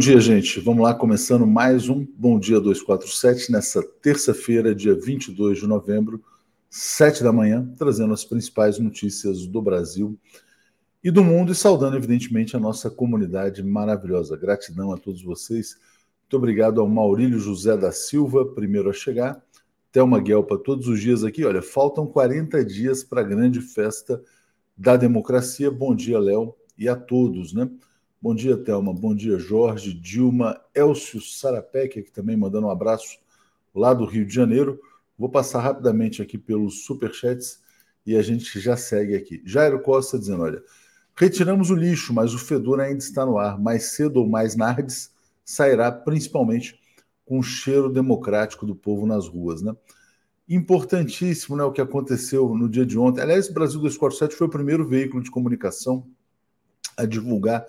Dia, gente. Vamos lá, começando mais um Bom Dia 247, nessa terça-feira, dia 22 de novembro, 7 da manhã, trazendo as principais notícias do Brasil e do mundo e saudando, evidentemente, a nossa comunidade maravilhosa. Gratidão a todos vocês. Muito obrigado ao Maurílio José da Silva, primeiro a chegar. Thelma Guelpa, todos os dias aqui. Olha, faltam 40 dias para a grande festa da democracia. Bom dia, Léo, e a todos, né? Bom dia, Thelma. Bom dia, Jorge, Dilma, Elcio Sarapec, aqui também mandando um abraço lá do Rio de Janeiro. Vou passar rapidamente aqui pelos superchats e a gente já segue aqui. Jairo Costa dizendo: olha, retiramos o lixo, mas o fedor ainda está no ar. Mais cedo ou mais nardes sairá, principalmente com o cheiro democrático do povo nas ruas, né? Importantíssimo né, o que aconteceu no dia de ontem. Aliás, o Brasil 247 foi o primeiro veículo de comunicação a divulgar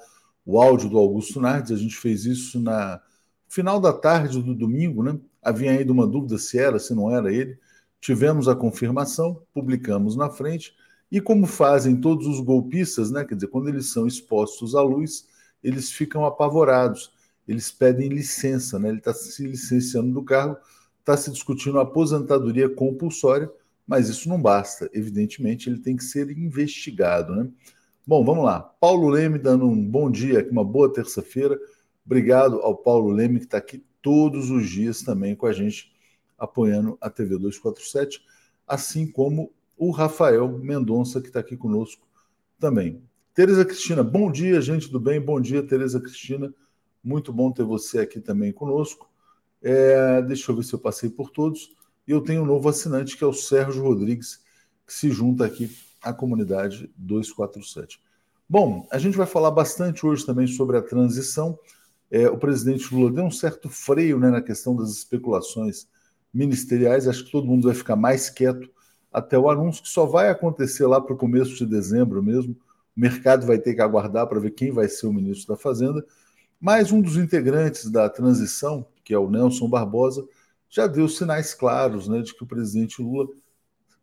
o áudio do Augusto Nardes. A gente fez isso na final da tarde do domingo, né? Havia ainda uma dúvida se era, se não era ele. Tivemos a confirmação, publicamos na frente. E como fazem todos os golpistas, né? Quer dizer, quando eles são expostos à luz, eles ficam apavorados. Eles pedem licença, né? Ele está se licenciando do cargo, está se discutindo aposentadoria compulsória, mas isso não basta. Evidentemente, ele tem que ser investigado, né? Bom, vamos lá. Paulo Leme dando um bom dia, uma boa terça-feira. Obrigado ao Paulo Leme, que está aqui todos os dias também com a gente, apoiando a TV 247, assim como o Rafael Mendonça, que está aqui conosco também. Tereza Cristina, bom dia, gente do bem. Bom dia, Tereza Cristina. Muito bom ter você aqui também conosco. É, deixa eu ver se eu passei por todos. E eu tenho um novo assinante, que é o Sérgio Rodrigues, que se junta aqui a comunidade 247. Bom, a gente vai falar bastante hoje também sobre a transição. É, o presidente Lula deu um certo freio né, na questão das especulações ministeriais. Acho que todo mundo vai ficar mais quieto até o anúncio, que só vai acontecer lá para o começo de dezembro mesmo. O mercado vai ter que aguardar para ver quem vai ser o ministro da Fazenda. Mas um dos integrantes da transição, que é o Nelson Barbosa, já deu sinais claros né, de que o presidente Lula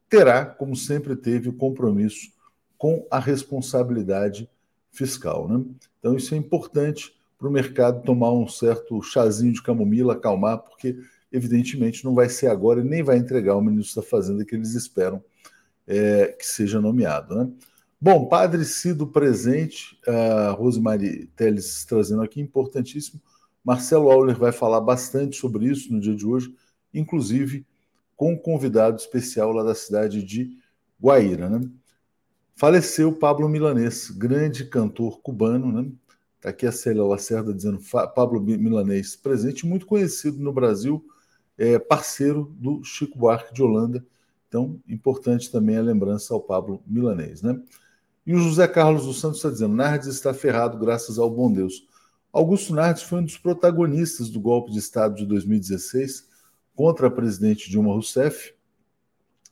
terá, como sempre teve, o compromisso com a responsabilidade fiscal. Né? Então, isso é importante para o mercado tomar um certo chazinho de camomila, acalmar, porque, evidentemente, não vai ser agora e nem vai entregar o ministro da Fazenda que eles esperam é, que seja nomeado. Né? Bom, Padre Cido presente, a Rosemary Teles trazendo aqui, importantíssimo. Marcelo Auler vai falar bastante sobre isso no dia de hoje, inclusive com um convidado especial lá da cidade de Guaíra. Né? Faleceu Pablo Milanês, grande cantor cubano. Né? Está aqui a Célia Lacerda dizendo Pablo Milanês, presente, muito conhecido no Brasil, é, parceiro do Chico Buarque de Holanda. Então, importante também a lembrança ao Pablo Milanês. Né? E o José Carlos dos Santos está dizendo: Nardes está ferrado graças ao bom Deus. Augusto Nardes foi um dos protagonistas do golpe de Estado de 2016 contra a presidente Dilma Rousseff.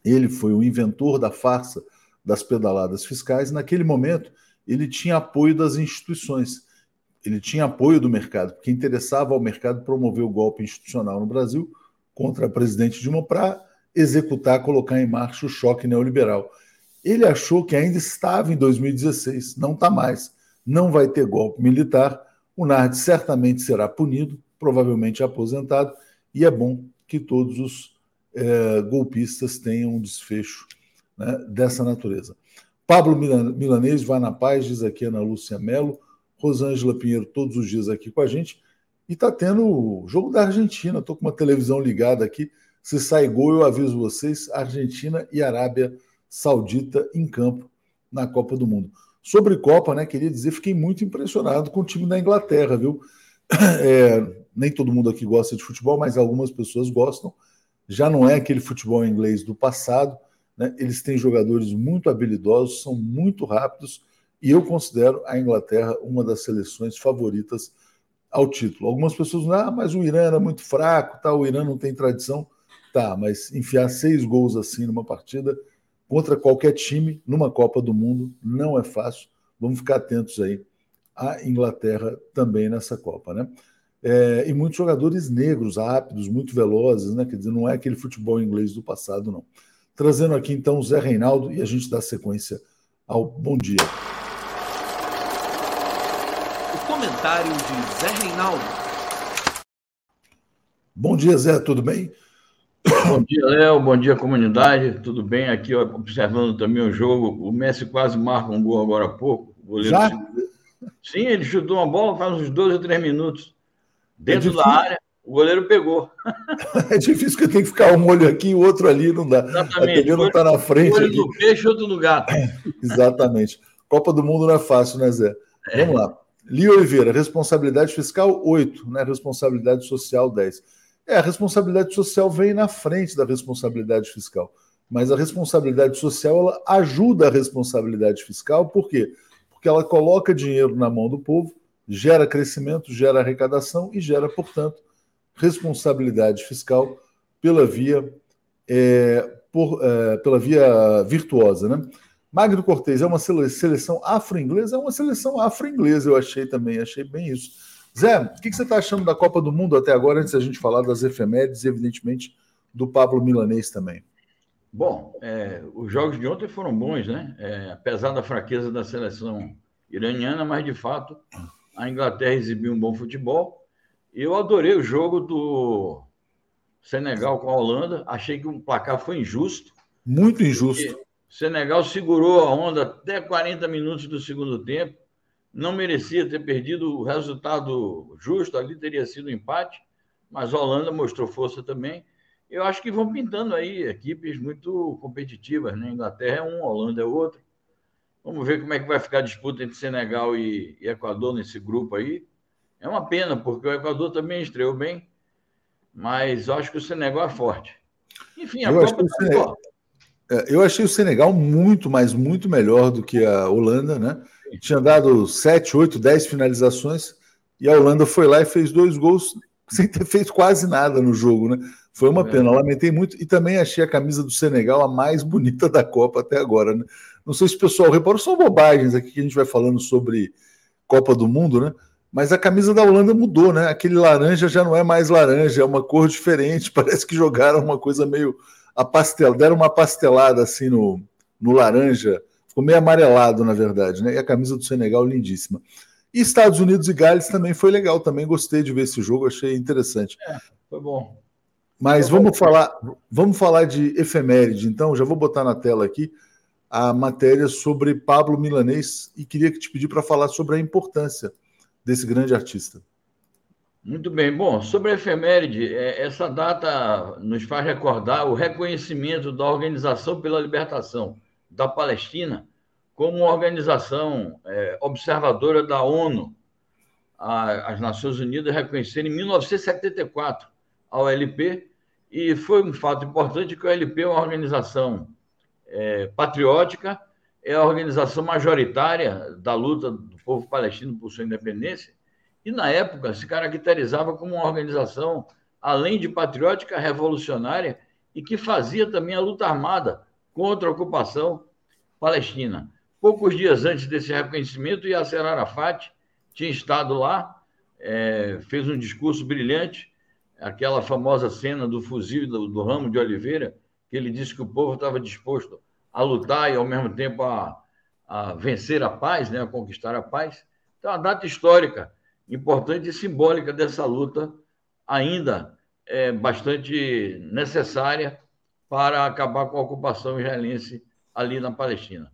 Ele foi o inventor da farsa das pedaladas fiscais. Naquele momento, ele tinha apoio das instituições, ele tinha apoio do mercado, porque interessava ao mercado promover o golpe institucional no Brasil contra a presidente Dilma para executar, colocar em marcha o choque neoliberal. Ele achou que ainda estava em 2016, não está mais, não vai ter golpe militar. O Nardes certamente será punido, provavelmente aposentado, e é bom que todos os é, golpistas tenham um desfecho né, dessa natureza. Pablo Milanês vai na paz, diz aqui Ana Lúcia Melo, Rosângela Pinheiro todos os dias aqui com a gente. E está tendo o jogo da Argentina. Estou com uma televisão ligada aqui. Se sai gol, eu aviso vocês: Argentina e Arábia Saudita em campo na Copa do Mundo. Sobre Copa, né? Queria dizer, fiquei muito impressionado com o time da Inglaterra, viu? É, nem todo mundo aqui gosta de futebol, mas algumas pessoas gostam. Já não é aquele futebol inglês do passado. Né? Eles têm jogadores muito habilidosos, são muito rápidos, e eu considero a Inglaterra uma das seleções favoritas ao título. Algumas pessoas dizem, ah, mas o Irã era muito fraco, tá? o Irã não tem tradição. Tá, mas enfiar seis gols assim numa partida contra qualquer time numa Copa do Mundo não é fácil. Vamos ficar atentos aí à Inglaterra também nessa Copa, né? É, e muitos jogadores negros, rápidos, muito velozes, né? Quer dizer, não é aquele futebol inglês do passado, não. Trazendo aqui então o Zé Reinaldo e a gente dá sequência ao bom dia. Comentário de Zé Reinaldo. Bom dia, Zé, tudo bem? Bom dia, Léo. Bom dia, comunidade. Tudo bem? Aqui observando também o jogo. O Messi quase marca um gol agora há pouco. Já? Sim, ele chutou uma bola faz uns 12 ou 3 minutos. Dentro é da área, o goleiro pegou. É difícil que tem que ficar um olho aqui e o outro ali, não dá. Exatamente. A não está na frente. Um olho aqui. no peixe, outro no gato. Exatamente. Copa do Mundo não é fácil, né, Zé? É. Vamos lá. Li Oliveira, responsabilidade fiscal 8, né? responsabilidade social 10. É, a responsabilidade social vem na frente da responsabilidade fiscal. Mas a responsabilidade social ela ajuda a responsabilidade fiscal, por quê? Porque ela coloca dinheiro na mão do povo, gera crescimento, gera arrecadação e gera, portanto, responsabilidade fiscal pela via, é, por, é, pela via virtuosa. Né? Magno Cortez é uma seleção afro-inglesa? É uma seleção afro-inglesa, eu achei também, achei bem isso. Zé, o que, você está achando da Copa do Mundo até agora, antes da gente falar das efemérides e, evidentemente, do Pablo Milanês também? Bom, é, os jogos de ontem foram bons, né? É, apesar da fraqueza da seleção iraniana, mas de fato a Inglaterra exibiu um bom futebol. Eu adorei o jogo do Senegal com a Holanda. Achei que o placar foi injusto. Muito injusto. O Senegal segurou a onda até 40 minutos do segundo tempo. Não merecia ter perdido o resultado justo, ali teria sido um empate, mas a Holanda mostrou força também. Eu acho que vão pintando aí equipes muito competitivas, né? Inglaterra é um, Holanda é outro. Vamos ver como é que vai ficar a disputa entre Senegal e, e Equador nesse grupo aí. É uma pena, porque o Equador também estreou bem, mas acho que o Senegal é forte. Enfim, a eu Copa tá Senegal, é, Eu achei o Senegal muito, mas muito melhor do que a Holanda, né? Sim. Tinha dado 7, 8, 10 finalizações e a Holanda foi lá e fez dois gols sem ter feito quase nada no jogo, né? Foi uma é. pena, lamentei muito. E também achei a camisa do Senegal a mais bonita da Copa até agora, né? Não sei se o pessoal reparou, são bobagens aqui que a gente vai falando sobre Copa do Mundo, né? Mas a camisa da Holanda mudou, né? Aquele laranja já não é mais laranja, é uma cor diferente. Parece que jogaram uma coisa meio apastel, deram uma pastelada assim no, no laranja, ficou meio amarelado, na verdade, né? E a camisa do Senegal lindíssima. E Estados Unidos e Gales também foi legal, também gostei de ver esse jogo, achei interessante. É, foi bom. Mas vamos falar, vamos falar de efeméride, então, já vou botar na tela aqui a matéria sobre Pablo Milanês e queria te pedir para falar sobre a importância desse grande artista. Muito bem. Bom, sobre a efeméride, é, essa data nos faz recordar o reconhecimento da Organização pela Libertação da Palestina como uma organização é, observadora da ONU. as Nações Unidas reconheceram em 1974 a OLP, e foi um fato importante que a OLP é uma organização é, patriótica, é a organização majoritária da luta do povo palestino por sua independência, e na época se caracterizava como uma organização, além de patriótica, revolucionária, e que fazia também a luta armada contra a ocupação palestina. Poucos dias antes desse reconhecimento, Yasser Arafat tinha estado lá, é, fez um discurso brilhante, aquela famosa cena do fuzil do, do ramo de Oliveira, que ele disse que o povo estava disposto a lutar e, ao mesmo tempo, a, a vencer a paz, né, a conquistar a paz. Então, a data histórica importante e simbólica dessa luta, ainda é bastante necessária para acabar com a ocupação israelense ali na Palestina.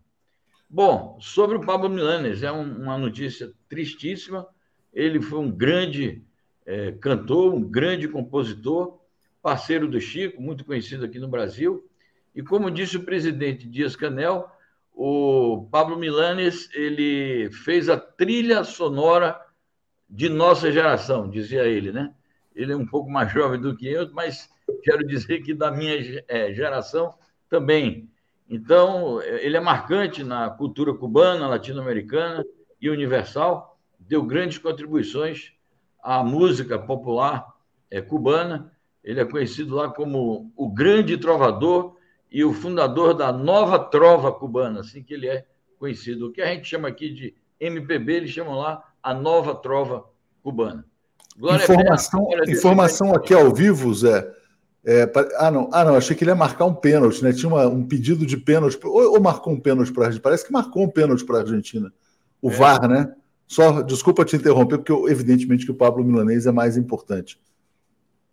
Bom, sobre o Pablo Milanes, é uma notícia tristíssima. Ele foi um grande é, cantor, um grande compositor, parceiro do Chico, muito conhecido aqui no Brasil, e como disse o presidente Dias Canel, o Pablo Milanes ele fez a trilha sonora de nossa geração, dizia ele, né? Ele é um pouco mais jovem do que eu, mas quero dizer que da minha é, geração também. Então, ele é marcante na cultura cubana, latino-americana e universal, deu grandes contribuições à música popular é, cubana. Ele é conhecido lá como o grande trovador e o fundador da nova trova cubana, assim que ele é conhecido. O que a gente chama aqui de MPB, eles chamam lá a nova trova cubana. Glória informação informação aqui ao vivo, Zé. É, ah, não, ah, não, achei que ele ia marcar um pênalti, né? Tinha uma, um pedido de pênalti, ou, ou marcou um pênalti para a Argentina. Parece que marcou um pênalti para a Argentina. O é. VAR, né? Só desculpa te interromper, porque eu, evidentemente que o Pablo Milanês é mais importante.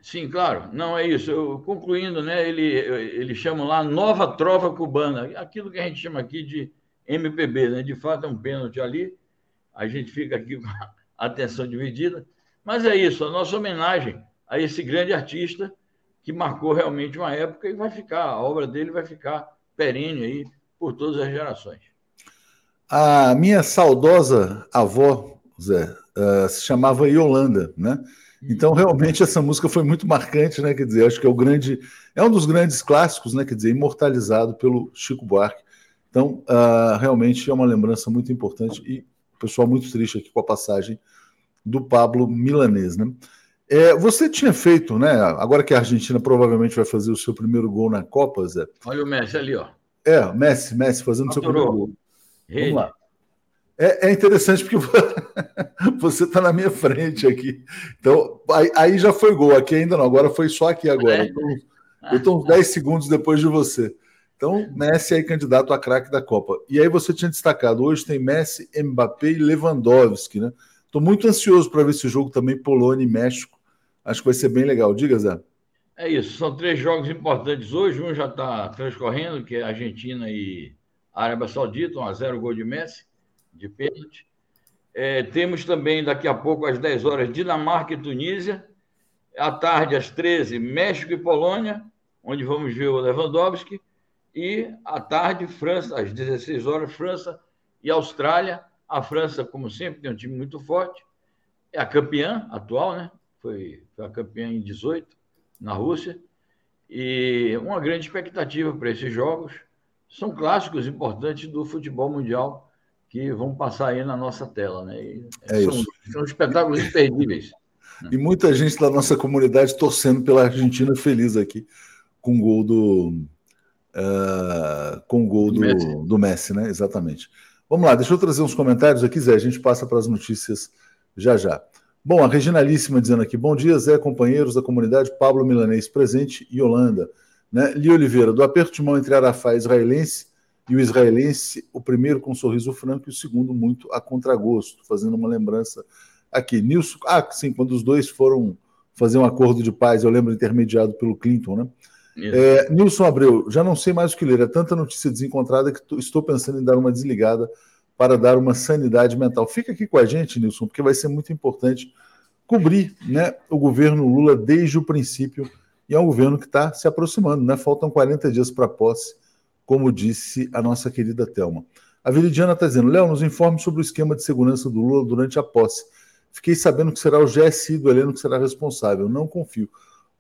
Sim, claro. Não é isso. Eu, concluindo, né? Ele, ele chama lá nova trova cubana, aquilo que a gente chama aqui de MPB, né? De fato é um pênalti ali. A gente fica aqui com a atenção dividida. Mas é isso, a nossa homenagem a esse grande artista que marcou realmente uma época e vai ficar, a obra dele vai ficar perene aí por todas as gerações. A minha saudosa avó, Zé, uh, se chamava Yolanda, né? Então, realmente, essa música foi muito marcante, né? Quer dizer, acho que é o grande. É um dos grandes clássicos, né? Quer dizer, imortalizado pelo Chico Buarque. Então, uh, realmente é uma lembrança muito importante e o pessoal muito triste aqui com a passagem do Pablo Milanês, né? É, você tinha feito, né? Agora que a Argentina provavelmente vai fazer o seu primeiro gol na Copa, Zé. Olha o Messi ali, ó. É, Messi, Messi fazendo o seu primeiro gol. Vamos lá. É, é interessante porque você está na minha frente aqui. Então, aí, aí, já foi gol, aqui ainda não, agora foi só aqui agora. É. eu estou uns 10 segundos depois de você. Então, Messi é candidato a craque da Copa. E aí você tinha destacado, hoje tem Messi, Mbappé e Lewandowski, né? Estou muito ansioso para ver esse jogo também, Polônia e México. Acho que vai ser bem legal. Diga, Zé. É isso, são três jogos importantes hoje. Um já está transcorrendo, que é Argentina e Arábia Saudita, 1 a 0 gol de Messi, de pênalti. É, temos também daqui a pouco, às 10 horas, Dinamarca e Tunísia. À tarde, às 13, México e Polônia, onde vamos ver o Lewandowski. E à tarde, França, às 16 horas, França e Austrália. A França, como sempre, tem um time muito forte. É a campeã atual, né? Foi, foi a campeã em 18, na Rússia. E uma grande expectativa para esses jogos. São clássicos importantes do futebol mundial que vão passar aí na nossa tela, né? E é são, isso. são espetáculos imperdíveis. E muita gente da nossa comunidade torcendo pela Argentina feliz aqui com o gol do uh, com o gol do, do Messi. do, Messi. né? Exatamente. Vamos lá, deixa eu trazer uns comentários aqui, Zé. A gente passa para as notícias já já. Bom, a Reginalíssima dizendo aqui: bom dia, Zé, companheiros da comunidade, Pablo Milanês presente e Holanda. Né? Li Oliveira, do aperto de mão entre Arafá israelense e o israelense, o primeiro com um sorriso franco e o segundo muito a contragosto, fazendo uma lembrança aqui. Nilson, ah, sim, quando os dois foram fazer um acordo de paz, eu lembro, intermediado pelo Clinton, né? É, Nilson Abreu, já não sei mais o que ler, é tanta notícia desencontrada que estou pensando em dar uma desligada para dar uma sanidade mental. Fica aqui com a gente, Nilson, porque vai ser muito importante cobrir né, o governo Lula desde o princípio, e é um governo que está se aproximando, né? Faltam 40 dias para a posse, como disse a nossa querida Thelma. A Viridiana está dizendo: Léo, nos informe sobre o esquema de segurança do Lula durante a posse. Fiquei sabendo que será o GSI do Heleno que será responsável. Não confio.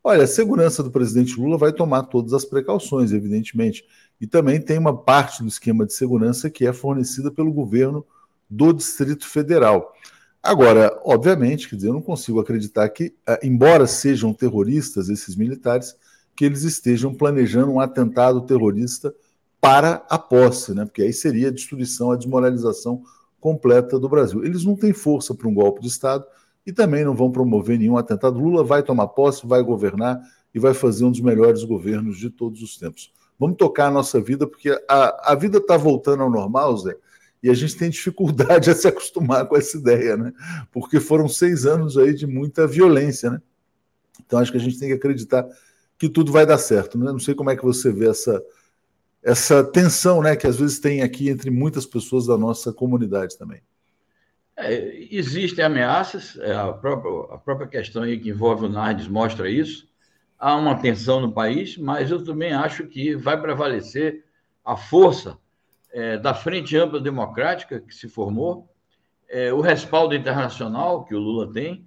Olha, a segurança do presidente Lula vai tomar todas as precauções, evidentemente. E também tem uma parte do esquema de segurança que é fornecida pelo governo do Distrito Federal. Agora, obviamente, quer dizer, eu não consigo acreditar que, ah, embora sejam terroristas, esses militares, que eles estejam planejando um atentado terrorista para a posse, né? Porque aí seria a destruição, a desmoralização completa do Brasil. Eles não têm força para um golpe de Estado e também não vão promover nenhum atentado. Lula vai tomar posse, vai governar e vai fazer um dos melhores governos de todos os tempos. Vamos tocar a nossa vida, porque a, a vida está voltando ao normal, Zé, e a gente tem dificuldade a se acostumar com essa ideia, né? Porque foram seis anos aí de muita violência, né? Então acho que a gente tem que acreditar que tudo vai dar certo, né? Não sei como é que você vê essa, essa tensão, né, que às vezes tem aqui entre muitas pessoas da nossa comunidade também. É, existem ameaças, é, a própria, a própria questão aí que envolve o Nardes mostra isso. Há uma tensão no país, mas eu também acho que vai prevalecer a força é, da Frente Ampla Democrática que se formou, é, o respaldo internacional que o Lula tem,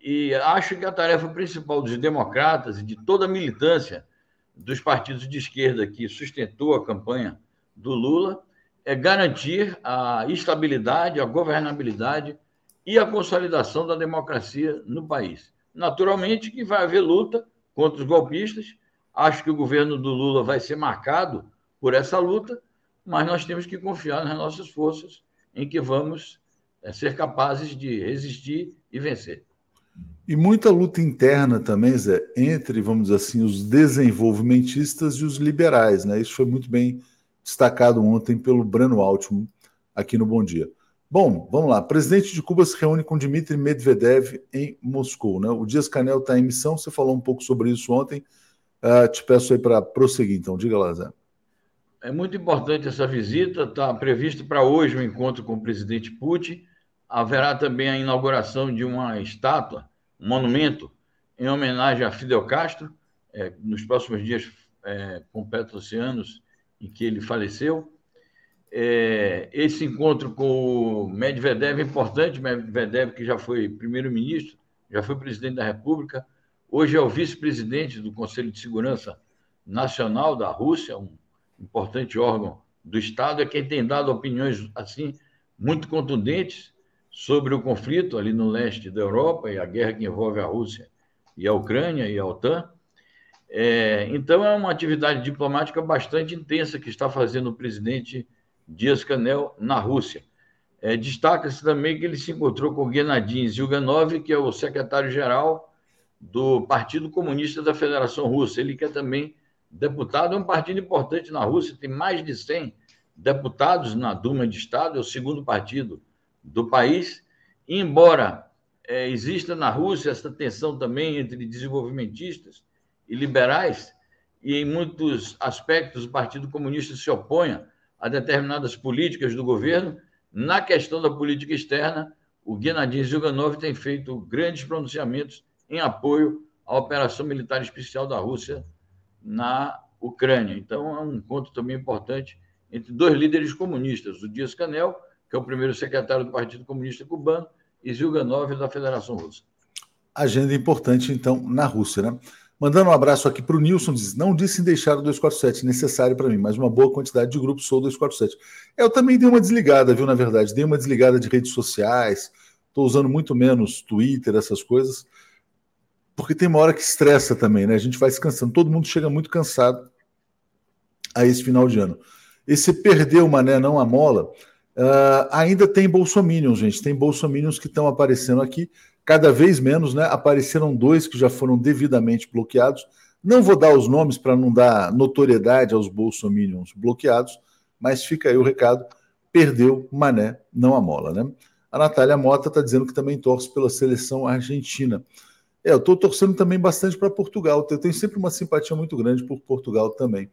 e acho que a tarefa principal dos democratas e de toda a militância dos partidos de esquerda que sustentou a campanha do Lula é garantir a estabilidade, a governabilidade e a consolidação da democracia no país. Naturalmente que vai haver luta contra os golpistas. Acho que o governo do Lula vai ser marcado por essa luta, mas nós temos que confiar nas nossas forças em que vamos é, ser capazes de resistir e vencer. E muita luta interna também, Zé, entre, vamos dizer assim, os desenvolvimentistas e os liberais, né? Isso foi muito bem destacado ontem pelo Breno Altman aqui no Bom Dia. Bom, vamos lá. Presidente de Cuba se reúne com Dmitry Medvedev em Moscou. Né? O Dias Canel está em missão, você falou um pouco sobre isso ontem. Uh, te peço aí para prosseguir, então. Diga lá, Zé. É muito importante essa visita. Está previsto para hoje o um encontro com o presidente Putin. Haverá também a inauguração de uma estátua, um monumento, em homenagem a Fidel Castro. É, nos próximos dias é, completam-se anos em que ele faleceu. É, esse encontro com o Medvedev é importante. Medvedev, que já foi primeiro-ministro, já foi presidente da República, hoje é o vice-presidente do Conselho de Segurança Nacional da Rússia, um importante órgão do Estado, é quem tem dado opiniões assim muito contundentes sobre o conflito ali no leste da Europa e a guerra que envolve a Rússia e a Ucrânia e a OTAN. É, então, é uma atividade diplomática bastante intensa que está fazendo o presidente Dias Canel na Rússia. É, Destaca-se também que ele se encontrou com Gennady Zyuganov, que é o secretário-geral do Partido Comunista da Federação Russa. Ele que é também deputado, é um partido importante na Rússia, tem mais de 100 deputados na Duma de Estado, é o segundo partido do país. E, embora é, exista na Rússia essa tensão também entre desenvolvimentistas e liberais, e em muitos aspectos o Partido Comunista se opõe a determinadas políticas do governo, na questão da política externa, o Gennady Zyuganov tem feito grandes pronunciamentos em apoio à operação militar especial da Rússia na Ucrânia. Então, é um encontro também importante entre dois líderes comunistas, o Dias Canel, que é o primeiro secretário do Partido Comunista Cubano, e Zyuganov, da Federação Russa. Agenda importante, então, na Rússia, né? Mandando um abraço aqui para o Nilson, diz: não disse em deixar o 247, necessário para mim, mas uma boa quantidade de grupos sou 247. Eu também dei uma desligada, viu, na verdade, dei uma desligada de redes sociais, estou usando muito menos Twitter, essas coisas, porque tem uma hora que estressa também, né? A gente vai descansando, todo mundo chega muito cansado a esse final de ano. Esse perdeu o mané, não a mola, uh, ainda tem bolsominions, gente, tem bolsominions que estão aparecendo aqui, cada vez menos, né? Apareceram dois que já foram devidamente bloqueados. Não vou dar os nomes para não dar notoriedade aos bolsominions bloqueados, mas fica aí o recado: perdeu Mané, não a mola, né? A Natália Mota está dizendo que também torce pela seleção argentina. É, eu estou torcendo também bastante para Portugal. Eu tenho sempre uma simpatia muito grande por Portugal também.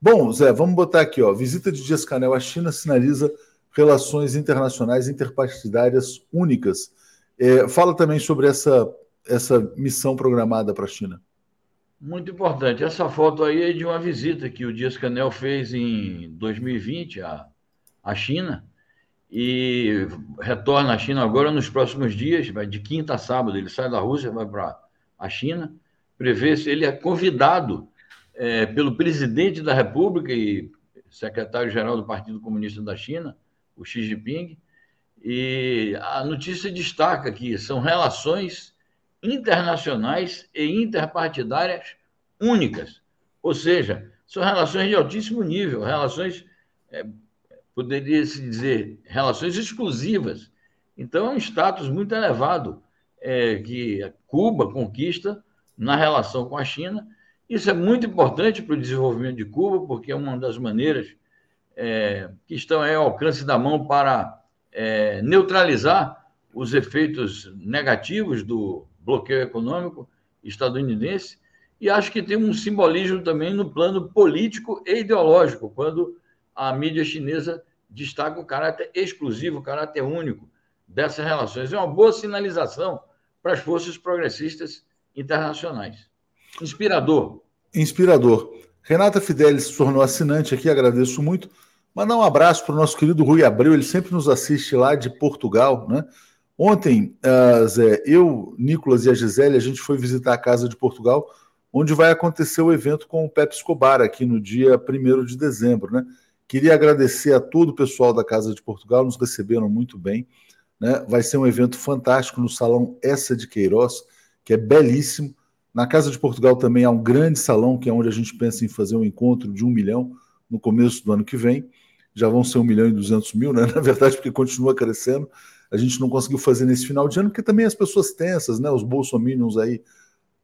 Bom, Zé, vamos botar aqui, ó. Visita de Dias Canel à China sinaliza relações internacionais interpartidárias únicas é, fala também sobre essa, essa missão programada para a China. Muito importante. Essa foto aí é de uma visita que o Dias Canel fez em 2020 à, à China e retorna à China agora nos próximos dias, vai de quinta a sábado, ele sai da Rússia, vai para a China, prevê-se, ele é convidado é, pelo presidente da República e secretário-geral do Partido Comunista da China, o Xi Jinping, e a notícia destaca que são relações internacionais e interpartidárias únicas, ou seja, são relações de altíssimo nível, relações, é, poderia se dizer, relações exclusivas. Então, é um status muito elevado é, que Cuba conquista na relação com a China. Isso é muito importante para o desenvolvimento de Cuba, porque é uma das maneiras é, que estão ao alcance da mão para é, neutralizar os efeitos negativos do bloqueio econômico estadunidense e acho que tem um simbolismo também no plano político e ideológico, quando a mídia chinesa destaca o caráter exclusivo, o caráter único dessas relações. É uma boa sinalização para as forças progressistas internacionais. Inspirador. Inspirador. Renata Fidelis se tornou assinante aqui, agradeço muito. Mandar um abraço para o nosso querido Rui Abreu, ele sempre nos assiste lá de Portugal, né? Ontem, uh, Zé, eu, Nicolas e a Gisele, a gente foi visitar a Casa de Portugal, onde vai acontecer o evento com o Pepe Escobar aqui no dia 1 de dezembro, né? Queria agradecer a todo o pessoal da Casa de Portugal, nos receberam muito bem. Né? Vai ser um evento fantástico no Salão Essa de Queiroz, que é belíssimo. Na Casa de Portugal também há um grande salão, que é onde a gente pensa em fazer um encontro de um milhão no começo do ano que vem já vão ser 1 milhão e 200 mil, né? na verdade, porque continua crescendo. A gente não conseguiu fazer nesse final de ano, porque também as pessoas tensas, né? os bolsominions aí,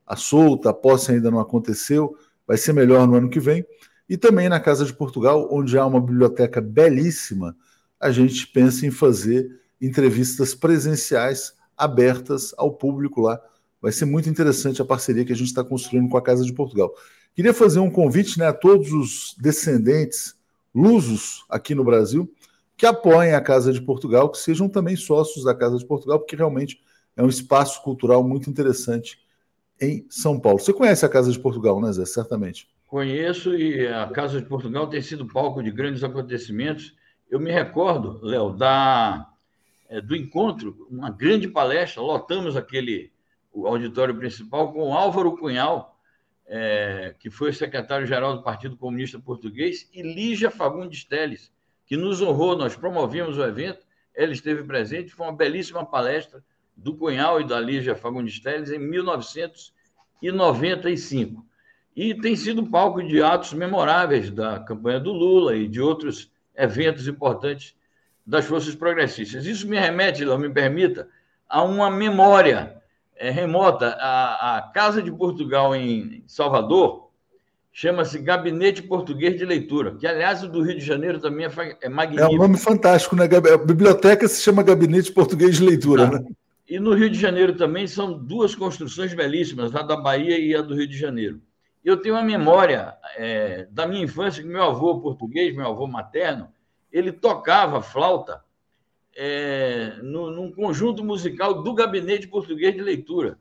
a solta, a posse ainda não aconteceu, vai ser melhor no ano que vem. E também na Casa de Portugal, onde há uma biblioteca belíssima, a gente pensa em fazer entrevistas presenciais abertas ao público lá. Vai ser muito interessante a parceria que a gente está construindo com a Casa de Portugal. Queria fazer um convite né, a todos os descendentes lusos aqui no Brasil que apoiem a Casa de Portugal, que sejam também sócios da Casa de Portugal, porque realmente é um espaço cultural muito interessante em São Paulo. Você conhece a Casa de Portugal, né, Zé? Certamente. Conheço e a Casa de Portugal tem sido palco de grandes acontecimentos. Eu me recordo, Léo, da é, do encontro, uma grande palestra, lotamos aquele o auditório principal com Álvaro Cunhal, é, que foi secretário-geral do Partido Comunista Português, e Lígia Fagundes Teles, que nos honrou, nós promovemos o evento, ela esteve presente, foi uma belíssima palestra do Cunhal e da Lígia Fagundes Teles em 1995. E tem sido palco de atos memoráveis da campanha do Lula e de outros eventos importantes das forças progressistas. Isso me remete, não me permita, a uma memória é, remota. A, a Casa de Portugal em Salvador chama-se Gabinete Português de Leitura, que, aliás, o do Rio de Janeiro também é, é magnífico. É um nome fantástico, né? A biblioteca se chama Gabinete Português de Leitura, ah, né? E no Rio de Janeiro também são duas construções belíssimas, a da Bahia e a do Rio de Janeiro. Eu tenho uma memória é, da minha infância que meu avô português, meu avô materno, ele tocava flauta é, no, num conjunto musical do Gabinete Português de Leitura.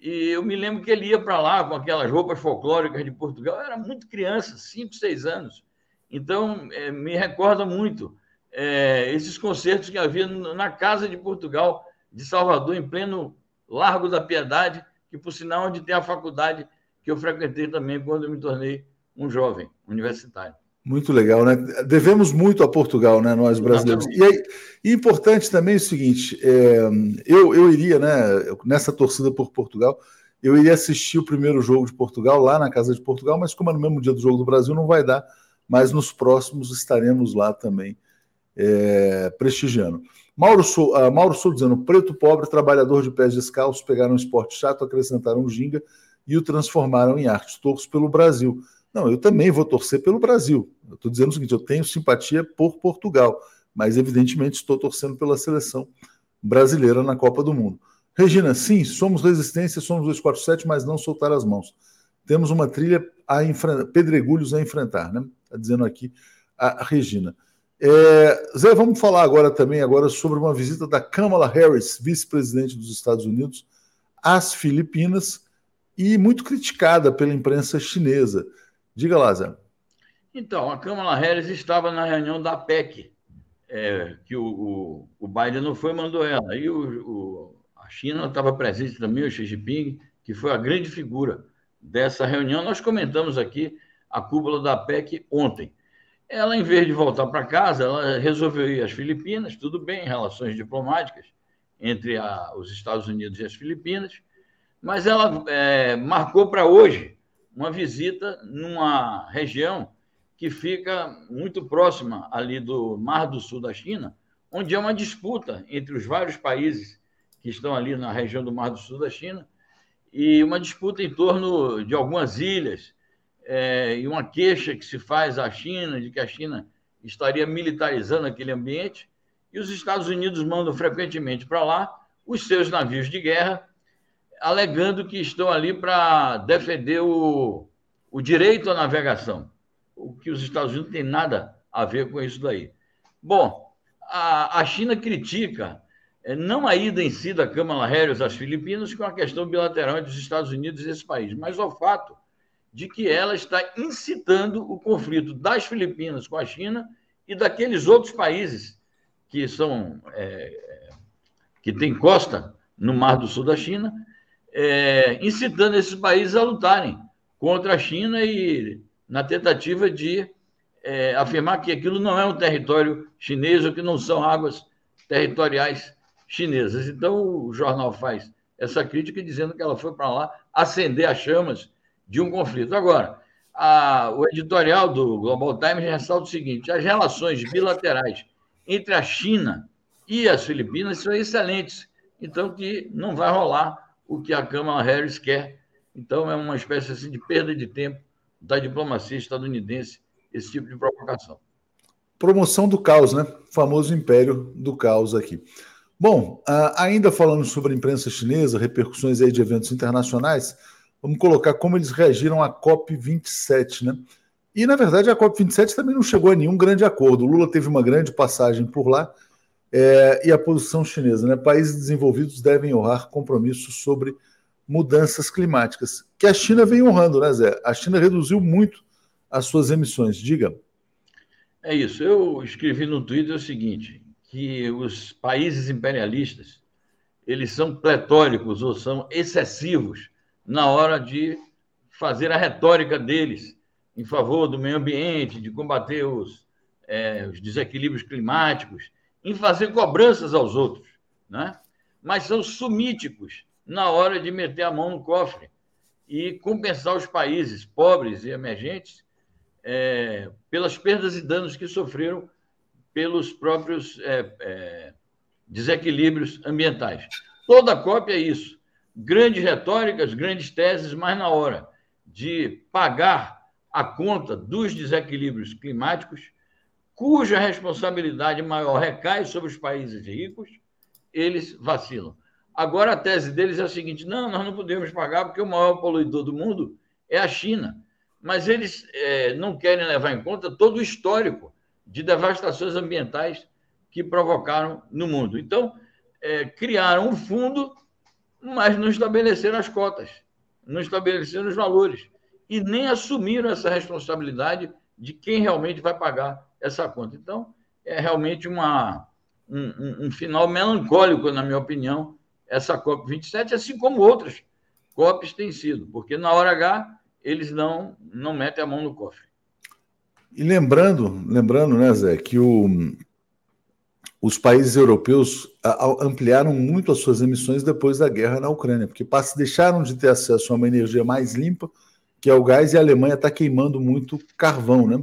E eu me lembro que ele ia para lá com aquelas roupas folclóricas de Portugal. Eu era muito criança, 5, 6 anos. Então, é, me recorda muito é, esses concertos que havia na Casa de Portugal de Salvador, em pleno Largo da Piedade, que, por sinal, onde tem a faculdade que eu frequentei também quando eu me tornei um jovem universitário. Muito legal, né? Devemos muito a Portugal, né? Nós brasileiros. E, aí, e importante também é o seguinte: é, eu, eu iria, né? Nessa torcida por Portugal, eu iria assistir o primeiro jogo de Portugal lá na casa de Portugal, mas como é no mesmo dia do jogo do Brasil, não vai dar. Mas nos próximos estaremos lá também é, prestigiando. Mauro Sou, uh, Mauro Sou dizendo: preto pobre, trabalhador de pés descalços, pegaram um esporte chato, acrescentaram ginga e o transformaram em arte. Torço pelo Brasil. Não, eu também vou torcer pelo Brasil. Eu estou dizendo o seguinte: eu tenho simpatia por Portugal, mas evidentemente estou torcendo pela seleção brasileira na Copa do Mundo. Regina, sim, somos resistência, somos 247, mas não soltar as mãos. Temos uma trilha a pedregulhos a enfrentar, né? Está dizendo aqui a Regina. É, Zé, vamos falar agora também agora sobre uma visita da Kamala Harris, vice-presidente dos Estados Unidos, às Filipinas e muito criticada pela imprensa chinesa. Diga lá, Zé. Então, a Câmara Harris estava na reunião da PEC, é, que o, o, o, Biden não foi, mandou ela. E o, a China estava presente também, o Xi Jinping, que foi a grande figura dessa reunião. Nós comentamos aqui a cúpula da PEC ontem. Ela, em vez de voltar para casa, ela resolveu ir às Filipinas, tudo bem, relações diplomáticas entre a, os Estados Unidos e as Filipinas, mas ela é, marcou para hoje uma visita numa região que fica muito próxima ali do Mar do Sul da China, onde é uma disputa entre os vários países que estão ali na região do Mar do Sul da China e uma disputa em torno de algumas ilhas é, e uma queixa que se faz à China de que a China estaria militarizando aquele ambiente e os Estados Unidos mandam frequentemente para lá os seus navios de guerra alegando que estão ali para defender o, o direito à navegação, o que os Estados Unidos tem nada a ver com isso daí. Bom, a, a China critica é, não a ida em si da Câmara Harris às Filipinas, com a questão bilateral entre os Estados Unidos e esse país, mas o fato de que ela está incitando o conflito das Filipinas com a China e daqueles outros países que são é, que têm costa no Mar do Sul da China é, incitando esses países a lutarem contra a China e na tentativa de é, afirmar que aquilo não é um território chinês ou que não são águas territoriais chinesas. Então, o jornal faz essa crítica dizendo que ela foi para lá acender as chamas de um conflito. Agora, a, o editorial do Global Times ressalta o seguinte: as relações bilaterais entre a China e as Filipinas são excelentes, então que não vai rolar o que a Câmara Harris quer. Então, é uma espécie assim, de perda de tempo da diplomacia estadunidense, esse tipo de provocação. promoção do caos, né? Famoso império do caos aqui. Bom, ainda falando sobre a imprensa chinesa, repercussões aí de eventos internacionais, vamos colocar como eles reagiram à COP27, né? E, na verdade, a COP27 também não chegou a nenhum grande acordo. O Lula teve uma grande passagem por lá é, e a posição chinesa, né? Países desenvolvidos devem honrar compromissos sobre mudanças climáticas, que a China vem honrando, né, Zé? A China reduziu muito as suas emissões. Diga. É isso. Eu escrevi no Twitter o seguinte: que os países imperialistas eles são pletóricos ou são excessivos na hora de fazer a retórica deles em favor do meio ambiente, de combater os, é, os desequilíbrios climáticos, em fazer cobranças aos outros, né? mas são sumíticos na hora de meter a mão no cofre e compensar os países pobres e emergentes é, pelas perdas e danos que sofreram pelos próprios é, é, desequilíbrios ambientais. Toda cópia é isso. Grandes retóricas, grandes teses, mas na hora de pagar a conta dos desequilíbrios climáticos, cuja responsabilidade maior recai sobre os países ricos, eles vacilam. Agora, a tese deles é a seguinte: não, nós não podemos pagar porque o maior poluidor do mundo é a China. Mas eles é, não querem levar em conta todo o histórico de devastações ambientais que provocaram no mundo. Então, é, criaram um fundo, mas não estabeleceram as cotas, não estabeleceram os valores e nem assumiram essa responsabilidade de quem realmente vai pagar essa conta. Então, é realmente uma, um, um final melancólico, na minha opinião, essa COP27, assim como outras COPs têm sido, porque na hora H eles não, não metem a mão no cofre. E lembrando, lembrando, né, Zé, que o, os países europeus ampliaram muito as suas emissões depois da guerra na Ucrânia, porque deixaram de ter acesso a uma energia mais limpa, que é o gás, e a Alemanha está queimando muito carvão, né?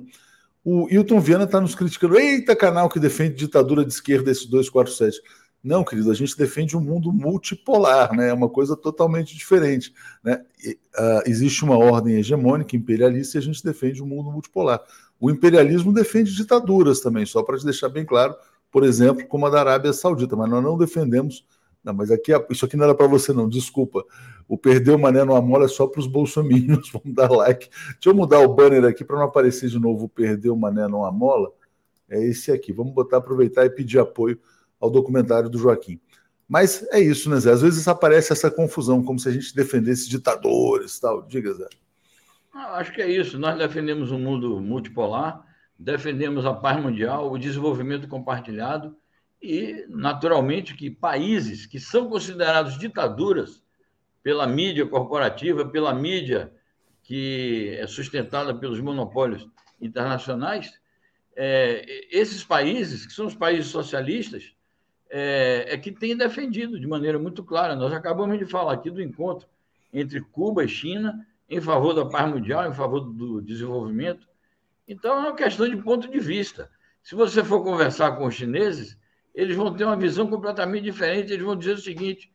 O Hilton Viana está nos criticando. Eita, canal que defende ditadura de esquerda, esse 247. Não, querido, a gente defende um mundo multipolar, né? É uma coisa totalmente diferente. Né? E, uh, existe uma ordem hegemônica, imperialista, e a gente defende um mundo multipolar. O imperialismo defende ditaduras também, só para te deixar bem claro, por exemplo, como a da Arábia Saudita, mas nós não defendemos. Não, mas aqui isso aqui não era para você, não, desculpa. O perder o mané no amor é só para os bolsominions. Vamos dar like. Deixa eu mudar o banner aqui para não aparecer de novo o perder o mané no amola. É esse aqui. Vamos botar, aproveitar e pedir apoio ao documentário do Joaquim. Mas é isso, né, Zé? Às vezes aparece essa confusão, como se a gente defendesse ditadores tal. Diga, Zé. Ah, acho que é isso. Nós defendemos um mundo multipolar, defendemos a paz mundial, o desenvolvimento compartilhado e, naturalmente, que países que são considerados ditaduras pela mídia corporativa, pela mídia que é sustentada pelos monopólios internacionais, é, esses países, que são os países socialistas, é, é que tem defendido de maneira muito clara. Nós acabamos de falar aqui do encontro entre Cuba e China em favor da paz mundial, em favor do desenvolvimento. Então, é uma questão de ponto de vista. Se você for conversar com os chineses, eles vão ter uma visão completamente diferente. Eles vão dizer o seguinte: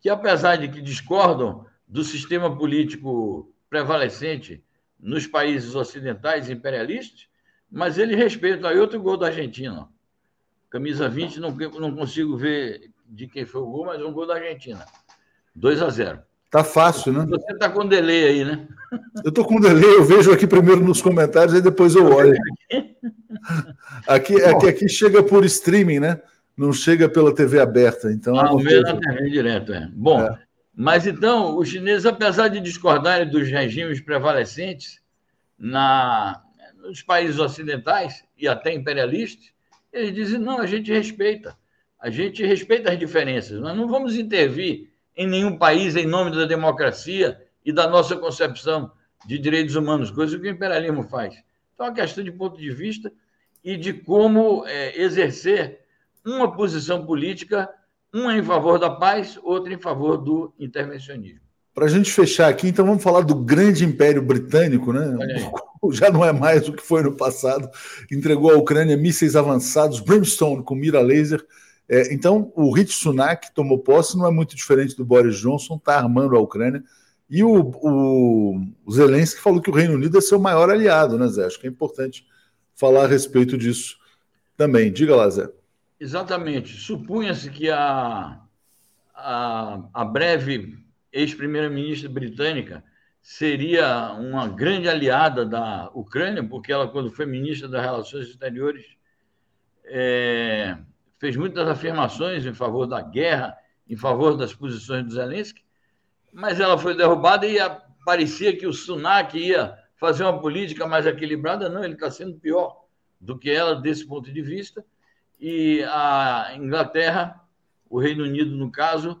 que apesar de que discordam do sistema político prevalecente nos países ocidentais imperialistas, mas eles respeitam. Aí outro gol da Argentina. Camisa 20, não, não consigo ver de quem foi o gol, mas um gol da Argentina. 2 a 0 Tá fácil, né? Você tá com delay aí, né? Eu tô com delay, eu vejo aqui primeiro nos comentários e depois eu olho. Aqui, aqui, aqui chega por streaming, né? Não chega pela TV aberta. Então ah, o meu na TV direto, é. Bom, é. mas então, os chineses, apesar de discordarem dos regimes prevalecentes na, nos países ocidentais e até imperialistas, eles dizem: não, a gente respeita. A gente respeita as diferenças. Nós não vamos intervir em nenhum país em nome da democracia e da nossa concepção de direitos humanos, coisa que o imperialismo faz. Então, é uma questão de ponto de vista e de como é, exercer uma posição política, uma em favor da paz, outra em favor do intervencionismo. Para a gente fechar aqui, então vamos falar do grande Império Britânico, né? Já não é mais o que foi no passado. Entregou à Ucrânia mísseis avançados, Brimstone com mira laser. É, então, o Rich Sunak tomou posse, não é muito diferente do Boris Johnson, está armando a Ucrânia. E o, o, o Zelensky falou que o Reino Unido é seu maior aliado, né, Zé? Acho que é importante falar a respeito disso também. Diga lá, Zé. Exatamente. Supunha-se que a, a, a breve ex-primeira-ministra britânica seria uma grande aliada da Ucrânia, porque ela, quando foi ministra das Relações Exteriores, é, fez muitas afirmações em favor da guerra, em favor das posições do Zelensky, mas ela foi derrubada e parecia que o Sunak ia fazer uma política mais equilibrada. Não, ele está sendo pior do que ela desse ponto de vista. E a Inglaterra, o Reino Unido, no caso,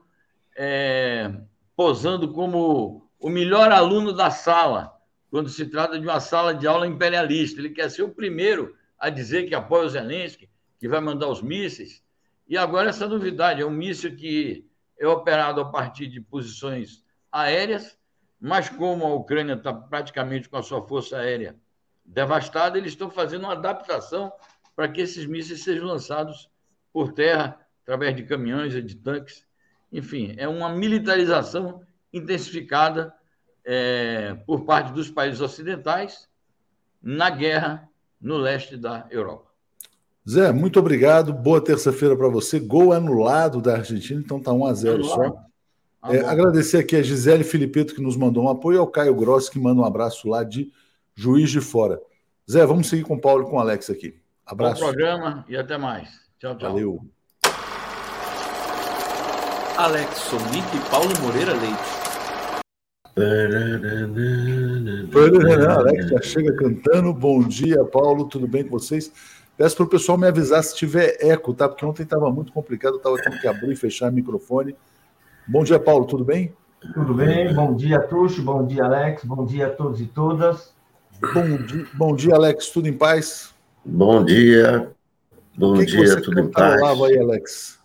é, posando como o melhor aluno da sala, quando se trata de uma sala de aula imperialista. Ele quer ser o primeiro a dizer que apoia o Zelensky, que vai mandar os mísseis. E agora essa novidade, é um míssil que é operado a partir de posições aéreas, mas como a Ucrânia está praticamente com a sua força aérea devastada, eles estão fazendo uma adaptação para que esses mísseis sejam lançados por terra, através de caminhões e de tanques. Enfim, é uma militarização intensificada é, por parte dos países ocidentais na guerra no leste da Europa. Zé, muito obrigado. Boa terça-feira para você. Gol anulado da Argentina, então tá 1 a 0 só. Ah, é, agradecer aqui a Gisele Filipeto, que nos mandou um apoio, ao Caio Gross, que manda um abraço lá de Juiz de Fora. Zé, vamos seguir com o Paulo e com o Alex aqui. Abraço. Bom programa e até mais. Tchau, tchau. Valeu. Alex Sonic e Paulo Moreira Leite. Alex já chega cantando. Bom dia, Paulo. Tudo bem com vocês? Peço para o pessoal me avisar se tiver eco, tá? Porque ontem estava muito complicado, estava tendo que abrir e fechar o microfone. Bom dia, Paulo. Tudo bem? Tudo bem. Bom dia, Tuxo. Bom dia, Alex. Bom dia a todos e todas. Bom dia, bom dia Alex. Tudo em paz? Bom dia. Bom que dia, que tudo em paz. aí, Alex.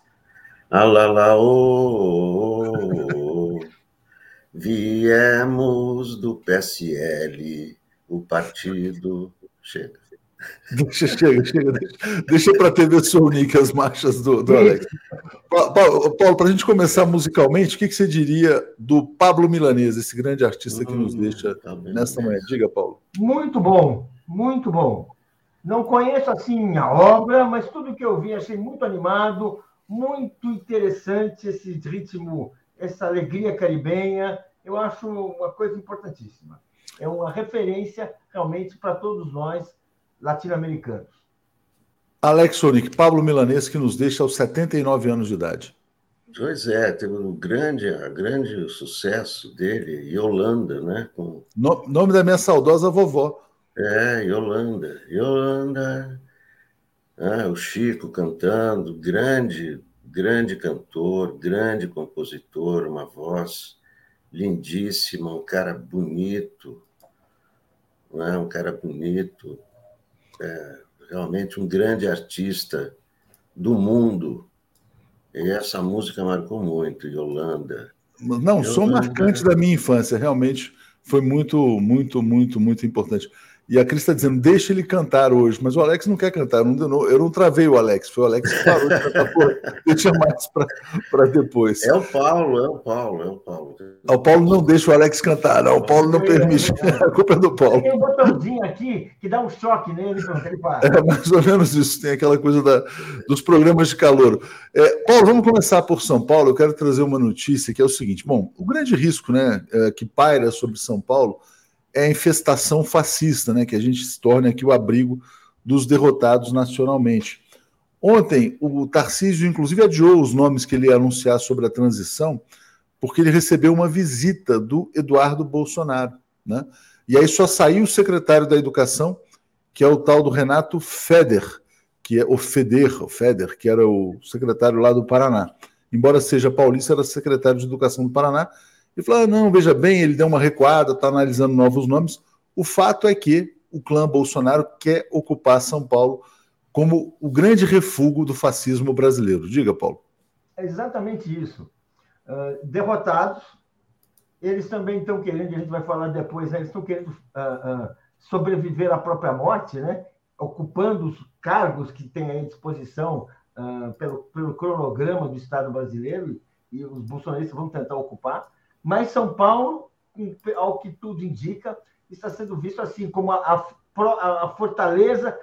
Alala, oh, oh, oh. Viemos do PSL, o partido. Chega. Deixa, chega, chega. Deixa, deixa para TV Sonic as marchas do, do Alex. Paulo, Paulo para a gente começar musicalmente, o que, que, você diria do Pablo Milanese, esse grande artista que nos hum, deixa tá nesta manhã? Diga, Paulo. Muito bom, muito bom. Não conheço assim a obra, mas tudo que eu vi achei muito animado, muito interessante esse ritmo, essa alegria caribenha. Eu acho uma coisa importantíssima. É uma referência realmente para todos nós latino-americanos. Alex Sonic, Pablo Milanês, que nos deixa aos 79 anos de idade. Pois é, teve um grande, grande sucesso dele, Yolanda, né? Com... No, nome da minha saudosa vovó. É, Yolanda. Yolanda. Ah, o Chico cantando, grande, grande cantor, grande compositor, uma voz lindíssima, um cara bonito, né? um cara bonito, é, realmente um grande artista do mundo. E essa música marcou muito, Yolanda. Não, Yolanda... som marcante da minha infância, realmente foi muito, muito, muito, muito importante. E a Cris está dizendo, deixa ele cantar hoje, mas o Alex não quer cantar. Eu não, eu não travei o Alex, foi o Alex que parou de cantar. Pô, deixa mais para depois. É o Paulo, é o Paulo, é o Paulo. O Paulo não deixa o Alex cantar, não. O Paulo não permite. A culpa é do Paulo. Tem um botãozinho aqui que dá um choque nele, pronto, ele para. É mais ou menos isso, tem aquela coisa da, dos programas de calor. É, Paulo, vamos começar por São Paulo. Eu quero trazer uma notícia que é o seguinte: bom, o grande risco né, é, que paira sobre São Paulo é a infestação fascista, né? Que a gente se torne aqui o abrigo dos derrotados nacionalmente. Ontem, o Tarcísio, inclusive, adiou os nomes que ele ia anunciar sobre a transição, porque ele recebeu uma visita do Eduardo Bolsonaro. Né? E aí só saiu o secretário da Educação, que é o tal do Renato Feder, que é o Feder, o Feder, que era o secretário lá do Paraná. Embora seja paulista, era secretário de Educação do Paraná, e falou: ah, não, veja bem, ele deu uma recuada, está analisando novos nomes. O fato é que o clã Bolsonaro quer ocupar São Paulo como o grande refúgio do fascismo brasileiro. Diga, Paulo. É exatamente isso. Uh, derrotados, eles também estão querendo, a gente vai falar depois, né, eles estão querendo uh, uh, sobreviver à própria morte, né? ocupando os cargos que têm à disposição pelo, pelo cronograma do Estado brasileiro, e os bolsonaristas vão tentar ocupar. Mas São Paulo, ao que tudo indica, está sendo visto assim como a, a, a fortaleza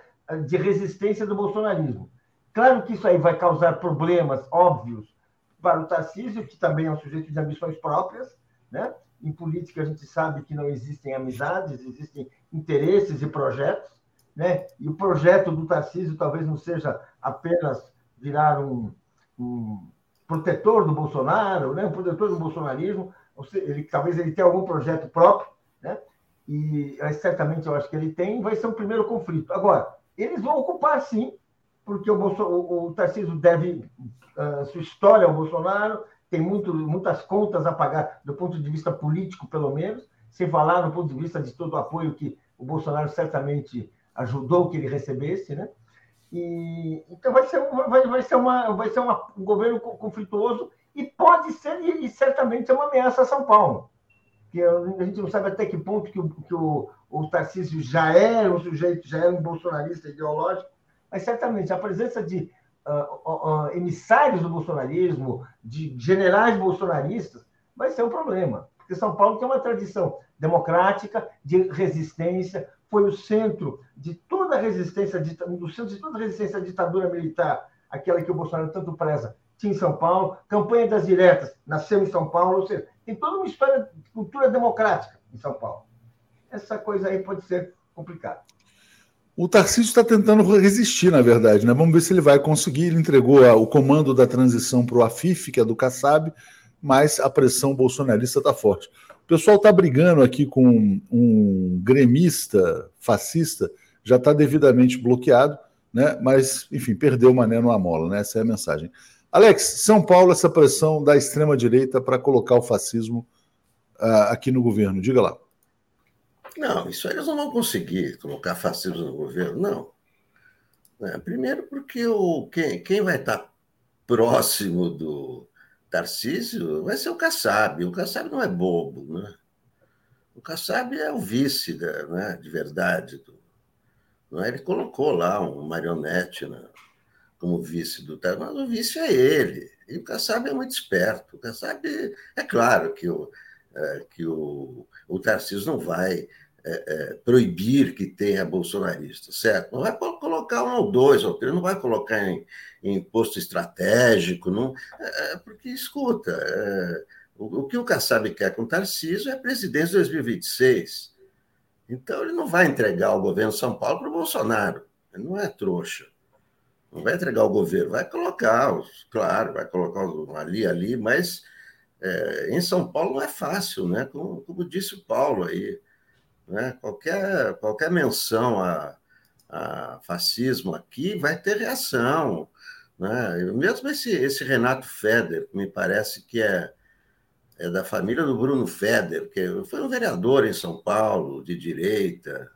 de resistência do bolsonarismo. Claro que isso aí vai causar problemas óbvios para o Tarcísio, que também é um sujeito de ambições próprias, né? Em política a gente sabe que não existem amizades, existem interesses e projetos, né? E o projeto do Tarcísio talvez não seja apenas virar um, um protetor do Bolsonaro, né? Um protetor do bolsonarismo, ele talvez ele tenha algum projeto próprio, né? E certamente eu acho que ele tem, vai ser um primeiro conflito. Agora, eles vão ocupar sim, porque o, Bolso, o, o Tarcísio deve uh, sua história ao Bolsonaro, tem muito, muitas contas a pagar do ponto de vista político, pelo menos, sem falar no ponto de vista de todo o apoio que o Bolsonaro certamente ajudou que ele recebesse, né? E, então vai ser, vai, vai ser, uma, vai ser uma, um governo conflituoso e pode ser, e, e certamente é uma ameaça a São Paulo. Que a gente não sabe até que ponto que o, que o, o Tarcísio já é um sujeito, já é um bolsonarista ideológico, mas certamente a presença de uh, uh, emissários do bolsonarismo, de generais bolsonaristas, vai ser um problema. Porque São Paulo tem uma tradição democrática, de resistência, foi o centro de toda a resistência, do centro de toda a resistência à ditadura militar, aquela que o Bolsonaro tanto preza, em São Paulo. Campanha das diretas nasceu em São Paulo, ou seja, tem toda uma história de cultura democrática em São Paulo. Essa coisa aí pode ser complicada. O Tarcísio está tentando resistir, na verdade, né? Vamos ver se ele vai conseguir. Ele entregou o comando da transição para o AFIF, que é do Kassab, mas a pressão bolsonarista está forte. O pessoal está brigando aqui com um gremista fascista, já está devidamente bloqueado, né? Mas, enfim, perdeu o mané no amola, né? Essa é a mensagem. Alex, São Paulo, essa pressão da extrema-direita para colocar o fascismo uh, aqui no governo. Diga lá. Não, isso eles não vão conseguir colocar fascismo no governo, não. É, primeiro porque o, quem, quem vai estar próximo do Tarcísio vai ser o Kassab. O Kassab não é bobo, né? O Kassab é o vice né, de verdade. Do, não é? Ele colocou lá um marionete né, como vice do Tarcísio, mas o vice é ele. E o Kassab é muito esperto. O Kassab, é claro que o, é, que o, o Tarcísio não vai é, é, proibir que tenha bolsonarista, certo? Não vai colocar um ou dois ou três, não vai colocar em, em posto estratégico, não, é, é porque, escuta, é, o, o, que o Kassab quer com o Tarcísio é presidência de 2026. Então, ele não vai entregar o governo de São Paulo para o Bolsonaro. Ele não é trouxa. Não vai entregar o governo, vai colocar, claro, vai colocar ali, ali, mas é, em São Paulo não é fácil, né? Como, como disse o Paulo aí. Né? Qualquer, qualquer menção a, a fascismo aqui vai ter reação. Né? Mesmo esse, esse Renato Feder, que me parece que é, é da família do Bruno Feder, que foi um vereador em São Paulo, de direita,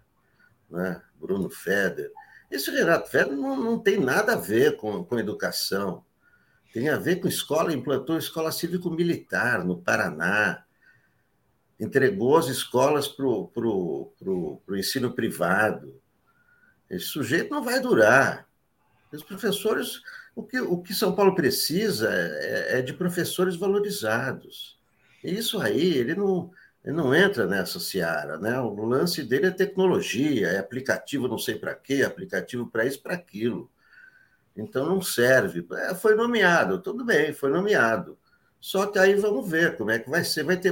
né? Bruno Feder. Esse Renato Feder não, não tem nada a ver com, com educação. Tem a ver com escola, implantou escola cívico-militar no Paraná entregou as escolas para o ensino privado. Esse sujeito não vai durar. Os professores, o que, o que São Paulo precisa é, é de professores valorizados. E isso aí, ele não, ele não entra nessa seara. Né? O lance dele é tecnologia, é aplicativo não sei para quê, aplicativo para isso, para aquilo. Então não serve. É, foi nomeado, tudo bem, foi nomeado. Só que aí vamos ver como é que vai ser. Vai ter,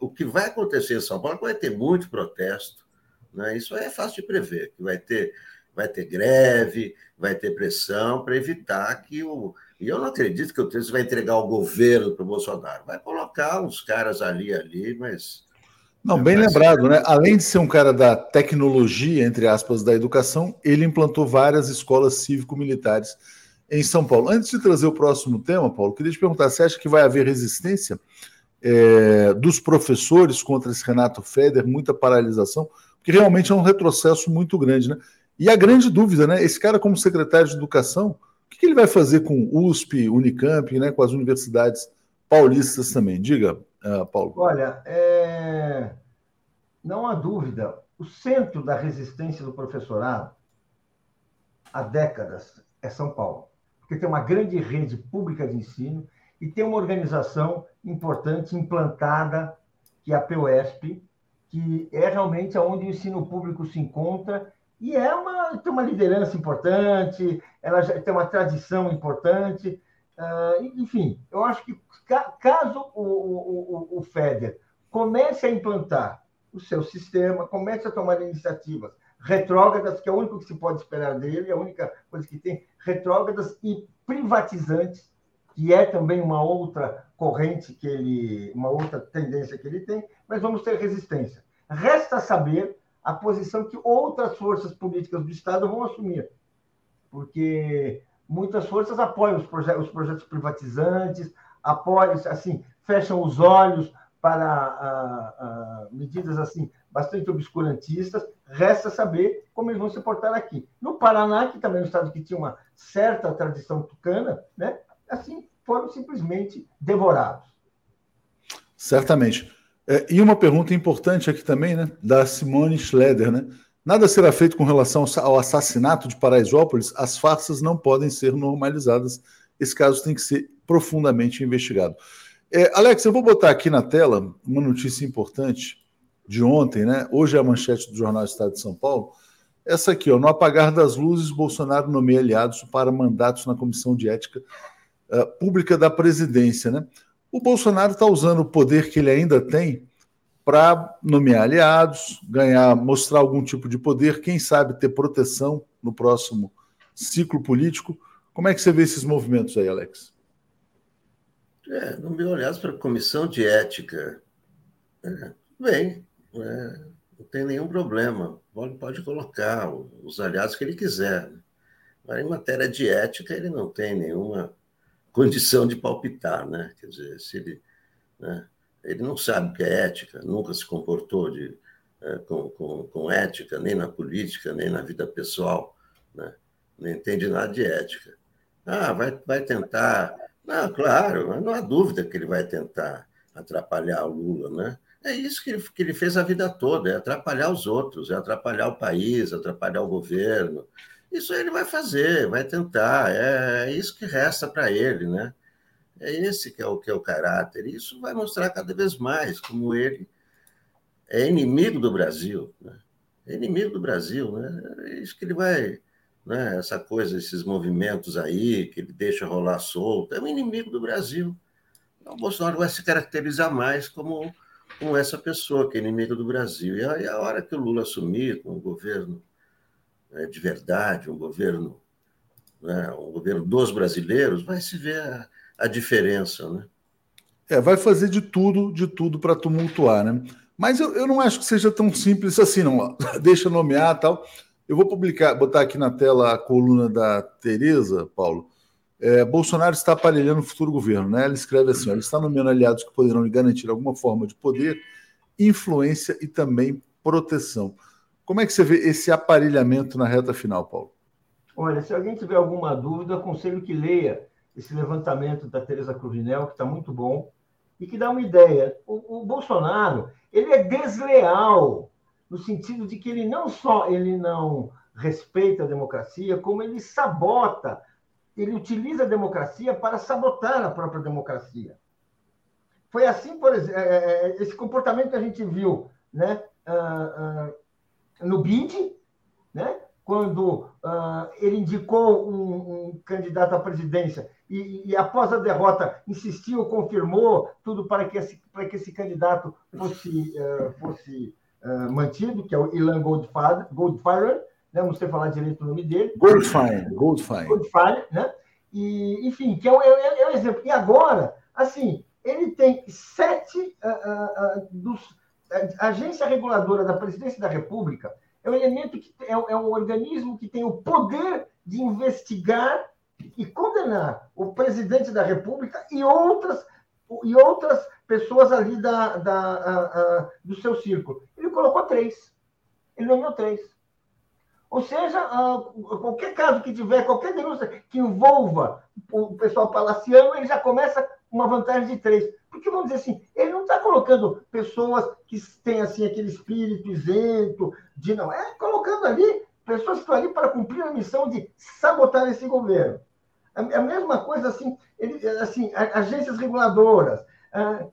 o que vai acontecer em São Paulo vai ter muito protesto. Né? Isso é fácil de prever, que vai ter, vai ter greve, vai ter pressão para evitar que o. E eu não acredito que o Três vai entregar o governo para o Bolsonaro. Vai colocar uns caras ali, ali, mas. Não, bem lembrado, né? Além de ser um cara da tecnologia, entre aspas, da educação, ele implantou várias escolas cívico-militares em São Paulo. Antes de trazer o próximo tema, Paulo, queria te perguntar: você acha que vai haver resistência é, dos professores contra esse Renato Feder, muita paralisação? Porque realmente é um retrocesso muito grande, né? E a grande dúvida, né? Esse cara, como secretário de Educação, o que, ele vai fazer com USP, Unicamp, né, com as universidades paulistas também? Diga, uh, Paulo. Olha, é... não há dúvida, o centro da resistência do professorado há décadas é São Paulo porque tem uma grande rede pública de ensino e tem uma organização importante implantada, que é a POSP, que é realmente onde o ensino público se encontra E é uma, tem uma liderança importante, ela já tem uma tradição importante. Uh, enfim, eu acho que caso o, o, o FEDER comece a implantar o seu sistema, comece a tomar iniciativas retrógradas, que é o único que se pode esperar dele, a única coisa que tem, retrógradas e privatizantes, que é também uma outra corrente que ele, uma outra tendência que ele tem, mas vamos ter resistência. Resta saber a posição que outras forças políticas do Estado vão assumir, porque muitas forças apoiam os, os projetos privatizantes, apoiam, assim, fecham os olhos para a, a, medidas assim bastante obscurantistas. Resta saber como eles vão se portar aqui. No Paraná, que também é um estado que tinha uma certa tradição tucana, né? assim foram simplesmente devorados. Certamente. É, e uma pergunta importante aqui também, né, da Simone Schleder, né? Nada será feito com relação ao assassinato de Paraisópolis, as farsas não podem ser normalizadas. Esse caso tem que ser profundamente investigado. É, Alex, eu vou botar aqui na tela uma notícia importante de ontem, né? Hoje é a manchete do Jornal Estado de São Paulo. Essa aqui, ó, no apagar das luzes, Bolsonaro nomeia aliados para mandatos na Comissão de Ética uh, Pública da Presidência, né? O Bolsonaro está usando o poder que ele ainda tem para nomear aliados, ganhar, mostrar algum tipo de poder, quem sabe ter proteção no próximo ciclo político. Como é que você vê esses movimentos aí, Alex? É, não me olhasse para a comissão de ética. É, bem, é, não tem nenhum problema. Pode, pode colocar os aliados que ele quiser. Mas em matéria de ética, ele não tem nenhuma condição de palpitar, né? Quer dizer, se ele, né? ele não sabe o que é ética, nunca se comportou de, é, com, com, com ética, nem na política, nem na vida pessoal, né? não entende nada de ética. Ah, vai, vai tentar não, claro, não há dúvida que ele vai tentar atrapalhar o Lula, né? É isso que ele, que ele fez a vida toda, é atrapalhar os outros, é atrapalhar o país, atrapalhar o governo. Isso ele vai fazer, vai tentar, é, é isso que resta para ele, né? É esse que é o que é o caráter. Isso vai mostrar cada vez mais como ele é inimigo do Brasil, né? É inimigo do Brasil, né? É isso que ele vai né? essa coisa, esses movimentos aí que ele deixa rolar solto, é um inimigo do Brasil. Então, o Bolsonaro vai se caracterizar mais como, como essa pessoa que é inimigo do Brasil. E a, e a hora que o Lula assumir com um governo né, de verdade, um governo, né, um governo dos brasileiros, vai se ver a, a diferença, né? É, vai fazer de tudo, de tudo para tumultuar, né? Mas eu, eu não acho que seja tão simples assim, não. Deixa nomear tal. Eu vou publicar, botar aqui na tela a coluna da Tereza, Paulo. É, Bolsonaro está aparelhando o futuro governo, né? Ela escreve assim: ele está nomeando aliados que poderão lhe garantir alguma forma de poder, influência e também proteção. Como é que você vê esse aparelhamento na reta final, Paulo? Olha, se alguém tiver alguma dúvida, aconselho que leia esse levantamento da Tereza Cruvinel, que está muito bom, e que dá uma ideia. O, o Bolsonaro ele é desleal no sentido de que ele não só ele não respeita a democracia, como ele sabota, ele utiliza a democracia para sabotar a própria democracia. Foi assim, por exemplo, é, é, é, esse comportamento que a gente viu né, ah, ah, no BID, né, quando uh, ele indicou um, um, candidato à presidência e, e, após a derrota insistiu, confirmou tudo para que esse, para que esse candidato fosse, uh, fosse uh, mantido, que é o Ilan Goldfire, né? não sei falar direito o nome dele. Goldfire, Goldfire. Goldfire, né? E, enfim, que é o, é, é, é um exemplo. E agora, assim, ele tem sete dos. A agência reguladora da presidência da República é um elemento que é, é um organismo que tem o poder de investigar e condenar o presidente da República e outras e outras pessoas ali da, da, a, a, do seu círculo. Ele colocou três. Ele nomeou três. Ou seja, a, qualquer caso que tiver, qualquer denúncia que envolva o pessoal palaciano, ele já começa uma vantagem de três. Porque, vamos dizer assim, ele não está colocando pessoas que têm assim, aquele espírito isento, de não. É colocando ali pessoas que estão ali para cumprir a missão de sabotar esse governo. A, a mesma coisa, assim, ele, assim agências reguladoras, ah,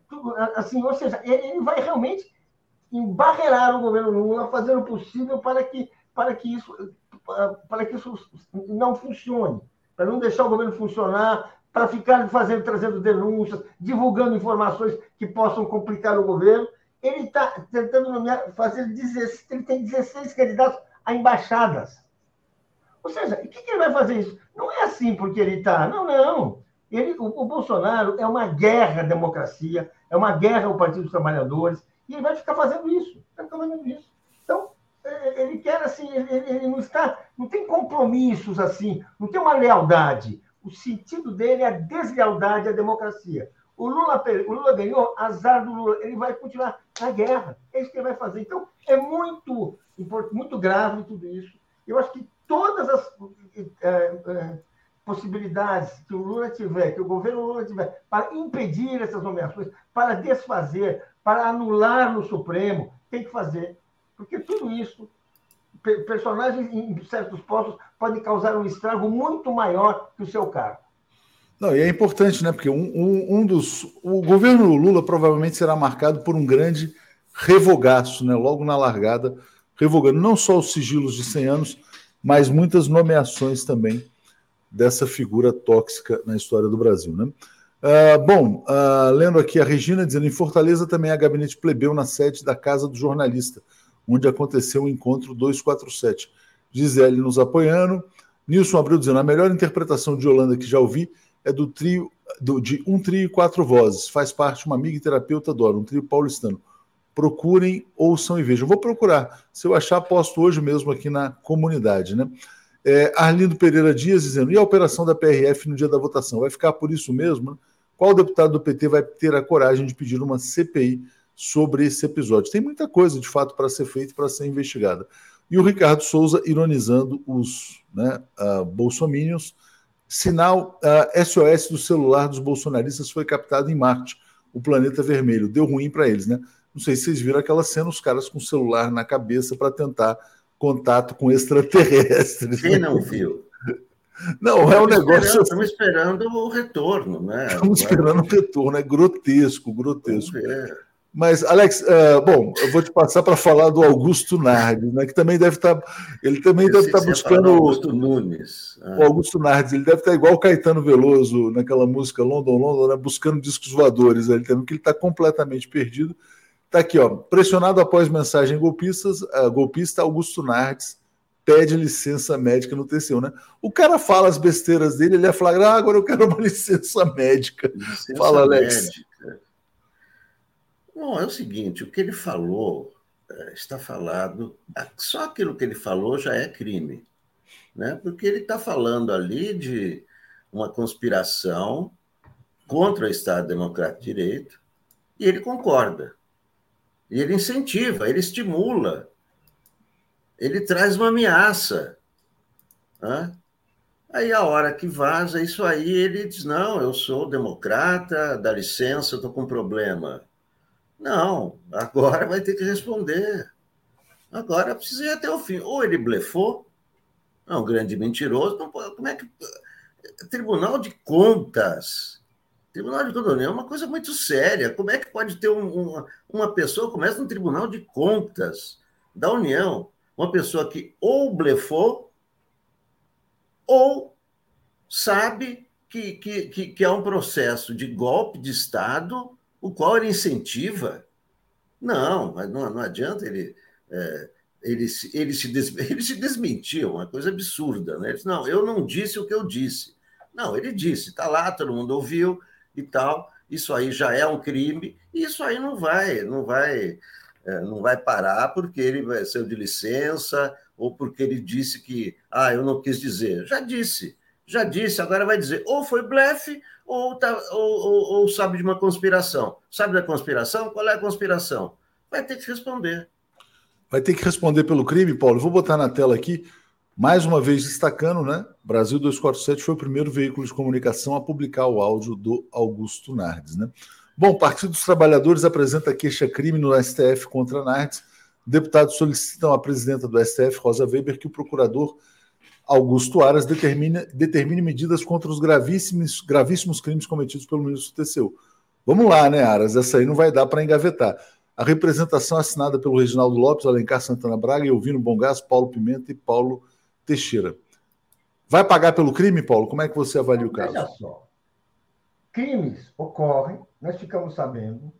assim, ou seja, ele vai realmente embarrear o governo Lula, fazer o possível para que para que isso, para que isso não funcione, para não deixar o governo funcionar, para ficar fazendo, trazendo denúncias, divulgando informações que possam complicar o governo. Ele está tentando nomear, fazer 16, ele tem 16 candidatos a embaixadas. Ou seja, o que, que ele vai fazer isso? Não é assim porque ele está. Não, não. Ele, o, o, Bolsonaro é uma guerra à democracia, é uma guerra ao Partido dos Trabalhadores, e ele vai ficar fazendo isso. Ficar fazendo isso. Então, é, ele quer assim, ele, ele não está, não tem compromissos assim, não tem uma lealdade. O sentido dele é a deslealdade à democracia. O Lula, o Lula ganhou, azar do Lula, ele vai continuar na guerra. É isso que ele vai fazer. Então, é muito, muito grave tudo isso. Eu acho que todas as é, é, possibilidades que o Lula tiver, que o governo Lula tiver, para impedir essas nomeações, para desfazer, para anular no Supremo, tem que fazer. Porque tudo isso, personagens em certos postos podem causar um estrago muito maior que o seu cargo. Não, e é importante, né? Porque um, um, um, dos. O governo Lula provavelmente será marcado por um grande revogaço, né? Logo na largada, revogando não só os sigilos de 100 anos, mas muitas nomeações também dessa figura tóxica na história do Brasil. Né? Uh, bom, uh, lendo aqui a Regina dizendo: em Fortaleza também há gabinete plebeu na sede da Casa do Jornalista, onde aconteceu o encontro 247. Gisele nos apoiando. Nilson Abreu dizendo: a melhor interpretação de Holanda que já ouvi é do trio do, de um trio e quatro vozes. Faz parte uma amiga e terapeuta adora, um trio paulistano. Procurem, ouçam e vejam. Vou procurar. Se eu achar, posto hoje mesmo aqui na comunidade, né? É, Arlindo Pereira Dias dizendo: e a operação da PRF no dia da votação? Vai ficar por isso mesmo? Qual deputado do PT vai ter a coragem de pedir uma CPI sobre esse episódio? Tem muita coisa, de fato, para ser feita, para ser investigada. E o Ricardo Souza ironizando os né, uh, bolsomínios. Sinal uh, ah, SOS do celular dos bolsonaristas foi captado em Marte, o planeta vermelho. Deu ruim para eles, né? Não sei se vocês viram aquela cena, os caras com o celular na cabeça para tentar contato com extraterrestres. Quem não viu? Não, é um negócio. Estamos esperando o retorno, né? Estamos esperando o retorno, é grotesco, grotesco. Mas, Alex, uh, bom, eu vou te passar para falar do Augusto Nardes, né? Que também deve estar. Tá, ele também deve estar tá buscando. Augusto Nunes. Ah. O Augusto Nardes, ele deve estar tá igual o Caetano Veloso naquela música London, London, né? buscando discos voadores. Ele também, que ele está completamente perdido. Está aqui, ó. Pressionado após mensagem golpistas, uh, golpista, Augusto Nardes pede licença médica no TCU, né? O cara fala as besteiras dele, ele ia falar, ah, agora eu quero uma licença médica. Licença fala, Alex. Médica. Bom, é o seguinte, o que ele falou é, está falado, só aquilo que ele falou já é crime, né? Porque ele está falando ali de uma conspiração contra o Estado Democrático de Direito e ele concorda. E ele incentiva, ele estimula, ele traz uma ameaça. Né? Aí, a hora que vaza isso aí, ele diz: Não, eu sou democrata, dá licença, estou com problema. Não, agora vai ter que responder. Agora precisa ir até o fim. Ou ele blefou, é um grande mentiroso, não como é que. Tribunal de Contas Tribunal de Contas é uma coisa muito séria. Como é que pode ter um, uma, uma pessoa, começa no Tribunal de Contas da União, uma pessoa que ou blefou ou sabe que, que, que, que é um processo de golpe de Estado, o qual ele incentiva. Não, não, não adianta ele. É, ele, ele, se des, ele se uma coisa absurda. Né? Ele disse, não, eu não disse o que eu disse. Não, ele disse, está lá, todo mundo ouviu, e tal. Isso aí já é um crime, e isso aí não vai, não vai, é, não vai parar porque ele vai ser de licença ou porque ele disse que, ah, eu não quis dizer. Já disse, já disse, agora vai dizer ou foi blefe ou, tá, ou, ou, ou sabe de uma conspiração. Sabe da conspiração? Qual é a conspiração? Vai ter que responder. Vai ter que responder pelo crime, Paulo. vou botar na tela aqui mais uma vez destacando, né? Brasil 247 foi o primeiro veículo de comunicação a publicar o áudio do Augusto Nardes, né? Bom, Partido dos Trabalhadores apresenta queixa-crime no STF contra Nardes. Deputados solicitam à presidenta do STF, Rosa Weber, que o procurador Augusto Aras determine, determine medidas contra os gravíssimos, gravíssimos crimes cometidos pelo ministro do TCU. Vamos lá, né, Aras? Essa aí não vai dar para engavetar. a representação assinada pelo Reginaldo Lopes, Alencar Santana Braga, Elvino Bongás, Paulo Pimenta e Paulo Teixeira. Vai pagar pelo crime, Paulo? Como é que você avalia o caso? Olha só. Crimes ocorrem, nós ficamos sabendo,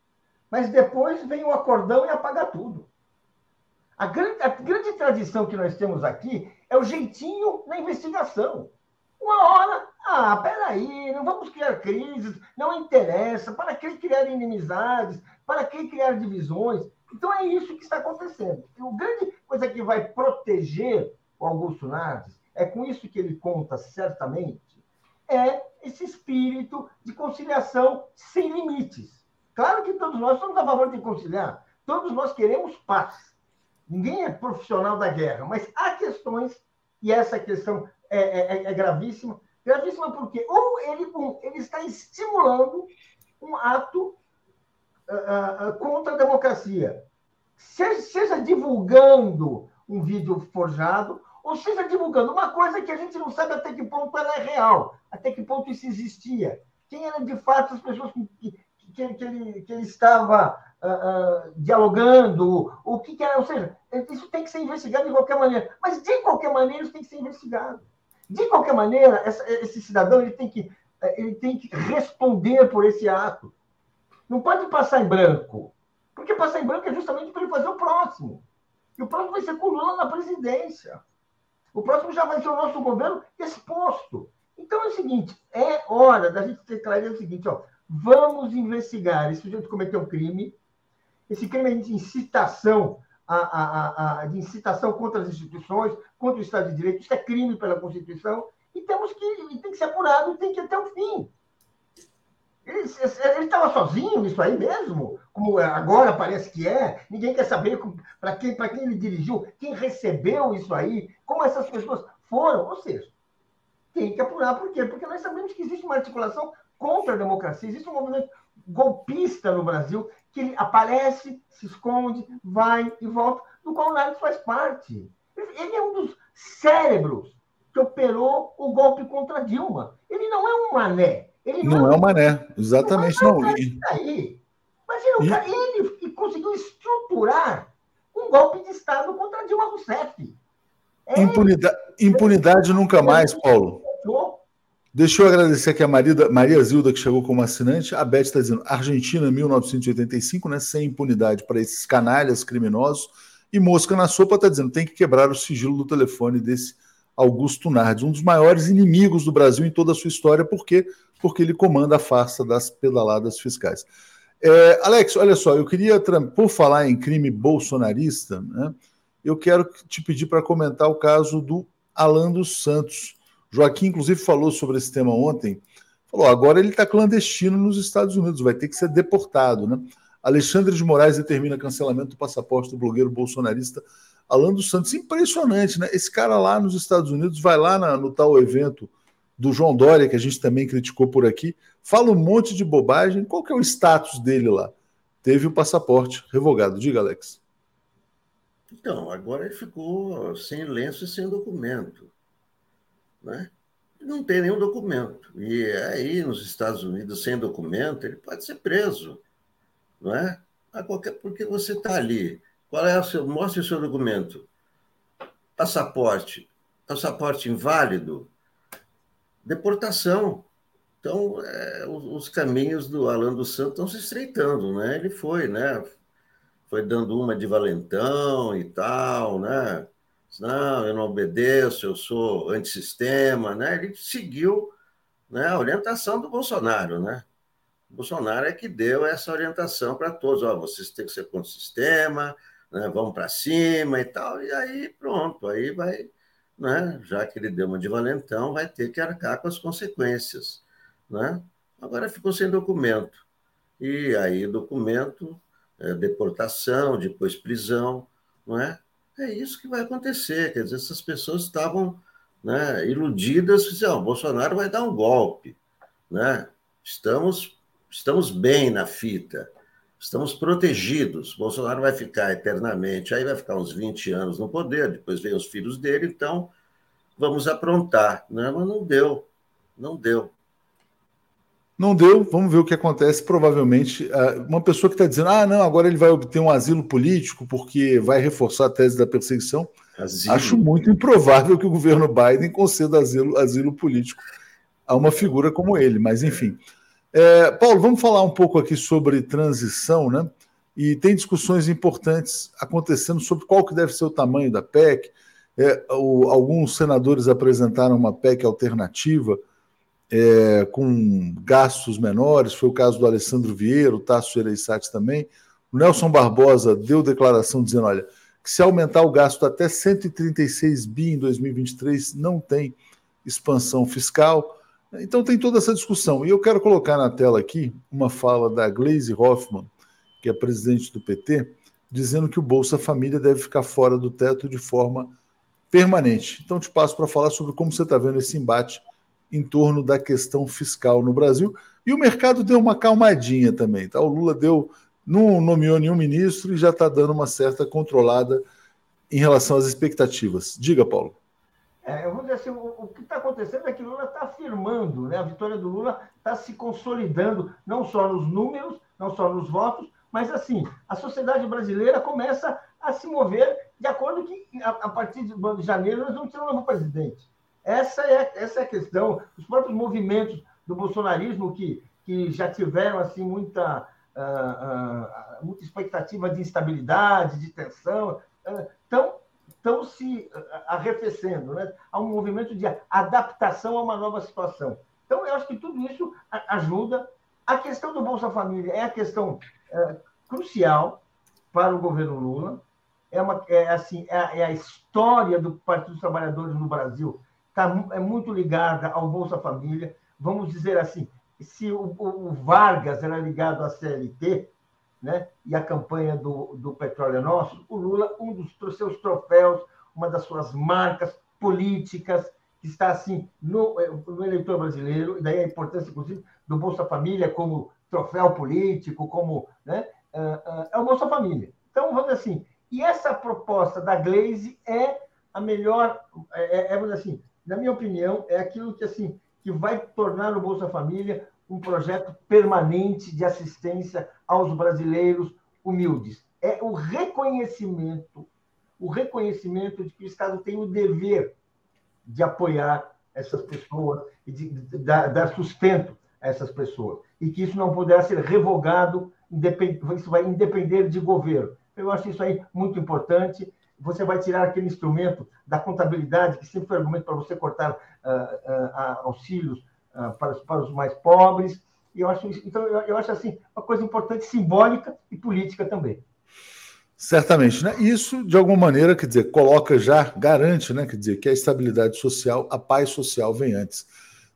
mas depois vem o acordão e apaga tudo. A grande, a grande tradição que nós temos aqui é o jeitinho na investigação. Uma hora, ah, peraí, não vamos criar crises, não interessa, para que criar inimizades, para que criar divisões? Então é isso que está acontecendo. E a grande coisa que vai proteger o Augusto Nardes, é com isso que ele conta certamente, é esse espírito de conciliação sem limites. Claro que todos nós somos a favor de conciliar, todos nós queremos paz. Ninguém é profissional da guerra, mas há questões, e essa questão é, é, é gravíssima. Gravíssima porque ou ele, ele está estimulando um ato uh, uh, contra a democracia, seja, seja divulgando um vídeo forjado, ou seja divulgando uma coisa que a gente não sabe até que ponto ela é real, até que ponto isso existia. Quem eram de fato as pessoas que, que, que, que ele, que ele estava uh, dialogando, o que, que é, ou seja, isso tem que ser investigado de qualquer maneira. Mas de qualquer maneira isso tem que ser investigado. De qualquer maneira, essa, esse cidadão ele tem, que, ele tem que responder por esse ato. Não pode passar em branco. Porque passar em branco é justamente para ele fazer o próximo. E o próximo vai ser Lula na presidência. O próximo já vai ser o nosso governo exposto. Então é o seguinte: é hora da gente ter clareza o seguinte: ó, vamos investigar. Esse sujeito cometeu um crime, esse crime é de incitação, a, a, a, de incitação contra as instituições, contra o Estado de Direito. Isso é crime pela Constituição e temos que tem que ser apurado, tem que ir até o fim. Ele estava sozinho nisso aí mesmo, como agora parece que é. Ninguém quer saber para quem, quem ele dirigiu, quem recebeu isso aí, como essas pessoas foram. Ou seja, tem que apurar. Por quê? Porque nós sabemos que existe uma articulação contra a democracia, existe um movimento golpista no Brasil que ele aparece, se esconde, vai e volta, do qual o Nardes faz parte. Ele é um dos cérebros que operou o golpe contra Dilma. Ele não é um mané. Ele não, não é um mané, exatamente não. É não. Aí. Imagina, e... cara, ele conseguiu estruturar um golpe de Estado contra Dilma Rousseff. É impunidade, impunidade nunca mais, Paulo. Deixa eu agradecer aqui a Maria, Maria Zilda, que chegou como assinante. A Beth está dizendo: Argentina, 1985, né? Sem impunidade para esses canalhas criminosos. E Mosca na Sopa está dizendo: tem que quebrar o sigilo do telefone desse Augusto Nardes, um dos maiores inimigos do Brasil em toda a sua história. Por quê? Porque ele comanda a farsa das pedaladas fiscais. É, Alex, olha só, eu queria, por falar em crime bolsonarista, né, eu quero te pedir para comentar o caso do Alan dos Santos Joaquim, inclusive, falou sobre esse tema ontem. Falou, agora ele está clandestino nos Estados Unidos, vai ter que ser deportado, né? Alexandre de Moraes determina cancelamento do passaporte do blogueiro bolsonarista Alan dos Santos. Impressionante, né? Esse cara lá nos Estados Unidos vai lá na, no tal evento do João Dória, que a gente também criticou por aqui, fala um monte de bobagem. Qual que é o status dele lá? Teve o passaporte revogado. Diga, Alex. Então, agora ele ficou sem lenço e sem documento né? não tem nenhum documento. E aí, nos Estados Unidos, sem documento, ele pode ser preso, não é? A qualquer, porque você está ali. Qual é o seu. Mostre o seu documento. Passaporte. Passaporte inválido. Deportação. Então, é, os, os, caminhos do Alan dos Santos estão se estreitando, né? Ele foi, né? Foi dando uma de valentão e tal, né? Não, eu não obedeço, eu sou antissistema, né? Ele seguiu né, a orientação do Bolsonaro, né? O Bolsonaro é que deu essa orientação para todos, ó, vocês têm que ser contra o sistema, né, vão para cima e tal, e aí pronto, aí vai, né, já que ele deu uma de valentão, vai ter que arcar com as consequências, né? Agora ficou sem documento, e aí documento, é, deportação, depois prisão, não é? É isso que vai acontecer. Quer dizer, essas pessoas estavam né, iludidas, que oh, o Bolsonaro vai dar um golpe. Né? Estamos, estamos bem na fita, estamos protegidos. Bolsonaro vai ficar eternamente, aí vai ficar uns 20 anos no poder, depois vem os filhos dele, então vamos aprontar. Né? Mas não deu, não deu. Não deu, vamos ver o que acontece. Provavelmente, ah, uma pessoa que está dizendo, ah, não, agora ele vai obter um asilo político porque vai reforçar a tese da perseguição. Asilo. Acho muito improvável que o governo Biden conceda asilo, asilo político a uma figura como ele, mas enfim. É, Paulo, vamos falar um pouco aqui sobre transição, né? E tem discussões importantes acontecendo sobre qual que deve ser o tamanho da PEC. É, o, alguns senadores apresentaram uma PEC alternativa é, com gastos menores, foi o caso do Alessandro Vieira, o Tasso Ereissati também. O Nelson Barbosa deu declaração dizendo: olha, que se aumentar o gasto até 136 bi em 2023, não tem expansão fiscal. Então tem toda essa discussão. E eu quero colocar na tela aqui uma fala da Glaze Hoffman, que é presidente do PT, dizendo que o Bolsa Família deve ficar fora do teto de forma permanente. Então te passo para falar sobre como você está vendo esse embate em torno da questão fiscal no Brasil. E o mercado deu uma calmadinha também. Tá? O Lula deu, não nomeou nenhum ministro e já está dando uma certa controlada em relação às expectativas. Diga, Paulo. É, eu vou dizer assim, o, o que está acontecendo é que Lula está afirmando, né? a vitória do Lula está se consolidando, não só nos números, não só nos votos, mas assim, a sociedade brasileira começa a se mover de acordo que, a, a partir de janeiro, nós vamos ter um novo presidente. Essa é, essa é a questão. Os próprios movimentos do bolsonarismo, que, que já tiveram assim muita, uh, uh, muita expectativa de instabilidade, de tensão, estão uh, estão se arrefecendo. Né? Há um movimento de adaptação a uma nova situação. Então, eu acho que tudo isso ajuda. A questão do Bolsa Família é a questão crucial para o governo Lula. É, uma, é, assim, é, é a história do Partido dos Trabalhadores no Brasil tá, é muito ligada ao Bolsa Família. Vamos dizer assim, se o, o Vargas era ligado à CLT, né, e a campanha do, do Petróleo é Nosso, o Lula, um dos seus troféus, uma das suas marcas políticas, que está assim no, no eleitor brasileiro, e daí a importância, inclusive, do Bolsa Família como troféu político, como né, uh, uh, é o Bolsa Família. Então, vamos assim, e essa proposta da Glaze é a melhor, é, é, é assim, na minha opinião, é aquilo que assim que vai tornar o Bolsa Família um projeto permanente de assistência aos brasileiros humildes. É o reconhecimento, o reconhecimento de que o Estado tem o dever de apoiar essas pessoas e de, de, dar sustento a essas pessoas. E que isso não poderá ser revogado, isso vai independer de governo. Eu acho isso aí muito importante você vai tirar aquele instrumento da contabilidade, que sempre foi argumento para você cortar uh, uh, auxílios uh, para, os, para os mais pobres. E eu acho, então, eu, eu acho assim, uma coisa importante, simbólica e política também. Certamente, né? Isso, de alguma maneira, quer dizer, coloca já, garante, né? Quer dizer, que a estabilidade social, a paz social vem antes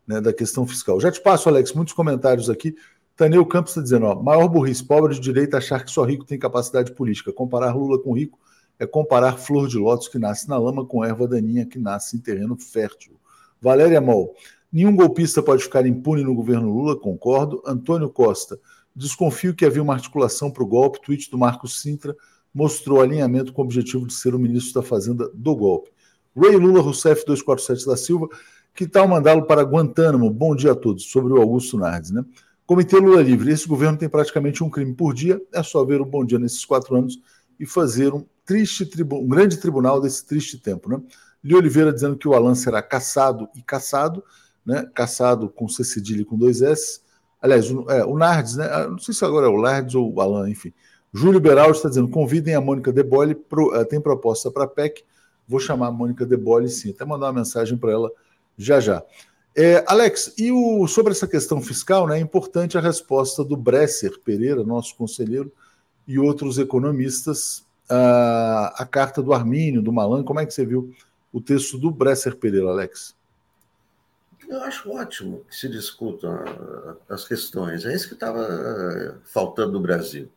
né, da questão fiscal. Já te passo, Alex, muitos comentários aqui. Taneu Campos está dizendo: ó, maior burrice, pobre de direita achar que só rico tem capacidade política. Comparar Lula com rico é comparar flor de lótus que nasce na lama com erva daninha que nasce em terreno fértil. Valéria Mol. Nenhum golpista pode ficar impune no governo Lula, concordo. Antônio Costa. Desconfio que havia uma articulação para o golpe. Tweet do Marcos Sintra mostrou alinhamento com o objetivo de ser o ministro da Fazenda do golpe. Ray Lula Rousseff 247 da Silva. Que tal mandá-lo para Guantánamo? Bom dia a todos. Sobre o Augusto Nardes, né? Comitê Lula Livre. Esse governo tem praticamente um crime por dia. É só ver o bom dia nesses quatro anos e fazer um triste um grande tribunal desse triste tempo. Né? Li Oliveira dizendo que o Alan será caçado e caçado, né? caçado com C cedilha e com dois S. Aliás, o, é, o Nardes, né? Ah, não sei se agora é o Nardes ou o Alan, enfim. Júlio Beraldo está dizendo: convidem a Mônica Debole, pro, uh, tem proposta para a PEC. Vou chamar a Mônica Debole, sim. Até mandar uma mensagem para ela já já. É, Alex, e o, sobre essa questão fiscal, né, é importante a resposta do Bresser Pereira, nosso conselheiro, e outros economistas a, a carta do Armínio, do Malan. Como é que você viu o texto do Bresser Pereira, Alex? Eu acho ótimo que se discutam as questões. É isso que estava eh, faltando no Brasil.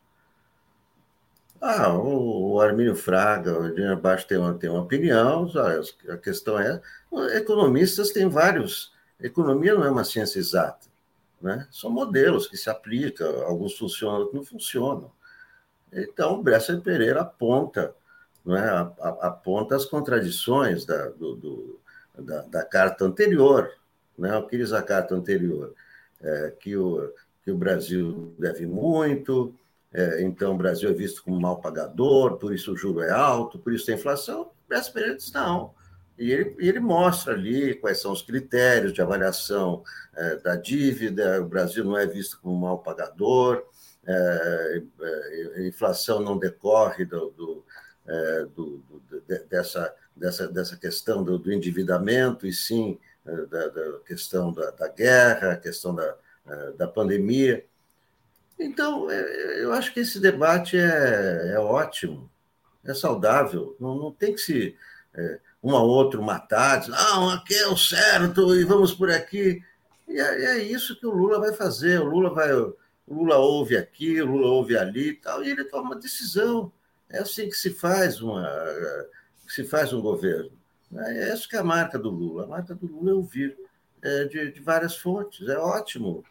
Ah, o Armínio Fraga, o Dina Baixo tem uma, tem uma opinião, a questão é, economistas têm vários, economia não é uma ciência exata, né? são modelos que se aplicam, alguns funcionam, outros não funcionam. Então, o Bresser Pereira aponta, não é, aponta as contradições da, do, do, da, da, carta anterior, né, o que diz a carta anterior. é, que, o, que o Brasil deve muito, é, então o Brasil é visto como mal pagador, por isso o juro é alto, por isso tem inflação. Bessa Pereira diz não. E ele, ele mostra ali quais são os critérios de avaliação é, da dívida, o Brasil não é visto como mal pagador, a inflação não decorre do, do, é, do, dessa, dessa, dessa questão do, endividamento, e sim da, da questão da, da, guerra, a questão da, da pandemia. Então, eu acho que esse debate é, é ótimo, é saudável, não, não tem que se é, um ao outro matar, dizer, não, aqui é o certo e vamos por aqui. E é, é, isso que o Lula vai fazer. O Lula vai, o Lula ouve aqui, o Lula ouve ali e tal, e ele toma uma decisão. É assim que se faz uma, que se faz um governo. É essa que é a marca do Lula. A marca do Lula é ouvir é, de, de várias fontes. É ótimo.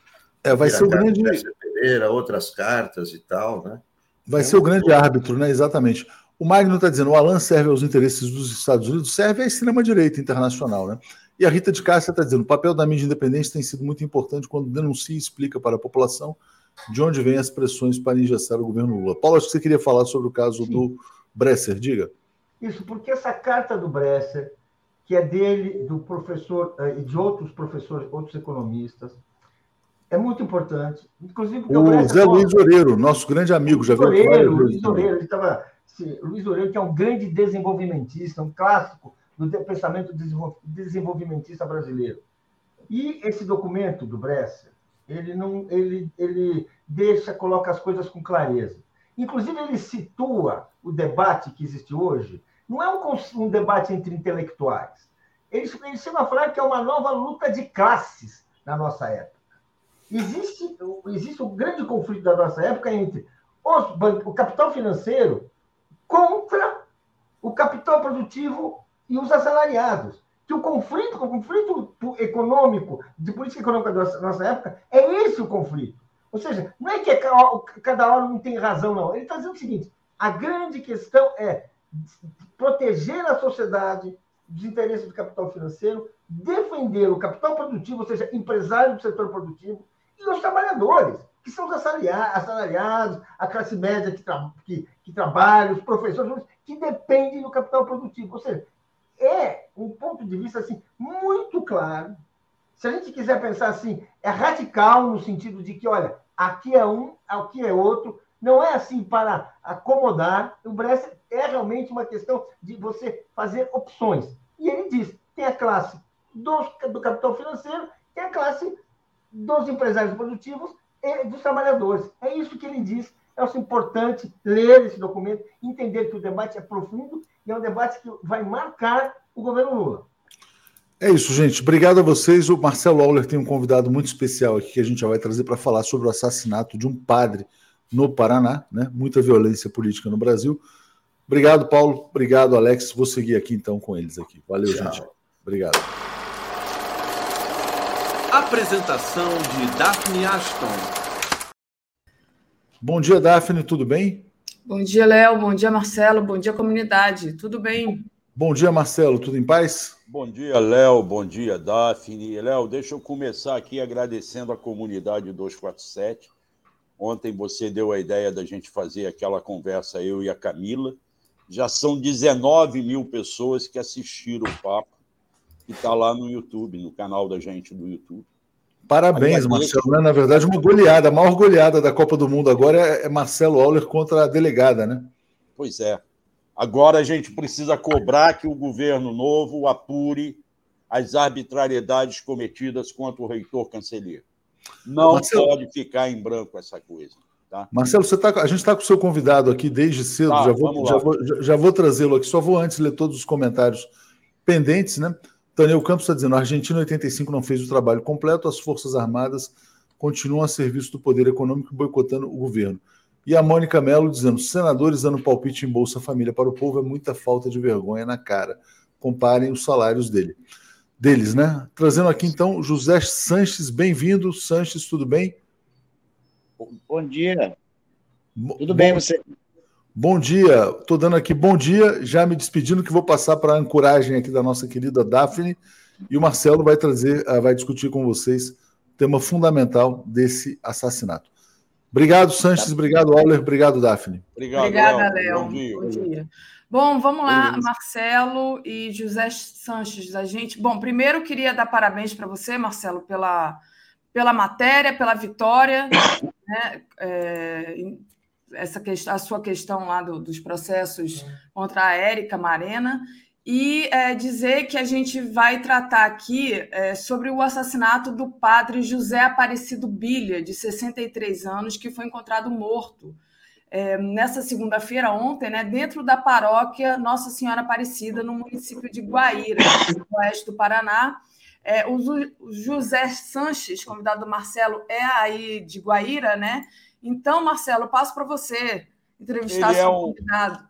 É, vai ser o grande. Pereira, outras cartas e tal, né? Vai é ser o grande árbitro, né? Exatamente. O Magno está dizendo: o Alan serve aos interesses dos Estados Unidos, serve à extrema-direita internacional, né? E a Rita de Cássia está dizendo: o papel da mídia independente tem sido muito importante quando denuncia e explica para a população de onde vêm as pressões para ingestar o governo Lula. Paulo, acho que você queria falar sobre o caso Sim. do Bresser, diga. Isso, porque essa carta do Bresser, que é dele, do professor eh, e de outros professores, outros economistas, é muito importante. Inclusive, o, o Zé Luiz Oreiro, nosso grande amigo, já viu Oreiro, Luiz Oreiro, ele estava Luiz Oreiro, que é um grande desenvolvimentista, um clássico do pensamento desenvolvimentista brasileiro. E esse documento do Bresser, ele não, ele, ele deixa, coloca as coisas com clareza. Inclusive, ele situa o debate que existe hoje, não é um, um debate entre intelectuais. Ele, ele chama a falar que é uma nova luta de classes na nossa época. Existe, existe um grande conflito da nossa época entre os, o capital financeiro contra o capital produtivo e os assalariados. Que o conflito, o conflito econômico, de política econômica da nossa época, é esse o conflito. Ou seja, não é que cada hora não tem razão, não. Ele está dizendo o seguinte: a grande questão é proteger a sociedade dos interesses do capital financeiro, defender o capital produtivo, ou seja, empresário do setor produtivo, e os trabalhadores que são os assalariados, a classe média que, tra que, que trabalha, os professores, que dependem do capital produtivo. Ou seja, é um ponto de vista assim, muito claro. Se a gente quiser pensar assim, é radical no sentido de que, olha, aqui é um, aqui é outro, não é assim para acomodar. O Bresser é realmente uma questão de você fazer opções. E ele diz: tem a classe do, capital financeiro, tem a classe dos empresários produtivos dos trabalhadores. É isso que ele diz. É importante ler esse documento, entender que o debate é profundo e é um debate que vai marcar o governo Lula. É isso, gente. Obrigado a vocês. O Marcelo Auler tem um convidado muito especial aqui que a gente já vai trazer para falar sobre o assassinato de um padre no Paraná, né? Muita violência política no Brasil. Obrigado, Paulo. Obrigado, Alex. Vou seguir aqui então com eles aqui. Valeu, Tchau. gente. Obrigado. Apresentação de Daphne Ashton. Bom dia, Daphne, tudo bem? Bom dia, Léo. Bom dia, Marcelo. Bom dia, comunidade. Tudo bem? Bom dia, Marcelo. Tudo em paz? Bom dia, Léo. Bom dia, Daphne. Léo, deixa eu começar aqui agradecendo a comunidade 247. Ontem você deu a ideia da gente fazer aquela conversa, eu e a Camila. Já são 19 mil pessoas que assistiram o papo que está lá no YouTube, no canal da gente do YouTube. Parabéns, Marcelo. Né? Na verdade, uma goleada, a maior goleada da Copa do Mundo agora é Marcelo Auler contra a delegada, né? Pois é. Agora a gente precisa cobrar que o governo novo apure as arbitrariedades cometidas contra o reitor canceler. Não Marcelo... pode ficar em branco essa coisa. Tá? Marcelo, você tá, a gente está com o seu convidado aqui desde cedo, tá, já, vou, já, vou, já vou trazê-lo aqui, só vou antes ler todos os comentários pendentes, né? Daniel Campos está dizendo: a Argentina 85 não fez o trabalho completo, as Forças Armadas continuam a serviço do poder econômico boicotando o governo. E a Mônica Mello dizendo: senadores dando palpite em Bolsa Família para o povo é muita falta de vergonha na cara. Comparem os salários dele. Deles, né? Trazendo aqui então José Sanches, bem-vindo. Sanches, tudo bem? Bom dia. Tudo bom, bem, você? Bom dia, estou dando aqui bom dia, já me despedindo que vou passar para a ancoragem aqui da nossa querida Daphne e o Marcelo vai trazer, ah, vai discutir com vocês tema fundamental desse assassinato. Obrigado, Sanches, obrigado, Auler, obrigado, Daphne. Obrigado, Obrigada, Léo. Bom dia. Bom dia. Bom, vamos lá, Marcelo e José Sanches. A gente, bom, primeiro queria dar parabéns para você, Marcelo, pela, pela matéria, pela vitória, né? É, essa questão, a sua questão lá do, dos processos contra a Érica Marena e é, dizer que a gente vai tratar aqui é, sobre o assassinato do padre José Aparecido Bilha, de 63 anos, que foi encontrado morto é, nessa segunda-feira, ontem, né, dentro da paróquia Nossa Senhora Aparecida, no município de Guaíra, no oeste do Paraná. É, o José Sanches, convidado do Marcelo, é aí de Guaíra, né? Então, Marcelo, passo para você entrevistar Ele é um, convidado.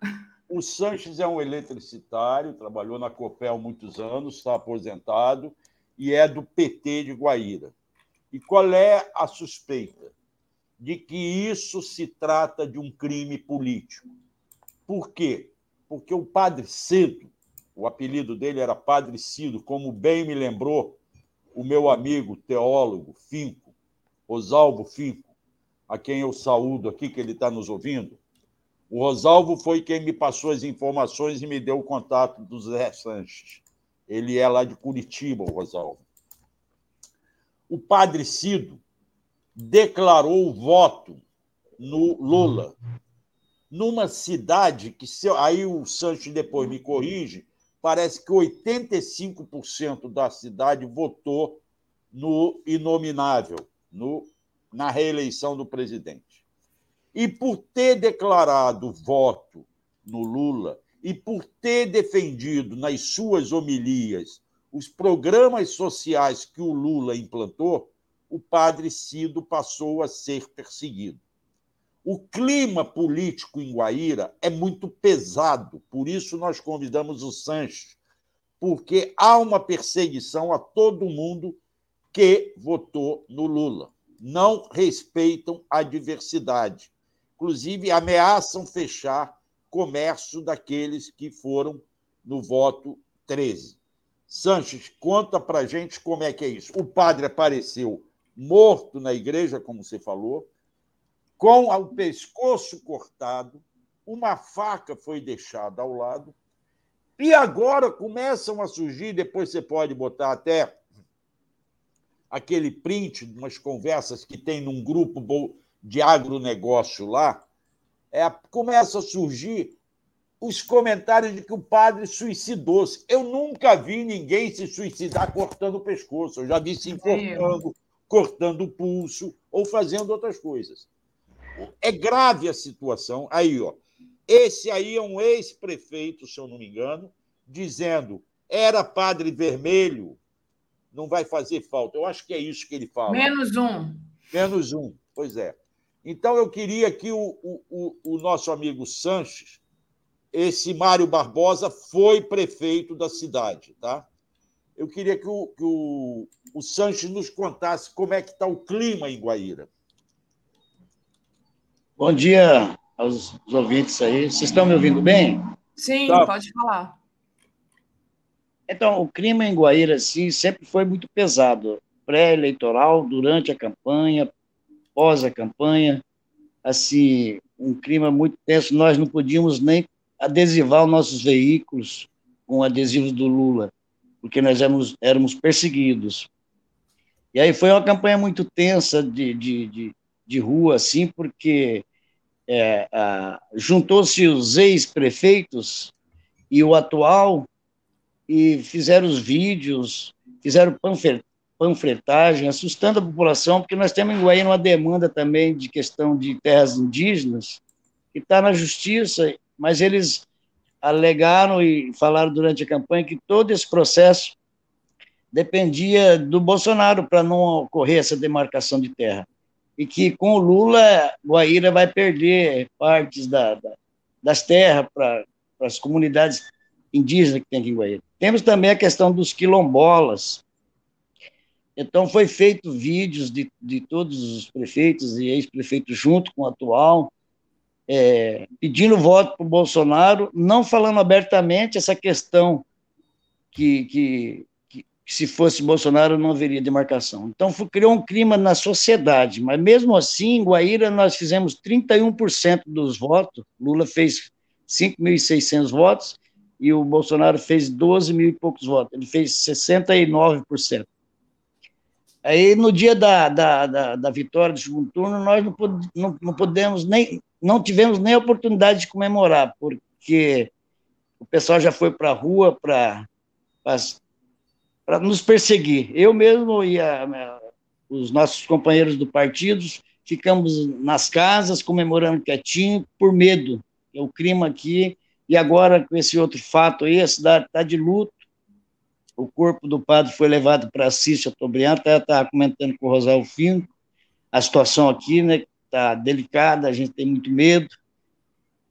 O Sanches é um eletricitário, trabalhou na Copel muitos anos, está aposentado e é do PT de Guaíra. E qual é a suspeita? de que isso se trata de um crime político. Por quê? Porque o Padre Cido, o apelido dele era Padre Cido, como bem me lembrou o meu amigo teólogo Finco, Rosalvo Finco, a quem eu saúdo aqui, que ele está nos ouvindo. O Rosalvo foi quem me passou as informações e me deu o contato do Zé Sanches. Ele é lá de Curitiba, o Rosalvo. O padre Cido declarou o voto no Lula, numa cidade que, aí o Sanches depois me corrige, parece que 85% da cidade votou no inominável, no, na reeleição do presidente. E por ter declarado voto no Lula e por ter defendido nas suas homilias os programas sociais que o Lula implantou, o padre Cido passou a ser perseguido. O clima político em Guaíra é muito pesado, por isso nós convidamos o Sanches, porque há uma perseguição a todo mundo que votou no Lula. Não respeitam a diversidade. Inclusive, ameaçam fechar comércio daqueles que foram no voto 13. Sanches, conta para gente como é que é isso. O padre apareceu morto na igreja, como você falou, com o pescoço cortado, uma faca foi deixada ao lado, e agora começam a surgir, depois você pode botar até aquele print de umas conversas que tem num grupo de agronegócio lá, é, começa a surgir os comentários de que o padre suicidou-se. Eu nunca vi ninguém se suicidar cortando o pescoço. Eu já vi se enforcando, cortando o pulso ou fazendo outras coisas. É grave a situação. Aí, ó. Esse aí é um ex-prefeito, se eu não me engano, dizendo era padre vermelho, não vai fazer falta. Eu acho que é isso que ele fala. Menos um. Menos um, pois é. Então, eu queria que o, o, o nosso amigo Sanches, esse Mário Barbosa, foi prefeito da cidade, tá? eu queria que o, que o, o Sanches nos contasse como é que está o clima em Guaíra. Bom dia aos ouvintes aí. Vocês estão me ouvindo bem? Sim, tá. pode falar. Então, o clima em Guaíra, sim, sempre foi muito pesado. Pré-eleitoral, durante a campanha, pós a campanha, assim, um clima muito tenso. Nós não podíamos nem adesivar os nossos veículos com adesivos do Lula porque nós éramos, éramos perseguidos. E aí foi uma campanha muito tensa de, de, de, de rua, assim, porque é, juntou-se os ex-prefeitos e o atual e fizeram os vídeos, fizeram panfletagem, assustando a população, porque nós temos em Guaíra uma demanda também de questão de terras indígenas, que está na justiça, mas eles alegaram e falaram durante a campanha que todo esse processo dependia do Bolsonaro para não ocorrer essa demarcação de terra. E que com o Lula, Guaíra vai perder partes da, da, das terras para as comunidades indígenas que tem aqui em Guaíra. Temos também a questão dos quilombolas. Então, foi feito vídeos de, de todos os prefeitos e ex-prefeitos junto com o atual, é, pedindo voto para o Bolsonaro, não falando abertamente essa questão que, que, que, que se fosse Bolsonaro não haveria demarcação. Então, criou um clima na sociedade, mas mesmo assim, em Guaíra, nós fizemos 31% dos votos, Lula fez 5.600 votos, e o Bolsonaro fez 12 mil e poucos votos, ele fez 69%. Aí, no dia da, da, da, da vitória do segundo turno, nós não, não, não podemos nem, não tivemos nem oportunidade de comemorar, porque o pessoal já foi para a rua para para nos perseguir. Eu mesmo e a, os nossos companheiros do partido ficamos nas casas comemorando quietinho por medo. É o clima aqui e agora com esse outro fato aí, a cidade está de luto. O corpo do padre foi levado para Assis Chateaubriand, até estava comentando com o Rosário Fino, a situação aqui, né, está delicada, a gente tem muito medo.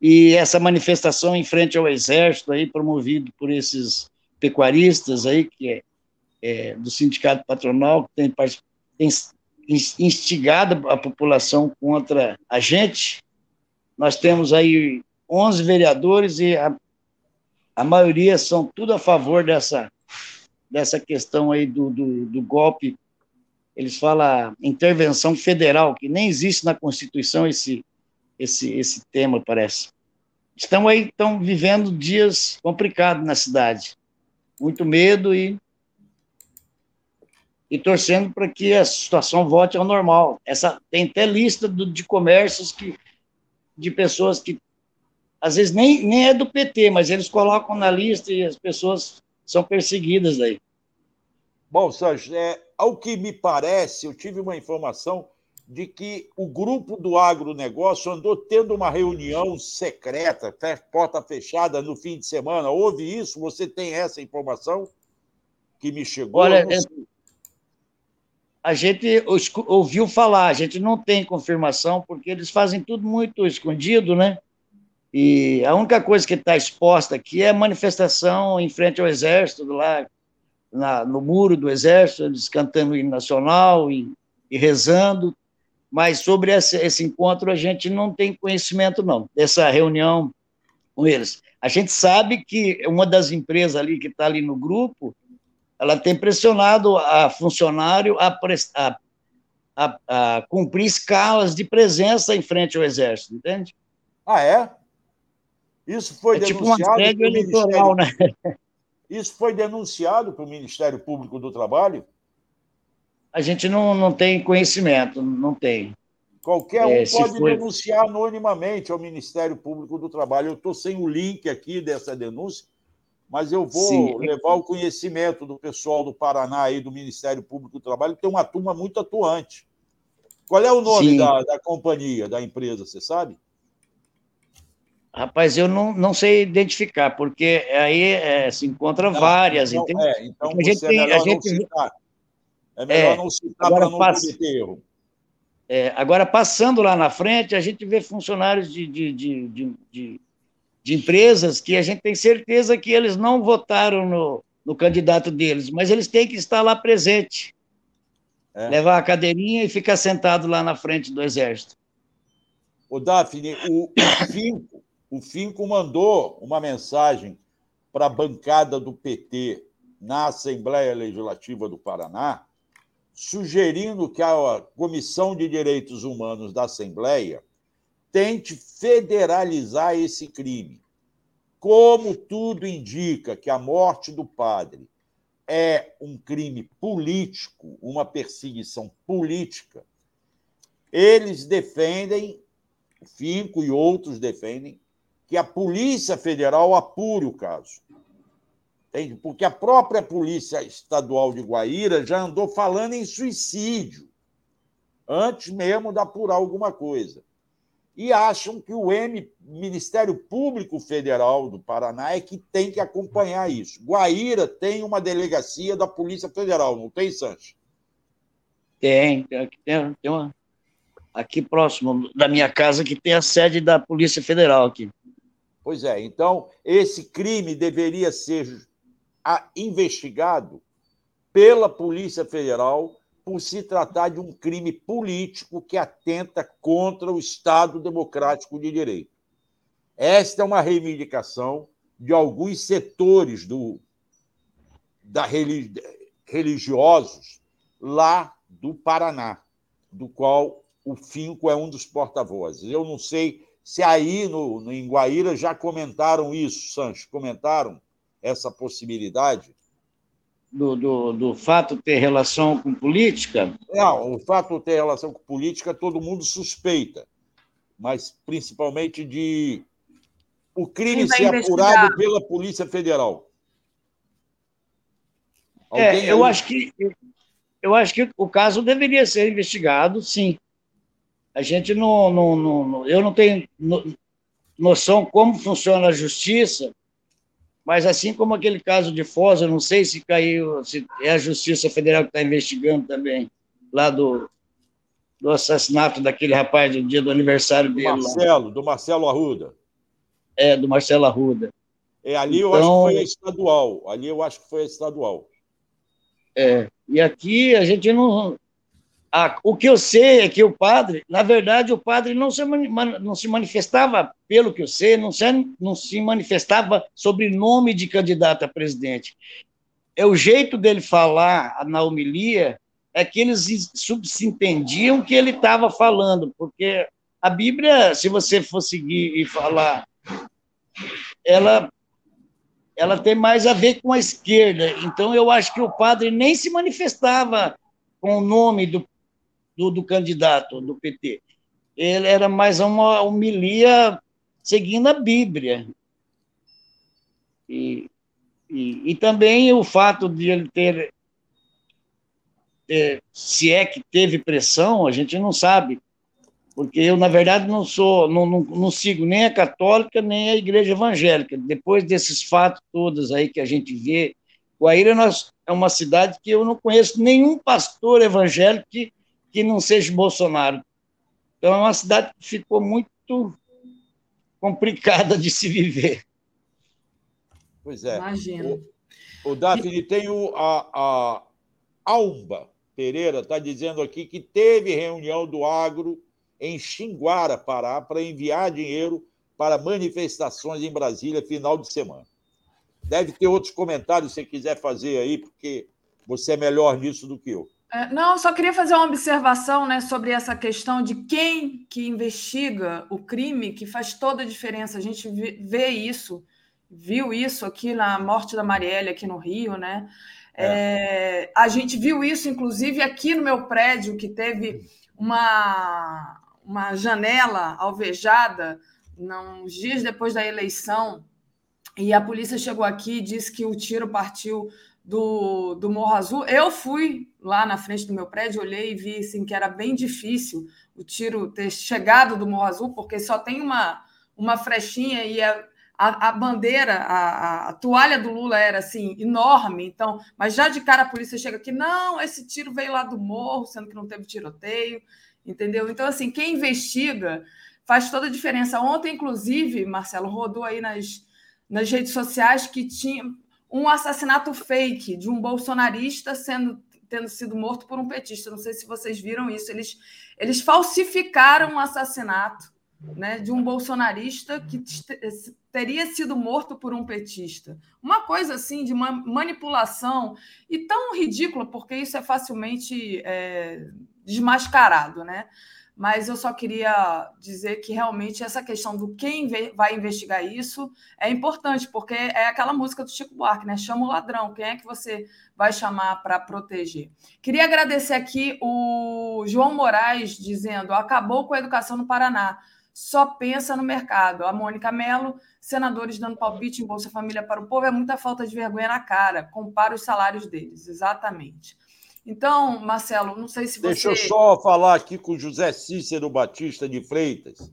E essa manifestação em frente ao exército aí, promovido por esses pecuaristas aí, que é é, do sindicato patronal, que tem, tem instigado a população contra a gente. Nós temos aí 11 vereadores e a, a maioria são tudo a favor dessa, dessa questão aí do, do, do golpe. Eles falam intervenção federal, que nem existe na Constituição esse, esse, esse tema, parece. Estão aí, estão vivendo dias complicados na cidade. Muito medo e e torcendo para que a situação volte ao normal. Essa tem até lista do, de comércios que de pessoas que às vezes nem, nem é do PT, mas eles colocam na lista e as pessoas são perseguidas aí. Bom, Sérgio, é, ao que me parece, eu tive uma informação de que o grupo do agronegócio andou tendo uma reunião secreta, porta fechada no fim de semana. Houve isso? Você tem essa informação que me chegou? Olha, a gente ouviu falar, a gente não tem confirmação, porque eles fazem tudo muito escondido, né? E a única coisa que está exposta aqui é a manifestação em frente ao Exército, lá na, no muro do Exército, eles cantando o hino nacional e, e rezando, mas sobre esse, esse encontro a gente não tem conhecimento, não, dessa reunião com eles. A gente sabe que uma das empresas ali que está ali no grupo ela tem pressionado a funcionário a, a, a, a, cumprir escalas de presença em frente ao Exército, entende? Ah, é? Isso foi é denunciado. Tipo um eleitoral, né? Isso foi denunciado para o Ministério Público do Trabalho? A gente não, não tem conhecimento, não tem. Qualquer um é, pode foi... denunciar anonimamente ao Ministério Público do Trabalho. Eu estou sem o link aqui dessa denúncia, mas eu vou Sim. levar o conhecimento do pessoal do Paraná e do Ministério Público do Trabalho, que tem uma turma muito atuante. Qual é o nome da, da, companhia, da empresa, você sabe? Rapaz, eu não, não sei identificar, porque aí é, se encontra não, várias. Então, é, então a gente é melhor a gente... não citar. É melhor é, não citar para não cometer erro. É, agora, passando lá na frente, a gente vê funcionários de, de, de, de de empresas que a gente tem certeza que eles não votaram no, no candidato deles, mas eles têm que estar lá presente. É. Levar a cadeirinha e ficar sentado lá na frente do Exército. O Daphne, o, o, Finco, o Finco mandou uma mensagem para a bancada do PT na Assembleia Legislativa do Paraná, sugerindo que a Comissão de Direitos Humanos da Assembleia tente federalizar esse crime. Como tudo indica que a morte do padre é um crime político, uma perseguição política, eles defendem, o Finco e outros defendem, que a Polícia Federal apure o caso. Porque a própria Polícia Estadual de Guaíra já andou falando em suicídio, antes mesmo de apurar alguma coisa e acham que o M, Ministério Público Federal do Paraná, é que tem que acompanhar isso. Guaíra tem uma delegacia da Polícia Federal, não tem, Sanches? Tem, tem, tem uma, aqui próximo da minha casa que tem a sede da Polícia Federal aqui. Pois é, então esse crime deveria ser investigado pela Polícia Federal por se tratar de um crime político que atenta contra o Estado democrático de direito. Esta é uma reivindicação de alguns setores do, da religiosos lá do Paraná, do qual o Finco é um dos porta-vozes. Eu não sei se aí no, no, em Guaíra já comentaram isso, Sancho, comentaram essa possibilidade? Do, do, do fato ter relação com política? Não, o fato ter relação com política todo mundo suspeita, mas principalmente de o crime ser apurado pela Polícia Federal. É, eu acho que eu acho que o caso deveria ser investigado, sim. A gente não, não, não eu não tenho noção como funciona a justiça, mas assim como aquele caso de Foz, eu não sei se caiu, se é a Justiça Federal que está investigando também, lá do, do assassinato daquele rapaz no dia do aniversário dele. Do Marcelo, lá. do Marcelo Arruda. É, do Marcelo Arruda. É, ali eu então, acho que foi a estadual. Ali eu acho que foi a estadual. É, e aqui a gente não. Ah, o que eu sei é que o padre, na verdade, o padre não se, não se manifestava, pelo que eu sei, não se, não se manifestava sobre nome de candidato a presidente. É o jeito dele falar na homilia é que eles subentendiam que ele estava falando, porque a Bíblia, se você for seguir e falar, ela ela tem mais a ver com a esquerda. Então, eu acho que o padre nem se manifestava com o nome do, do, do candidato do PT. Ele era mais uma homilia seguindo a Bíblia. E, e, e também o fato de ele ter, ter, se é que teve pressão, a gente não sabe, porque eu, na verdade, não sou, não, não, não, sigo nem a católica, nem a igreja evangélica. Depois desses fatos todos aí que a gente vê, Guaíra nós, é uma cidade que eu não conheço nenhum pastor evangélico que, que não seja Bolsonaro. Então, é uma cidade que ficou muito complicada de se viver. Pois é. Imagina. O, o Daphne tem o, a, a Alba Pereira, está dizendo aqui que teve reunião do agro em Xinguara, Pará, para enviar dinheiro para manifestações em Brasília final de semana. Deve ter outros comentários se você quiser fazer aí, porque você é melhor nisso do que eu. É, não, só queria fazer uma observação né, sobre essa questão de quem que investiga o crime, que faz toda a diferença. A gente vê isso, viu isso aqui na morte da Marielle, aqui no Rio, né? É. É, a gente viu isso, inclusive, aqui no meu prédio, que teve uma, uma janela alvejada uns dias depois da eleição e a polícia chegou aqui e disse que o tiro partiu do, do Morro Azul. Eu fui lá na frente do meu prédio, olhei e vi assim, que era bem difícil o tiro ter chegado do Morro Azul, porque só tem uma, uma frechinha e a, a, a bandeira, a, a, toalha do Lula era assim, enorme. Então, mas já de cara a polícia chega aqui, não, esse tiro veio lá do morro, sendo que não teve tiroteio entendeu? Então, assim, quem investiga faz toda a diferença. Ontem, inclusive, Marcelo, rodou aí nas, nas redes sociais que tinha um assassinato fake de um bolsonarista sendo tendo sido morto por um petista. Não sei se vocês viram isso. Eles, eles falsificaram um assassinato né, de um bolsonarista que teria sido morto por um petista. Uma coisa assim de manipulação e tão ridícula, porque isso é facilmente é, desmascarado, né? Mas eu só queria dizer que realmente essa questão do quem vai investigar isso é importante, porque é aquela música do Chico Buarque, né? Chama o ladrão, quem é que você vai chamar para proteger? Queria agradecer aqui o João Moraes dizendo: acabou com a educação no Paraná, só pensa no mercado. A Mônica Mello, senadores dando palpite em Bolsa Família para o povo, é muita falta de vergonha na cara. Compara os salários deles, exatamente. Então, Marcelo, não sei se você. Deixa eu só falar aqui com o José Cícero Batista de Freitas.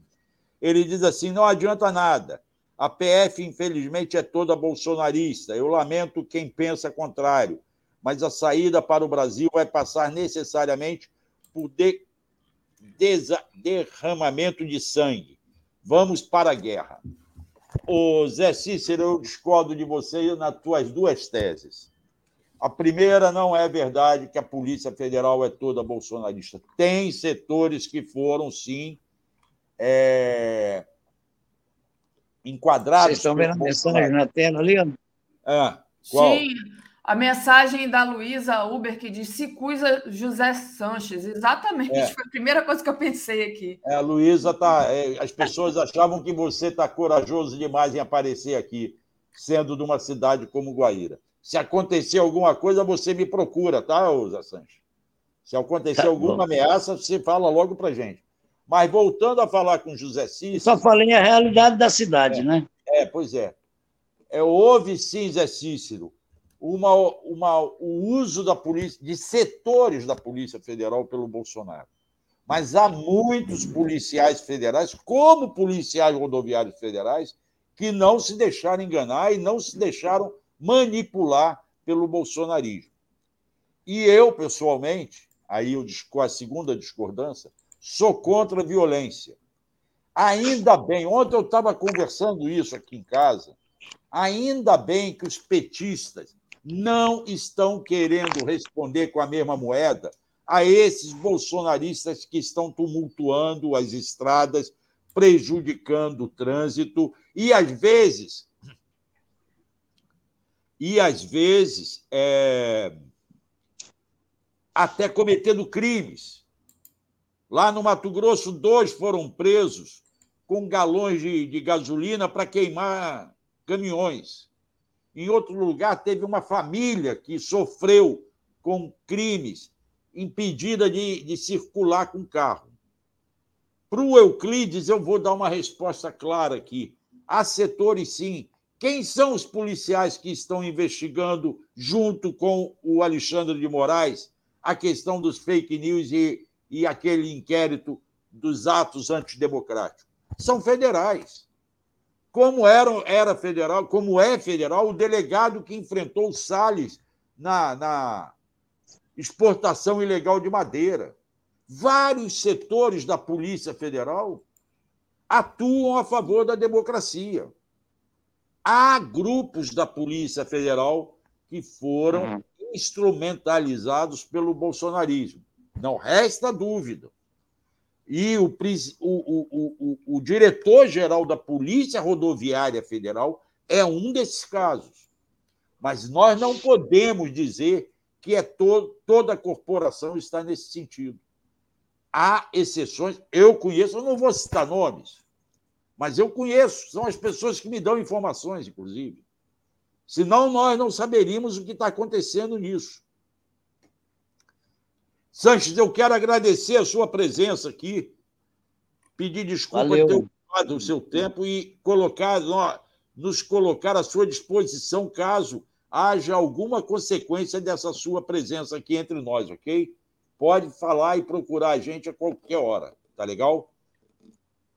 Ele diz assim: não adianta nada. A PF, infelizmente, é toda bolsonarista. Eu lamento quem pensa contrário, mas a saída para o Brasil vai passar necessariamente por de... derramamento de sangue. Vamos para a guerra. Ô Zé Cícero, eu discordo de você nas tuas duas teses. A primeira não é verdade que a Polícia Federal é toda bolsonarista. Tem setores que foram, sim, é... enquadrados. Vocês estão vendo a mensagem na tela ali? É, qual? Sim. A mensagem da Luísa Uber que diz se cuida José Sanches. Exatamente, é. foi a primeira coisa que eu pensei aqui. É, a Luísa tá. É, as pessoas achavam que você está corajoso demais em aparecer aqui, sendo de uma cidade como Guaíra. Se acontecer alguma coisa, você me procura, tá, José Sanches? Se acontecer tá alguma ameaça, você fala logo para gente. Mas voltando a falar com José Cícero. Só falei a realidade da cidade, é, né? É, pois é. é. Houve sim, Zé Cícero, uma, uma, o uso da polícia, de setores da Polícia Federal pelo Bolsonaro. Mas há muitos policiais federais, como policiais rodoviários federais, que não se deixaram enganar e não se deixaram manipular pelo bolsonarismo. E eu, pessoalmente, aí eu, a segunda discordância, sou contra a violência. Ainda bem, ontem eu estava conversando isso aqui em casa, ainda bem que os petistas não estão querendo responder com a mesma moeda a esses bolsonaristas que estão tumultuando as estradas, prejudicando o trânsito e, às vezes, e às vezes é, até cometendo crimes. Lá no Mato Grosso, dois foram presos com galões de, de gasolina para queimar caminhões. Em outro lugar, teve uma família que sofreu com crimes, impedida de, de circular com carro. Para o Euclides, eu vou dar uma resposta clara aqui. Há setores, sim. Quem são os policiais que estão investigando, junto com o Alexandre de Moraes, a questão dos fake news e, e aquele inquérito dos atos antidemocráticos? São federais como era, era federal, como é federal, o delegado que enfrentou o Salles na, na exportação ilegal de madeira. Vários setores da Polícia Federal atuam a favor da democracia. Há grupos da Polícia Federal que foram uhum. instrumentalizados pelo bolsonarismo. Não resta dúvida e o, o, o, o diretor-geral da Polícia Rodoviária Federal é um desses casos. Mas nós não podemos dizer que é to toda a corporação está nesse sentido. Há exceções, eu conheço, eu não vou citar nomes, mas eu conheço, são as pessoas que me dão informações, inclusive. Senão nós não saberíamos o que está acontecendo nisso. Sanches, eu quero agradecer a sua presença aqui, pedir desculpa por ter ocupado o seu tempo e colocar, nos colocar à sua disposição caso haja alguma consequência dessa sua presença aqui entre nós, ok? Pode falar e procurar a gente a qualquer hora, tá legal?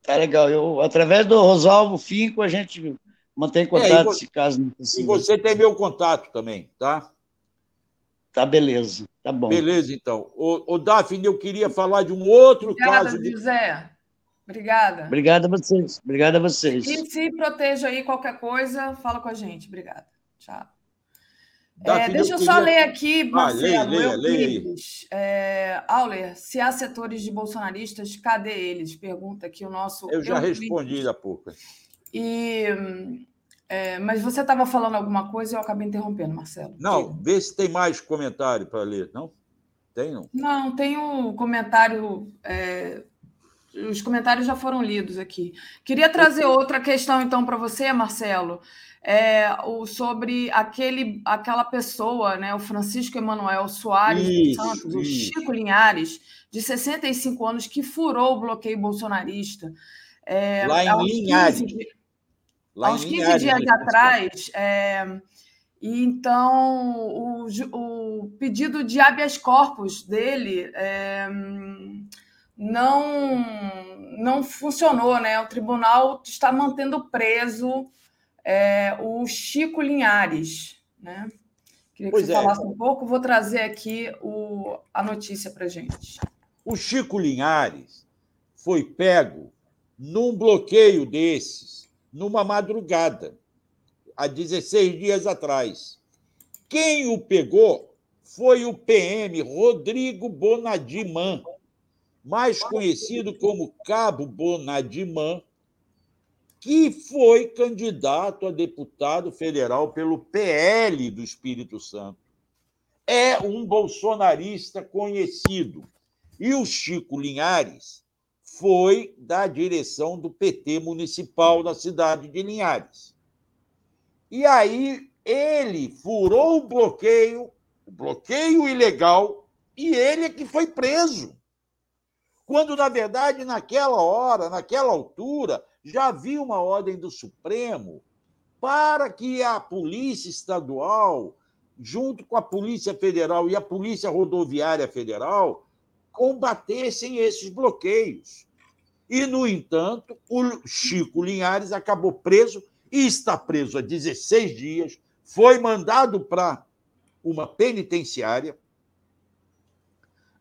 Tá legal. Eu, através do Rosalvo Finco, a gente mantém contato, é, você, se caso não. E você tem meu contato também, tá? Tá beleza, tá bom. Beleza, então. O, o Daphne, eu queria falar de um outro Obrigada, caso. De... José. Obrigada. Obrigada a vocês. Obrigada a vocês. E se proteja aí qualquer coisa, fala com a gente. Obrigada. Tchau. É, deixa eu, só ler aqui, Marcelo, ah, leia, leia, leia é, Auler, se há setores de bolsonaristas, cadê eles? Pergunta aqui o nosso. Eu já respondi há pouco. E é, mas você estava falando alguma coisa e eu acabei interrompendo, Marcelo. Não, vê se tem mais comentário para ler, não? Tem, não? Não, tem um comentário. É, os comentários já foram lidos aqui. Queria trazer outra questão, então, para você, Marcelo. É, o, sobre aquele, aquela pessoa, né, o Francisco Emanuel Soares isso, Santos, isso. o Chico Linhares, de 65 anos, que furou o bloqueio bolsonarista. É, Lá em Linhares. 15, Lá Há uns 15 dias né, atrás, é, e então o, o, pedido de habeas corpus dele é, não, não funcionou, né? O tribunal está mantendo preso é, o Chico Linhares, né? Queria que pois você é. falasse um pouco, vou trazer aqui o, a notícia para gente. O Chico Linhares foi pego num bloqueio desses numa madrugada, há 16 dias atrás. Quem o pegou foi o PM Rodrigo Bonadiman, mais conhecido como Cabo Bonadiman, que foi candidato a deputado federal pelo PL do Espírito Santo. É um bolsonarista conhecido. E o Chico Linhares foi da direção do PT municipal da cidade de Linhares. E aí ele furou o bloqueio, o bloqueio ilegal, e ele é que foi preso. Quando, na verdade, naquela hora, naquela altura, já havia uma ordem do Supremo para que a Polícia Estadual, junto com a Polícia Federal e a Polícia Rodoviária Federal, combatessem esses bloqueios. E, no entanto, o Chico Linhares acabou preso e está preso há 16 dias, foi mandado para uma penitenciária.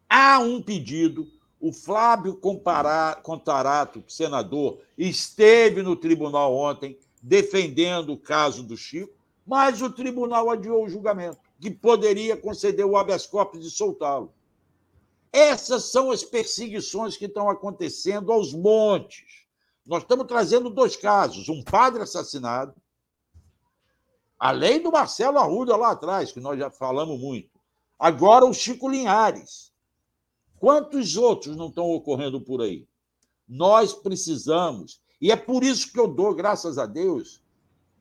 Há um pedido. O Flávio Contarato, senador, esteve no tribunal ontem defendendo o caso do Chico, mas o tribunal adiou o julgamento, que poderia conceder o habeas corpus e soltá-lo. Essas são as perseguições que estão acontecendo aos montes. Nós estamos trazendo dois casos: um padre assassinado, além do Marcelo Arruda lá atrás, que nós já falamos muito. Agora o Chico Linhares. Quantos outros não estão ocorrendo por aí? Nós precisamos, e é por isso que eu dou graças a Deus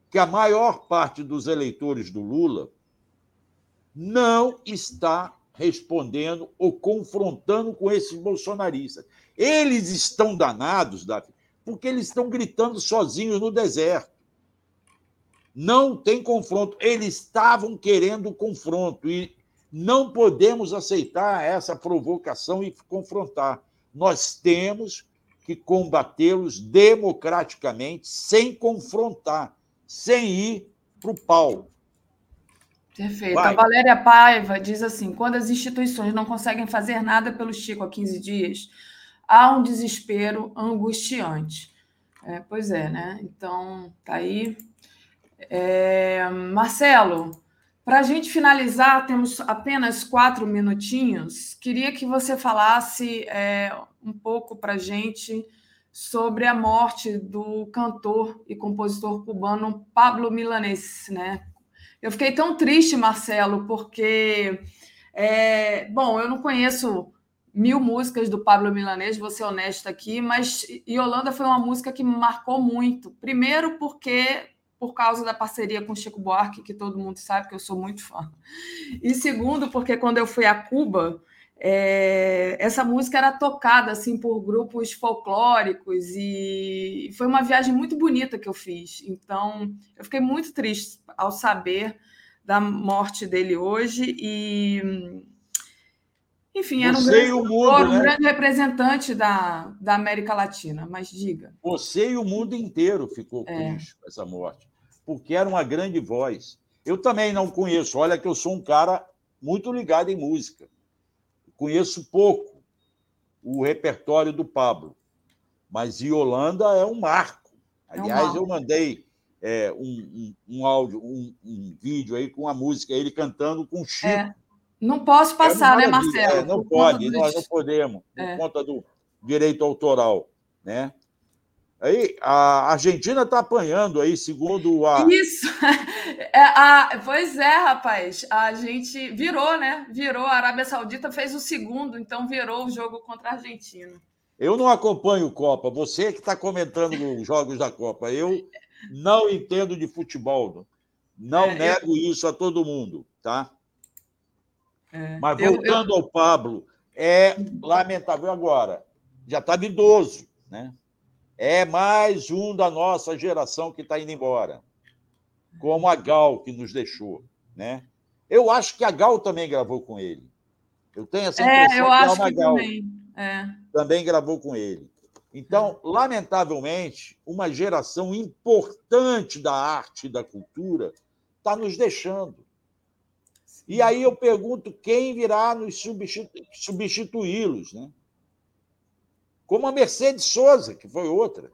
que a maior parte dos eleitores do Lula não está respondendo ou confrontando com esses bolsonaristas. Eles estão danados, Davi, porque eles estão gritando sozinhos no deserto. Não tem confronto. Eles estavam querendo confronto e não podemos aceitar essa provocação e confrontar. Nós temos que combatê-los democraticamente, sem confrontar, sem ir para o pau. Perfeito. Vai. A Valéria Paiva diz assim: quando as instituições não conseguem fazer nada pelo Chico há 15 dias, há um desespero angustiante. É, pois é, né? Então, tá aí. É, Marcelo, para a gente finalizar, temos apenas quatro minutinhos. Queria que você falasse é, um pouco para a gente sobre a morte do cantor e compositor cubano Pablo Milanés, né? Eu fiquei tão triste, Marcelo, porque, é, bom, eu não conheço mil músicas do Pablo Milanês, vou ser honesta aqui, mas Yolanda foi uma música que me marcou muito. Primeiro porque por causa da parceria com Chico Buarque, que todo mundo sabe que eu sou muito fã. E segundo, porque quando eu fui a Cuba, é, essa música era tocada assim por grupos folclóricos e foi uma viagem muito bonita que eu fiz. Então, eu fiquei muito triste ao saber da morte dele hoje e enfim, era um, grande, mundo, né? grande, representante da, da América Latina, mas diga. Você e o mundo inteiro ficou é. triste com essa morte, porque era uma grande voz. Eu também não conheço, olha que eu sou um cara muito ligado em música. Conheço pouco o repertório do Pablo, mas Yolanda é um marco. Aliás, é um eu mandei é, um, um, um, áudio, um, vídeo aí com a música, ele cantando com Chico. É. Não posso é passar, é né, Marcelo? É, não pode, nós não podemos, por é. conta do direito autoral, né? Aí, a Argentina está apanhando aí, segundo a. Isso! É, a, pois é, rapaz. A gente virou, né? Virou. A Arábia Saudita fez o segundo, então virou o jogo contra a Argentina. Eu não acompanho Copa. Você que está comentando os jogos da Copa. Eu não entendo de futebol. Não é, nego eu... isso a todo mundo, tá? É, Mas voltando eu, eu... ao Pablo, é lamentável agora. Já estava tá idoso, né? É mais um da nossa geração que está indo embora, como a Gal que nos deixou, né? Eu acho que a Gal também gravou com ele. Eu tenho essa impressão é, eu que acho a Gal também. É. também gravou com ele. Então, lamentavelmente, uma geração importante da arte e da cultura está nos deixando. E aí eu pergunto quem virá nos substituí-los, né? Como a Mercedes Souza, que foi outra.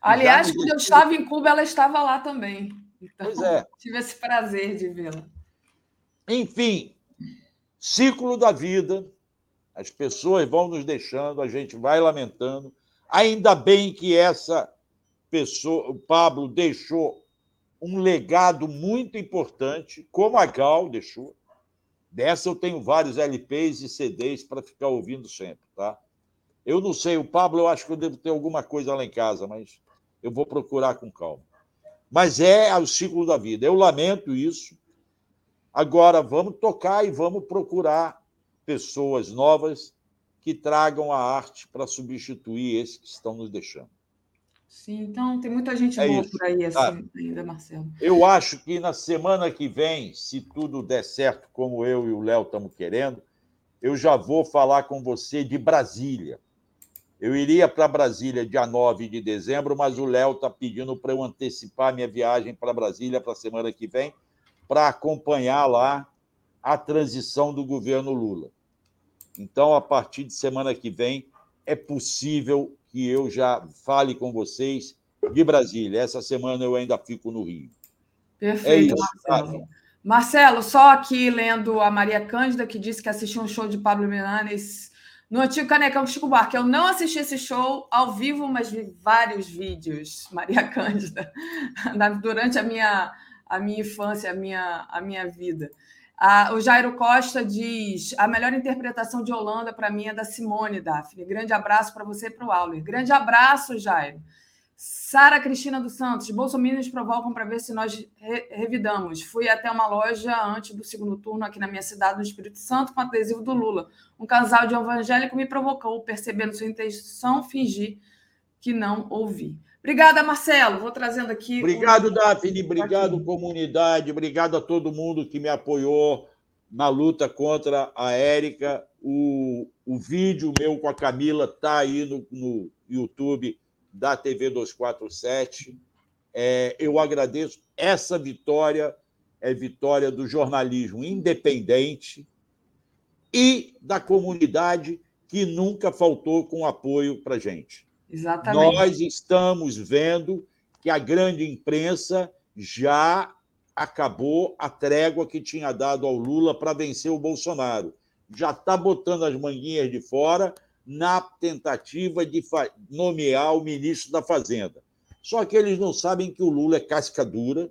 Aliás, quando eu estava em Cuba, ela estava lá também. Então, pois é. tive esse prazer de vê-la. Enfim, ciclo da vida, as pessoas vão nos deixando, a gente vai lamentando. Ainda bem que essa pessoa, o Pablo deixou um legado muito importante, como a Gal deixou. Dessa eu tenho vários LPs e CDs para ficar ouvindo sempre, tá? Eu não sei, o Pablo, eu acho que eu devo ter alguma coisa lá em casa, mas eu vou procurar com calma. Mas é o ciclo da vida. Eu lamento isso. Agora vamos tocar e vamos procurar pessoas novas que tragam a arte para substituir esses que estão nos deixando. Sim, então tem muita gente é boa isso. por aí assim, ah, ainda, Marcelo. Eu acho que na semana que vem, se tudo der certo, como eu e o Léo estamos querendo, eu já vou falar com você de Brasília. Eu iria para Brasília dia 9 de dezembro, mas o Léo está pedindo para eu antecipar minha viagem para Brasília para a semana que vem, para acompanhar lá a transição do governo Lula. Então, a partir de semana que vem, é possível que eu já fale com vocês de Brasília. Essa semana eu ainda fico no Rio. Perfeito, é isso, Marcelo. Marcelo, só aqui lendo a Maria Cândida, que disse que assistiu um show de Pablo Milanes no antigo Canecão Chico Buarque. Eu não assisti esse show ao vivo, mas vi vários vídeos, Maria Cândida, durante a minha, a minha infância, a minha, a minha vida. Ah, o Jairo Costa diz: a melhor interpretação de Holanda para mim é da Simone Daphne. Grande abraço para você e para o Auler. Grande abraço, Jairo. Sara Cristina dos Santos, bolsominions provocam para ver se nós re revidamos. Fui até uma loja antes do segundo turno aqui na minha cidade, no Espírito Santo, com adesivo do Lula. Um casal de evangélico me provocou, percebendo sua intenção, fingir que não ouvi. Obrigada, Marcelo. Vou trazendo aqui. Obrigado, o... Daphne. Obrigado, aqui. comunidade. Obrigado a todo mundo que me apoiou na luta contra a Érica. O, o vídeo meu com a Camila está aí no, no YouTube da TV 247. É, eu agradeço. Essa vitória é vitória do jornalismo independente e da comunidade que nunca faltou com apoio para gente. Exatamente. Nós estamos vendo que a grande imprensa já acabou a trégua que tinha dado ao Lula para vencer o Bolsonaro. Já está botando as manguinhas de fora na tentativa de nomear o ministro da Fazenda. Só que eles não sabem que o Lula é casca dura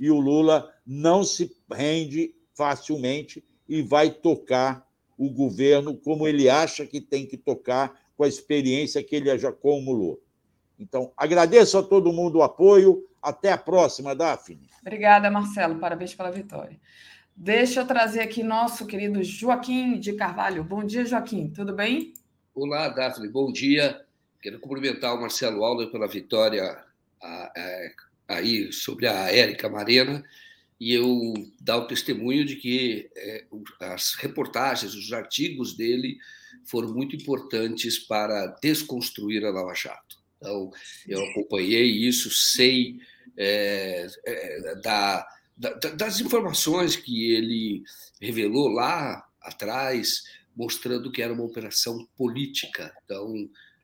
e o Lula não se rende facilmente e vai tocar o governo como ele acha que tem que tocar com a experiência que ele já acumulou. Então, agradeço a todo mundo o apoio. Até a próxima, Daphne. Obrigada, Marcelo. Parabéns pela vitória. Deixa eu trazer aqui nosso querido Joaquim de Carvalho. Bom dia, Joaquim. Tudo bem? Olá, Daphne. Bom dia. Quero cumprimentar o Marcelo Aldo pela vitória aí sobre a Érica Marena e eu dar o testemunho de que é, as reportagens, os artigos dele foram muito importantes para desconstruir a Lava Jato. Então, eu acompanhei isso, sei é, é, da, da, das informações que ele revelou lá atrás, mostrando que era uma operação política. Então,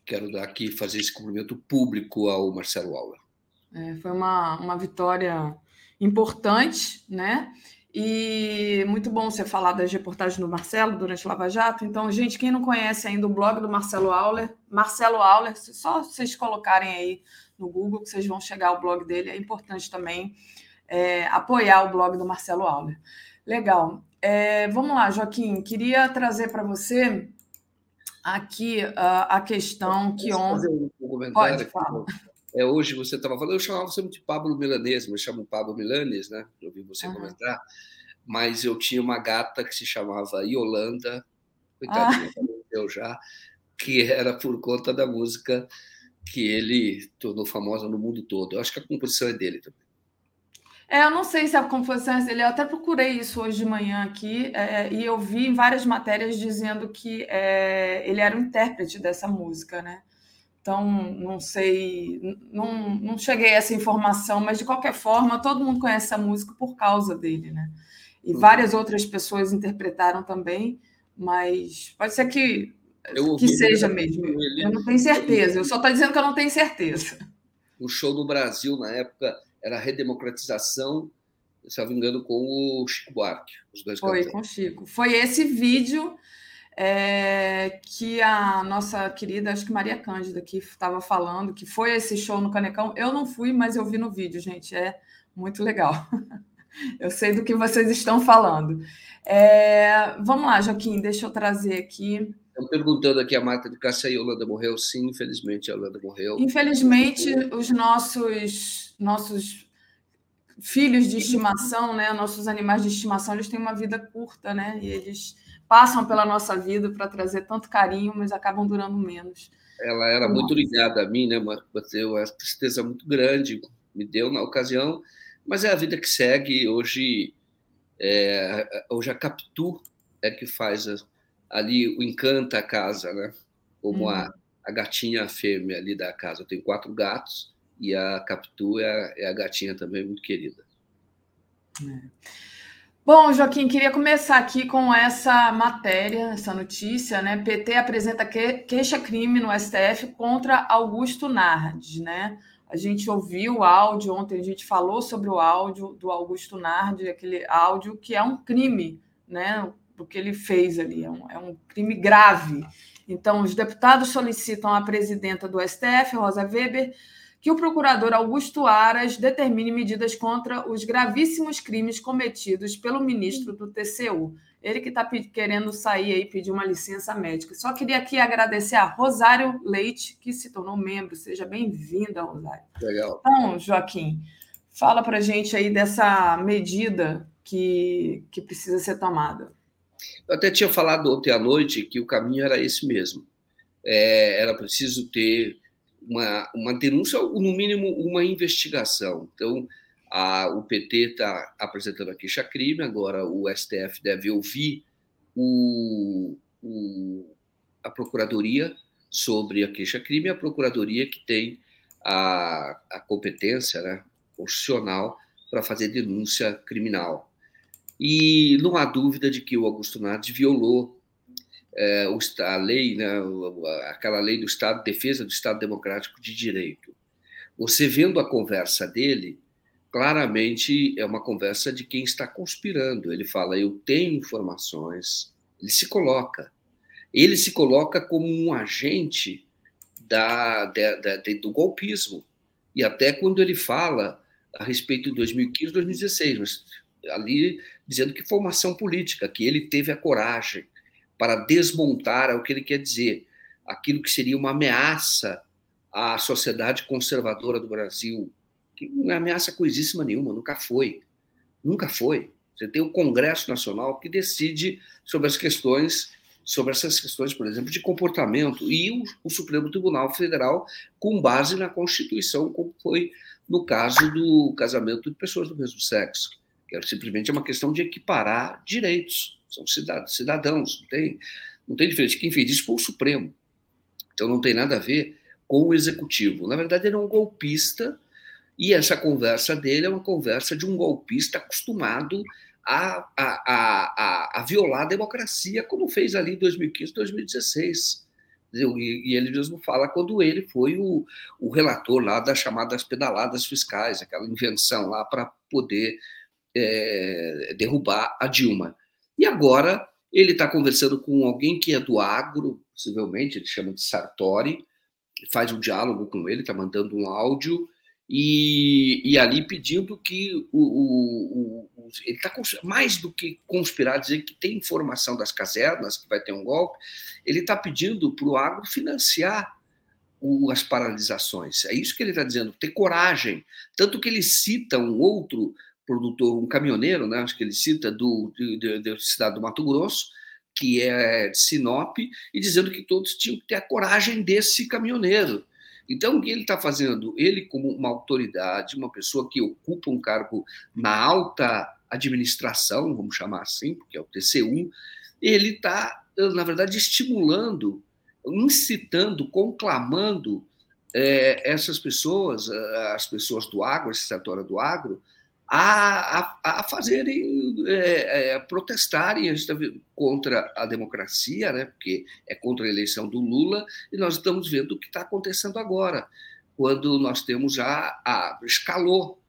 quero dar aqui fazer esse cumprimento público ao Marcelo Auler. É, foi uma, uma vitória importante, né? E muito bom você falar das reportagens do Marcelo durante Lava Jato. Então, gente, quem não conhece ainda o blog do Marcelo Auler, Marcelo Auler, só vocês colocarem aí no Google que vocês vão chegar ao blog dele. É importante também é, apoiar o blog do Marcelo Auler. Legal. É, vamos lá, Joaquim. Queria trazer para você aqui uh, a questão que ontem. Um Pode falar. É, hoje você estava falando, eu chamava você de Pablo Milanês, mas chamo Pablo Milanês, né? Eu ouvi você uhum. comentar. Mas eu tinha uma gata que se chamava Yolanda, coitadinha, ah. já, que era por conta da música que ele tornou famosa no mundo todo. Eu acho que a composição é dele também. É, eu não sei se a composição é dele. Eu até procurei isso hoje de manhã aqui é, e eu vi em várias matérias dizendo que é, ele era o intérprete dessa música, né? Então, não sei, não, não cheguei a essa informação, mas de qualquer forma, todo mundo conhece essa música por causa dele, né? E uhum. várias outras pessoas interpretaram também, mas pode ser que, que seja mesmo. Eu não tenho certeza, eu só estou dizendo que eu não tenho certeza. O show no Brasil, na época, era a redemocratização, se não me engano, com o Chico Buarque, os dois Foi, com o Chico. Foi esse vídeo é, que a nossa querida, acho que Maria Cândida, que estava falando, que foi esse show no Canecão. Eu não fui, mas eu vi no vídeo, gente. É muito legal. Eu sei do que vocês estão falando. É, vamos lá, Joaquim, deixa eu trazer aqui. Estão perguntando aqui a Marta de Cássia e a Holanda morreu. Sim, infelizmente a Holanda morreu. Infelizmente, os nossos, nossos filhos de estimação, né, nossos animais de estimação, eles têm uma vida curta, né? E eles passam pela nossa vida para trazer tanto carinho, mas acabam durando menos. Ela era muito ligada a mim, né, Bateu uma tristeza muito grande, me deu na ocasião, mas é a vida que segue. Hoje, é, hoje a Capitu é que faz ali o encanta a casa, né? Como a, uhum. a gatinha fêmea ali da casa. Eu tenho quatro gatos e a Capitu é a, é a gatinha também muito querida. É. Bom, Joaquim, queria começar aqui com essa matéria, essa notícia, né? PT apresenta queixa-crime no STF contra Augusto Nardes, né? A gente ouviu o áudio, ontem a gente falou sobre o áudio do Augusto Nardes, aquele áudio que é um crime, né? O que ele fez ali, é um, é um crime grave. Então, os deputados solicitam à presidenta do STF, Rosa Weber, que o procurador Augusto Aras determine medidas contra os gravíssimos crimes cometidos pelo ministro do TCU. Ele que está querendo sair aí, pedir uma licença médica. Só queria aqui agradecer a Rosário Leite, que se tornou membro. Seja bem-vinda, Rosário. Legal. Então, Joaquim, fala para gente aí dessa medida que, que precisa ser tomada. Eu até tinha falado ontem à noite que o caminho era esse mesmo. É, era preciso ter uma, uma denúncia, ou no mínimo uma investigação. Então, a, o PT está apresentando a queixa-crime, agora o STF deve ouvir o, o, a Procuradoria sobre a queixa-crime, a Procuradoria que tem a, a competência né, constitucional para fazer denúncia criminal. E não há dúvida de que o Augusto Nardes violou é, a lei, né, aquela lei do Estado, defesa do Estado Democrático de Direito. Você vendo a conversa dele, claramente é uma conversa de quem está conspirando. Ele fala: Eu tenho informações. Ele se coloca. Ele se coloca como um agente da, da, da, do golpismo. E até quando ele fala a respeito de 2015, 2016, ali dizendo que foi uma ação política, que ele teve a coragem para desmontar é o que ele quer dizer, aquilo que seria uma ameaça à sociedade conservadora do Brasil, que não é ameaça coisíssima nenhuma, nunca foi. Nunca foi. Você tem o Congresso Nacional que decide sobre as questões, sobre essas questões, por exemplo, de comportamento, e o, o Supremo Tribunal Federal com base na Constituição, como foi no caso do casamento de pessoas do mesmo sexo, que é simplesmente uma questão de equiparar direitos são cidadãos, não tem, não tem diferença. Quem fez isso foi o Supremo. Então não tem nada a ver com o executivo. Na verdade, ele é um golpista, e essa conversa dele é uma conversa de um golpista acostumado a, a, a, a, violar a democracia, como fez ali em 2015, 2016. E, ele mesmo fala quando ele foi o, o relator lá das chamadas pedaladas fiscais, aquela invenção lá para poder é, derrubar a Dilma. E agora ele está conversando com alguém que é do agro, possivelmente, ele chama de Sartori, faz um diálogo com ele, está mandando um áudio, e, e, ali pedindo que o, o, o ele está mais do que conspirar, dizer que tem informação das casernas, que vai ter um golpe, ele está pedindo para o agro financiar o, as paralisações. É isso que ele está dizendo, ter coragem. Tanto que ele cita um outro produtor, um caminhoneiro, né, acho que ele cita, do, da cidade do Mato Grosso, que é de Sinop, e dizendo que todos tinham que ter a coragem desse caminhoneiro. Então, o que ele está fazendo? Ele, como uma autoridade, uma pessoa que ocupa um cargo na alta administração, vamos chamar assim, porque é o TCU, ele está, na verdade, estimulando, incitando, conclamando é, essas pessoas, as pessoas do agro, esse setor do agro, a, a, a fazerem, é, é, protestarem contra a democracia, né, porque é contra a eleição do Lula, e nós estamos vendo o que está acontecendo agora, quando nós temos já a escalou,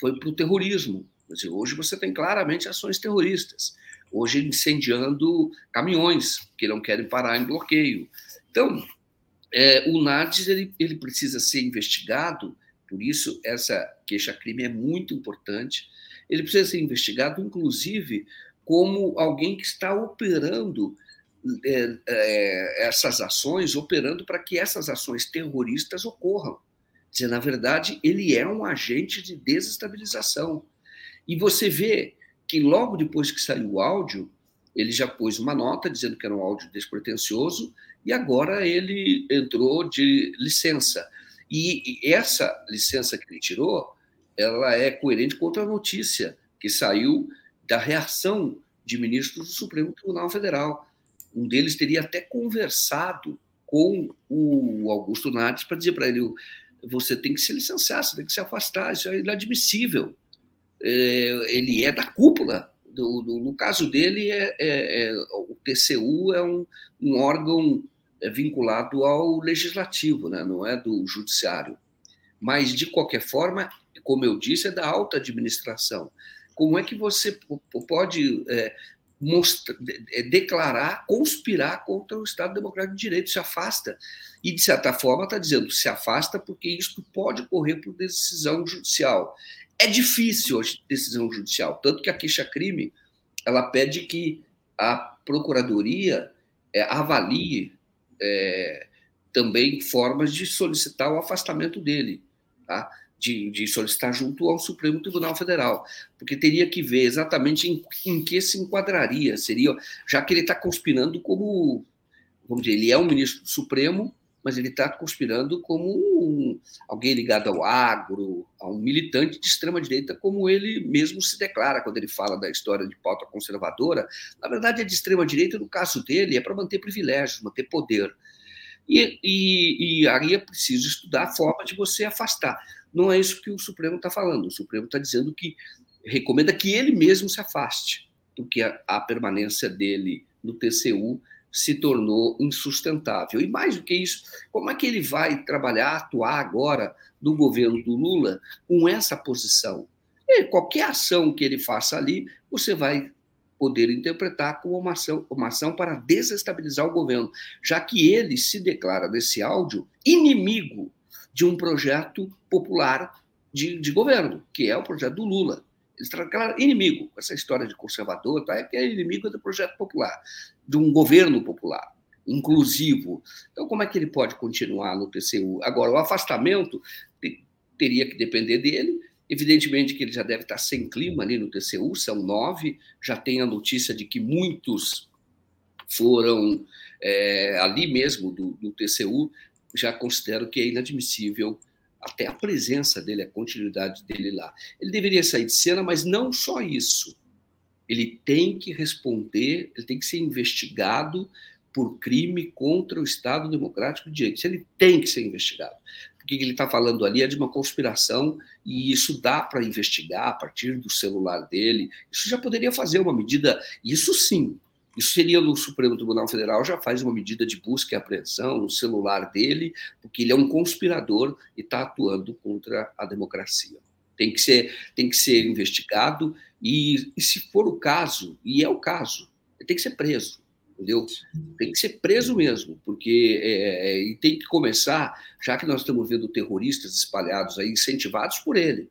foi para o terrorismo. Dizer, hoje você tem claramente ações terroristas, hoje incendiando caminhões que não querem parar em bloqueio. Então, é, o NADES ele, ele precisa ser investigado, por isso essa queixa-crime é muito importante. Ele precisa ser investigado, inclusive, como alguém que está operando é, é, essas ações, operando para que essas ações terroristas ocorram. Dizer, na verdade, ele é um agente de desestabilização. E você vê que logo depois que saiu o áudio, ele já pôs uma nota dizendo que era um áudio despretensioso e agora ele entrou de licença. E, essa licença que ele tirou, ela é coerente com outra notícia que saiu da reação de ministros do Supremo Tribunal Federal. Um deles teria até conversado com o Augusto Nades para dizer para ele: você tem que se licenciar, você tem que se afastar, isso é inadmissível. É, ele é da cúpula. No caso dele, é, é, é o TCU é um, um órgão é, vinculado ao legislativo, né? não é do judiciário. Mas, de qualquer forma, como eu disse, é da alta administração. Como é que você pode é, é, declarar, conspirar contra o Estado Democrático de Direito? Se afasta. E, de certa forma, está dizendo se afasta porque isso pode correr por decisão judicial. É difícil a decisão judicial, tanto que a queixa-crime ela pede que a Procuradoria é, avalie é, também formas de solicitar o afastamento dele. Tá? de, de, solicitar junto ao Supremo Tribunal Federal, porque teria que ver exatamente em, em que se enquadraria. Seria, já que ele está conspirando como, vamos dizer, ele é um ministro do Supremo, mas ele está conspirando como um, alguém ligado ao agro, a um militante de extrema direita, como ele mesmo se declara quando ele fala da história de pauta conservadora. Na verdade, é de extrema direita, no caso dele, é para manter privilégios, manter poder. E, e, e aí é preciso estudar a forma de você afastar. Não é isso que o Supremo está falando. O Supremo está dizendo que recomenda que ele mesmo se afaste, porque a, a permanência dele no TCU se tornou insustentável. E mais do que isso, como é que ele vai trabalhar, atuar agora no governo do Lula com essa posição? E qualquer ação que ele faça ali, você vai poder interpretar como uma ação, uma ação para desestabilizar o governo, já que ele se declara nesse áudio inimigo de um projeto popular de, de governo, que é o projeto do Lula. Eles inimigo, essa história de conservador, tá? é que é inimigo do projeto popular, de um governo popular, inclusivo. Então, como é que ele pode continuar no TCU? Agora, o afastamento teria que depender dele. Evidentemente que ele já deve estar sem clima ali no TCU, são nove. Já tem a notícia de que muitos foram é, ali mesmo do, do TCU já considero que é inadmissível até a presença dele, a continuidade dele lá. Ele deveria sair de cena, mas não só isso. Ele tem que responder, ele tem que ser investigado por crime contra o Estado Democrático de Direito. Ele tem que ser investigado. O que ele está falando ali é de uma conspiração e isso dá para investigar a partir do celular dele. Isso já poderia fazer uma medida, isso sim, isso seria no Supremo Tribunal Federal, já faz uma medida de busca e apreensão no celular dele, porque ele é um conspirador e está atuando contra a democracia. Tem que ser, tem que ser investigado e, e, se for o caso, e é o caso, tem que ser preso, entendeu? Tem que ser preso mesmo, porque é, é e tem que começar, já que nós estamos vendo terroristas espalhados aí, incentivados por ele,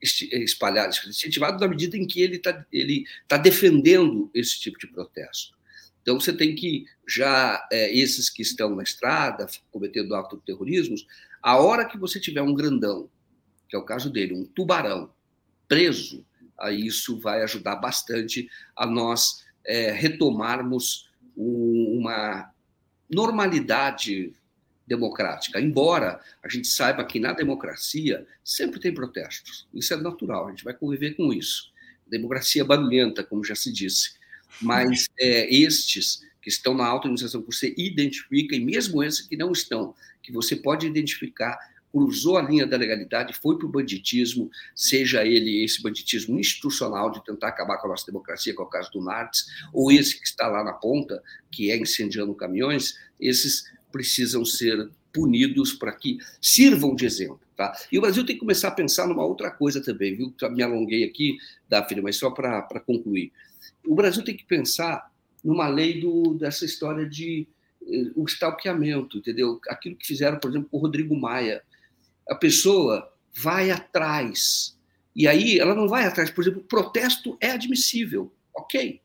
espalhado, incentivado na medida em que ele está ele tá defendendo esse tipo de protesto. Então, você tem que, já é, esses que estão na estrada, cometendo atos de terrorismo, a hora que você tiver um grandão, que é o caso dele, um tubarão, preso, aí isso vai ajudar bastante a nós é, retomarmos uma normalidade democrática. Embora a gente saiba que na democracia sempre tem protestos. Isso é natural, a gente vai conviver com isso. Democracia barulhenta, como já se disse. Mas é, estes que estão na que você identifica, e mesmo esses que não estão, que você pode identificar, cruzou a linha da legalidade, foi para o banditismo, seja ele esse banditismo institucional de tentar acabar com a nossa democracia, que é o caso do Nartes, ou esse que está lá na ponta, que é incendiando caminhões, esses precisam ser punidos, para que sirvam de exemplo. Tá? E o Brasil tem que começar a pensar numa outra coisa também, viu? Me alonguei aqui, Daphne, mas só para concluir. O Brasil tem que pensar numa lei do, dessa história de eh, o stalkeamento, entendeu? Aquilo que fizeram, por exemplo, com o Rodrigo Maia. A pessoa vai atrás. E aí ela não vai atrás. Por exemplo, protesto é admissível. Ok.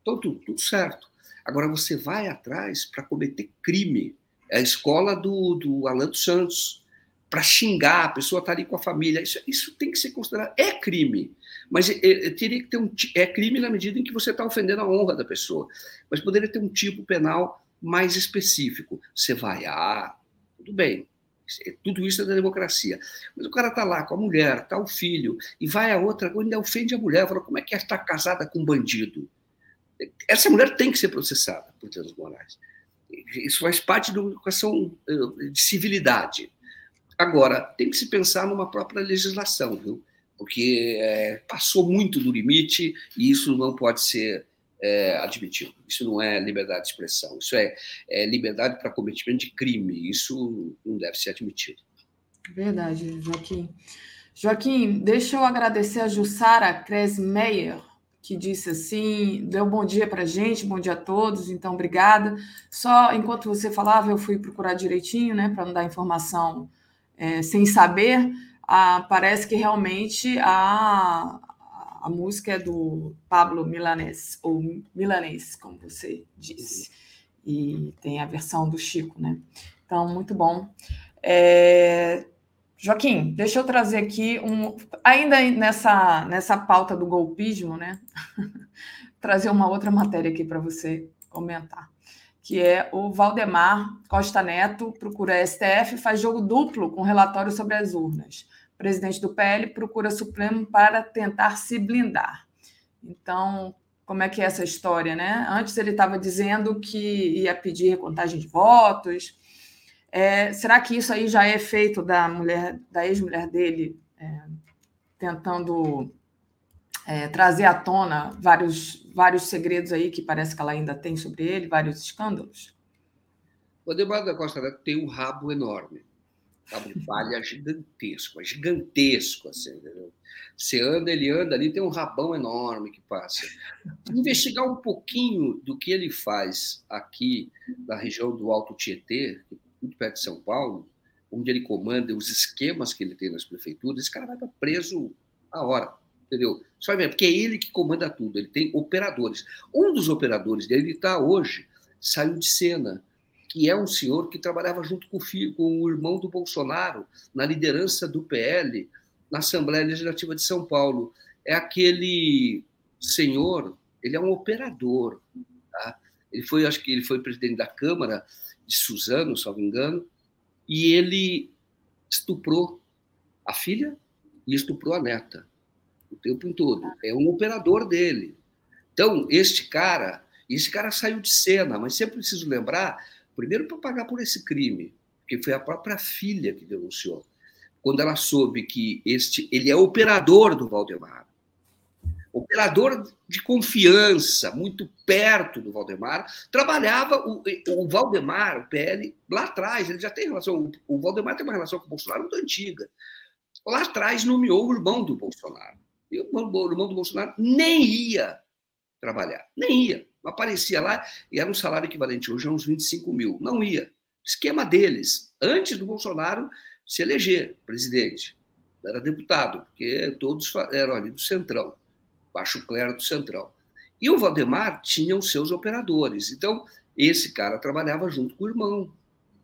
Então, tudo, tudo certo. Agora, você vai atrás para cometer crime. É a escola do, do Alan dos Santos. Para xingar, a pessoa está ali com a família. Isso, isso tem que ser considerado. É crime. Mas é, é, teria que ter um. É crime na medida em que você está ofendendo a honra da pessoa. Mas poderia ter um tipo penal mais específico. Você vai, ah, tudo bem, é, tudo isso é da democracia. Mas o cara está lá com a mulher, está o filho, e vai a outra, ainda ofende a mulher, fala, como é que é estar casada com um bandido? Essa mulher tem que ser processada por danos morais. Isso faz parte da educação eh, de civilidade. Agora, tem que se pensar numa própria legislação, viu? Porque é, passou muito do limite e isso não pode ser é, admitido. Isso não é liberdade de expressão, isso é, é liberdade para cometimento de crime. Isso não deve ser admitido. Verdade, Joaquim. Joaquim, deixa eu agradecer a Jussara Kresmeyer, que disse assim, deu bom dia para a gente, bom dia a todos, então obrigada. Só enquanto você falava, eu fui procurar direitinho, né, para não dar informação é, sem saber. Ah, parece que realmente a, a música é do Pablo Milanês, ou Milanês, como você disse. E tem a versão do Chico, né? Então, muito bom. É... Joaquim, deixa eu trazer aqui um. Ainda nessa, nessa pauta do golpismo, né? trazer uma outra matéria aqui para você comentar. Que é o Valdemar Costa Neto procura STF faz jogo duplo com relatório sobre as urnas presidente do PL procura Supremo para tentar se blindar. Então, como é que é essa história, né? Antes ele estava dizendo que ia pedir recontagem de votos. É, será que isso aí já é feito da mulher, da ex-mulher dele, é, tentando é, trazer à tona vários, vários segredos aí que parece que ela ainda tem sobre ele, vários escândalos? O Ademar da Costa tem um rabo enorme cabo de palha gigantesco, gigantesco, assim, entendeu? Você anda, ele anda ali, tem um rabão enorme que passa. Investigar um pouquinho do que ele faz aqui na região do Alto Tietê, muito perto de São Paulo, onde ele comanda os esquemas que ele tem nas prefeituras, esse cara vai estar preso a hora, entendeu? Só ver, porque é ele que comanda tudo, ele tem operadores. Um dos operadores dele está hoje, saiu de cena, que é um senhor que trabalhava junto com o, filho, com o irmão do Bolsonaro na liderança do PL na Assembleia Legislativa de São Paulo. É aquele senhor, ele é um operador. Tá? Ele foi, acho que ele foi presidente da Câmara de Suzano, se não me engano, e ele estuprou a filha e estuprou a neta o tempo todo. É um operador dele. Então, este cara, esse cara saiu de cena, mas sempre preciso lembrar Primeiro, para pagar por esse crime, que foi a própria filha que denunciou. Quando ela soube que este, ele é operador do Valdemar, operador de confiança, muito perto do Valdemar, trabalhava o, o Valdemar, o PL, lá atrás, ele já tem relação, o Valdemar tem uma relação com o Bolsonaro muito antiga. Lá atrás nomeou o irmão do Bolsonaro. E o irmão do Bolsonaro nem ia trabalhar, nem ia aparecia lá e era um salário equivalente hoje a uns 25 mil. Não ia. Esquema deles, antes do Bolsonaro se eleger presidente. Era deputado, porque todos eram ali do Centrão, baixo clero do Centrão. E o Valdemar tinha os seus operadores. Então, esse cara trabalhava junto com o irmão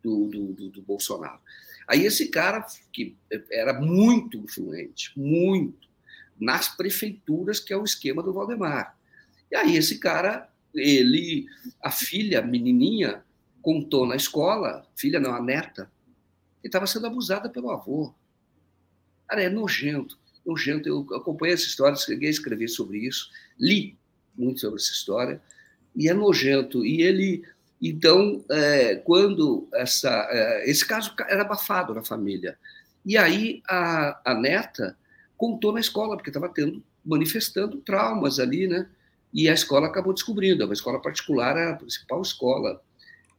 do, do, do, Bolsonaro. Aí esse cara, que era muito influente, muito, nas prefeituras, que é o esquema do Valdemar. E aí esse cara ele, a filha, menininha, contou na escola, filha não, a neta, que estava sendo abusada pelo avô. Cara, é nojento, nojento. Eu acompanhei essa história, cheguei a escrever sobre isso, li muito sobre essa história, e é nojento. E ele, então, é, quando essa, é, esse caso era abafado na família, e aí a, a neta contou na escola, porque estava tendo, manifestando traumas ali, né? E a escola acabou descobrindo, a escola particular era a principal escola,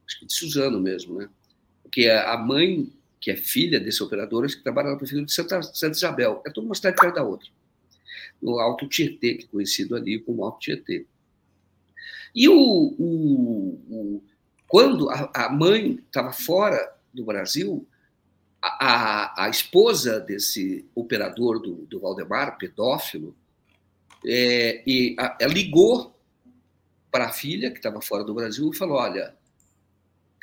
acho que de Suzano mesmo, né? porque a mãe, que é filha desse operador, que trabalha na prefeitura de Santa, Santa Isabel, é toda uma cidade perto da outra, no Alto Tietê, que é conhecido ali como Alto Tietê. E o, o, o quando a, a mãe estava fora do Brasil, a, a, esposa desse operador do, do Valdemar, pedófilo, é, e a, ligou para a filha, que estava fora do Brasil, e falou: Olha,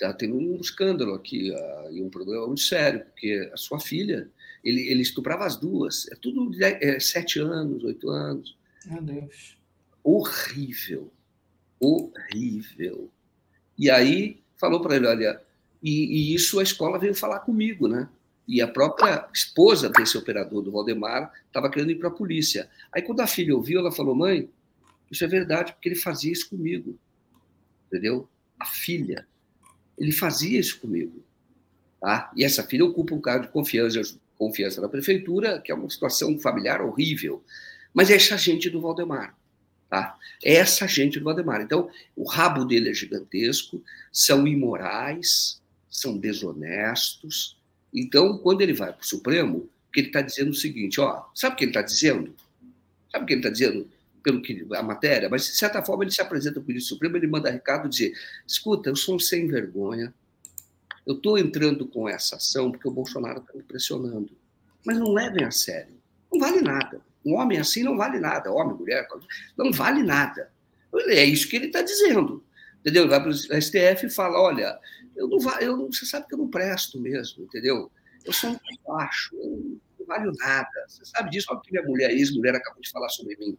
está tendo um escândalo aqui, uh, e um problema muito sério, porque a sua filha, ele, ele estuprava as duas, é tudo de é, sete anos, oito anos. Meu Deus. Horrível, horrível. E aí falou para ele: Olha, e, e, isso a escola veio falar comigo, né? E a própria esposa desse operador do Valdemar estava querendo ir para a polícia. Aí, quando a filha ouviu, ela falou: mãe, isso é verdade, porque ele fazia isso comigo. Entendeu? A filha. Ele fazia isso comigo. Tá? E essa filha ocupa um cargo de confiança, confiança na prefeitura, que é uma situação familiar horrível. Mas é essa gente do Valdemar. Tá? É essa gente do Valdemar. Então, o rabo dele é gigantesco, são imorais, são desonestos. Então, quando ele vai para o Supremo, ele está dizendo é o seguinte: ó, sabe o que ele está dizendo? Sabe o que ele está dizendo? Pelo que a matéria, mas de certa forma ele se apresenta para o Supremo, ele manda recado dizer: escuta, eu sou um sem vergonha, eu estou entrando com essa ação porque o Bolsonaro está me pressionando. Mas não levem a sério, não vale nada. Um homem assim não vale nada, homem, mulher, não vale nada. É isso que ele está dizendo. Entendeu? Ele vai para o STF e fala: olha, eu não, eu, você sabe que eu não presto mesmo, entendeu? Eu sou um baixo, eu não valho nada. Você sabe disso? Olha que minha mulher, ex-mulher, acabou de falar sobre mim.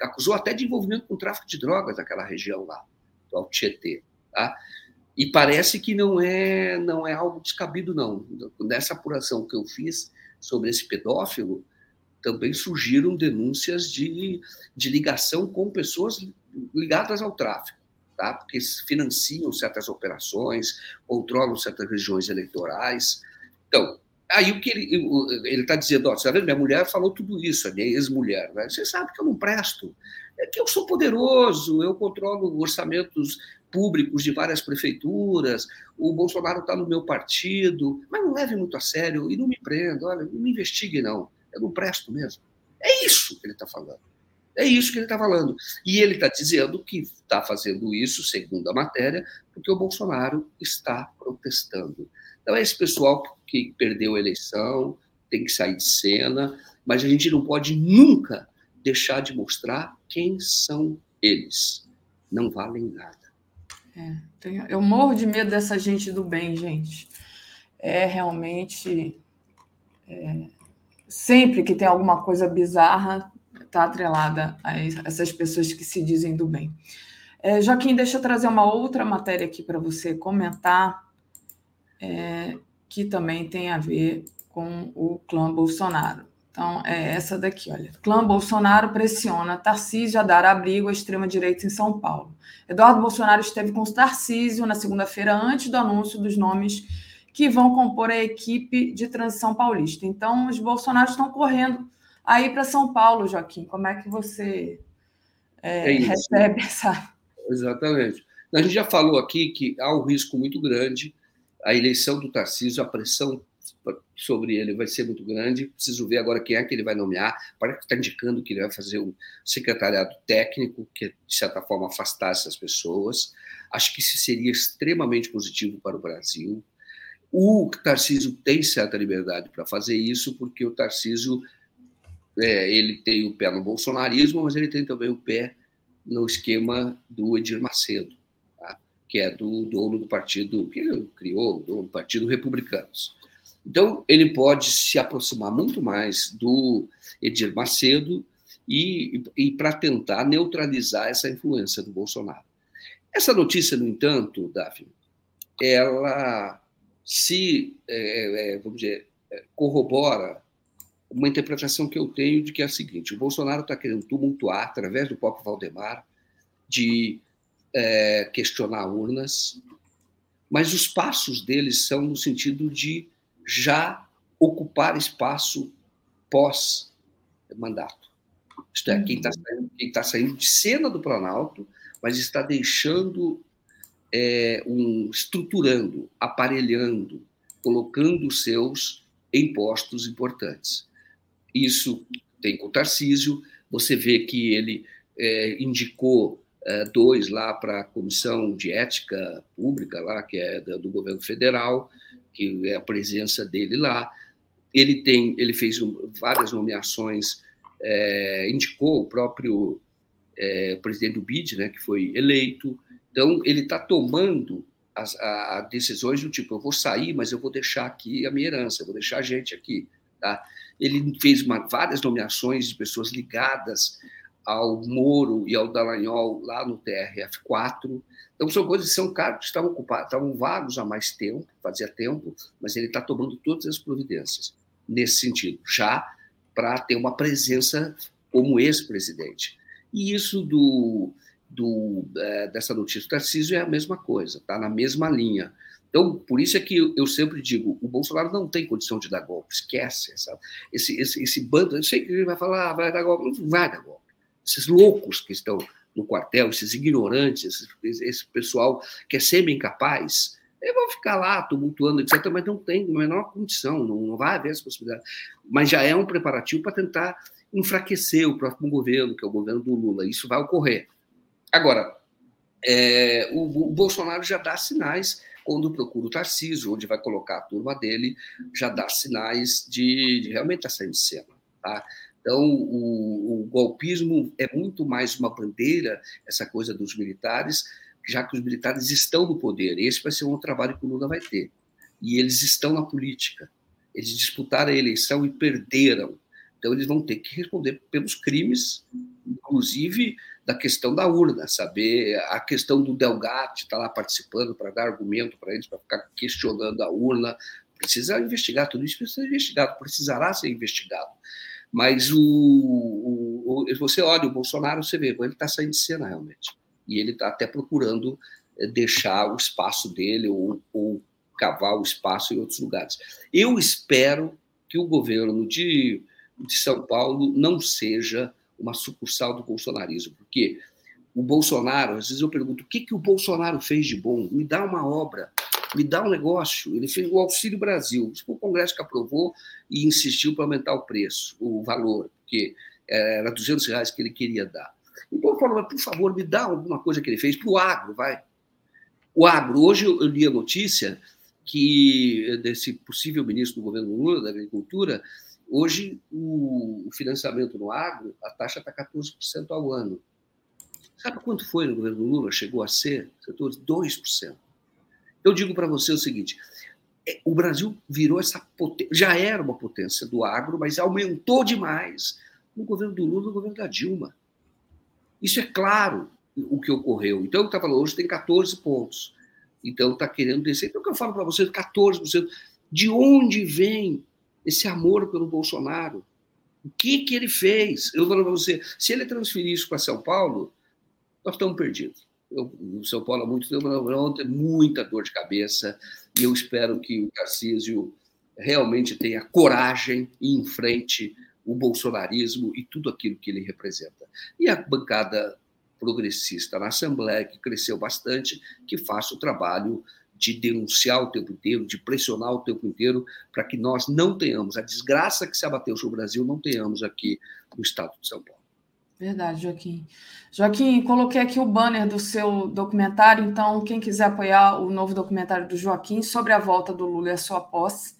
Acusou até de envolvimento com tráfico de drogas naquela região lá, do Tietê. Tá? E parece que não é, não é algo descabido, não. Nessa apuração que eu fiz sobre esse pedófilo, também surgiram denúncias de, de ligação com pessoas ligadas ao tráfico tá? porque financiam certas operações, controlam certas regiões eleitorais. Então, aí o que ele está dizendo, ó, tá vendo, minha mulher falou tudo isso, a minha ex-mulher, né? você sabe que eu não presto, é que eu sou poderoso, eu controlo orçamentos públicos de várias prefeituras, o Bolsonaro está no meu partido, mas não leve muito a sério e não me prenda, olha, não me investigue não, eu não presto mesmo. É isso que ele está falando. É isso que ele está falando. E ele está dizendo que está fazendo isso, segundo a matéria, porque o Bolsonaro está protestando. Então, é esse pessoal que perdeu a eleição, tem que sair de cena, mas a gente não pode nunca deixar de mostrar quem são eles. Não valem nada. É, eu morro de medo dessa gente do bem, gente. É realmente. É, sempre que tem alguma coisa bizarra, está atrelada a essas pessoas que se dizem do bem. É, Joaquim, deixa eu trazer uma outra matéria aqui para você comentar, é, que também tem a ver com o clã Bolsonaro. Então, é essa daqui, olha. Clã Bolsonaro pressiona Tarcísio a dar abrigo à extrema-direita em São Paulo. Eduardo Bolsonaro esteve com o Tarcísio na segunda-feira, antes do anúncio dos nomes que vão compor a equipe de transição paulista. Então, os Bolsonaros estão correndo aí para São Paulo, Joaquim. Como é que você é, é recebe essa. Exatamente. A gente já falou aqui que há um risco muito grande, a eleição do Tarcísio, a pressão sobre ele vai ser muito grande. Preciso ver agora quem é que ele vai nomear. Parece que está indicando que ele vai fazer um secretariado técnico, que de certa forma afastasse as pessoas. Acho que isso seria extremamente positivo para o Brasil. O Tarcísio tem certa liberdade para fazer isso, porque o Tarcísio é, ele tem o pé no bolsonarismo, mas ele tem também o pé no esquema do Edir Macedo? Que é do dono do partido, que criou, do Partido Republicanos. Então, ele pode se aproximar muito mais do Edir Macedo e, e para tentar neutralizar essa influência do Bolsonaro. Essa notícia, no entanto, Davi, ela se, é, é, vamos dizer, é, corrobora uma interpretação que eu tenho de que é a seguinte: o Bolsonaro está querendo tumultuar, através do próprio Valdemar, de é, questionar urnas, mas os passos deles são no sentido de já ocupar espaço pós-mandato. Isto é, quem está saindo, tá saindo de cena do Planalto, mas está deixando é, um, estruturando, aparelhando, colocando os seus em postos importantes. Isso tem com o Tarcísio, você vê que ele é, indicou dois lá para a Comissão de Ética Pública, lá, que é do governo federal, que é a presença dele lá. Ele tem, ele fez várias nomeações, é, indicou o próprio é, presidente do BID, né, que foi eleito. Então, ele está tomando as a, decisões do tipo: eu vou sair, mas eu vou deixar aqui a minha herança, eu vou deixar a gente aqui. Tá? Ele fez uma, várias nomeações de pessoas ligadas ao Moro e ao Dallagnol lá no TRF4. Então, são coisas que são cargos que estavam ocupados, estavam vagos há mais tempo, fazia tempo, mas ele está tomando todas as providências nesse sentido, já para ter uma presença como ex-presidente. E isso do, do, é, dessa notícia do Tarcísio é a mesma coisa, está na mesma linha. Então, por isso é que eu sempre digo, o Bolsonaro não tem condição de dar golpe, esquece. Esse, esse, esse bando, eu sei que ele vai falar, ah, vai dar golpe, não vai dar golpe. Esses loucos que estão no quartel, esses ignorantes, esse, pessoal que é semi-incapaz, eles vão ficar lá tumultuando, etc., mas não tem a menor condição, não, não vai haver essa possibilidade. Mas já é um preparativo para tentar enfraquecer o próximo governo, que é o governo do Lula. Isso vai ocorrer. Agora, é, o, o, Bolsonaro já dá sinais quando procura o Tarcísio, onde vai colocar a turma dele, já dá sinais de, de realmente estar tá saindo de cena. Tá? Então, o, o, golpismo é muito mais uma bandeira, essa coisa dos militares, já que os militares estão no poder. Esse vai ser um trabalho que o Lula vai ter. E eles estão na política. Eles disputaram a eleição e perderam. Então, eles vão ter que responder pelos crimes, inclusive da questão da urna, saber a questão do Delgatti estar tá lá participando para dar argumento para eles, para ficar questionando a urna. Precisa investigar, tudo isso precisa ser investigado, precisará ser investigado. Mas o, o, o você olha o Bolsonaro, você vê, ele está saindo de cena realmente. E ele está até procurando eh, deixar o espaço dele ou, ou cavar o espaço em outros lugares. Eu espero que o governo de de São Paulo não seja uma sucursal do bolsonarismo, porque o Bolsonaro, às vezes eu pergunto, o que, que o Bolsonaro fez de bom? Me dá uma obra, me dá um negócio. Ele fez o Auxílio Brasil, o Congresso que aprovou e insistiu para aumentar o preço, o valor, porque era 200 reais que ele queria dar. Então eu falo, por favor, me dá alguma coisa que ele fez para o agro, vai. O agro, hoje eu li a notícia que desse possível ministro do governo Lula, da Agricultura, Hoje, o financiamento no agro, a taxa está 14% ao ano. Sabe quanto foi no governo Lula? Chegou a ser, setor 2%. Eu digo para você o seguinte: é, o Brasil virou essa potência, já era uma potência do agro, mas aumentou demais no governo do Lula no governo da Dilma. Isso é claro o que ocorreu. Então, está falando, hoje tem 14 pontos. Então, está querendo descer. Então, o que eu falo para você, 14%. De onde vem esse amor pelo Bolsonaro. O que, que ele fez? Eu falo para você, se ele transferir isso para São Paulo, nós estamos perdidos. Eu, no São Paulo há muito tempo, não tem muita dor de cabeça, e eu espero que o Tarcísio realmente tenha coragem e enfrente o bolsonarismo e tudo aquilo que ele representa. E a bancada progressista na Assembleia, que cresceu bastante, que faça o trabalho de denunciar o tempo inteiro, de pressionar o tempo inteiro, para que nós não tenhamos a desgraça que se abateu sobre o Brasil, não tenhamos aqui no estado de São Paulo. Verdade, Joaquim. Joaquim, coloquei aqui o banner do seu documentário, então quem quiser apoiar o novo documentário do Joaquim sobre a volta do Lula e a sua posse,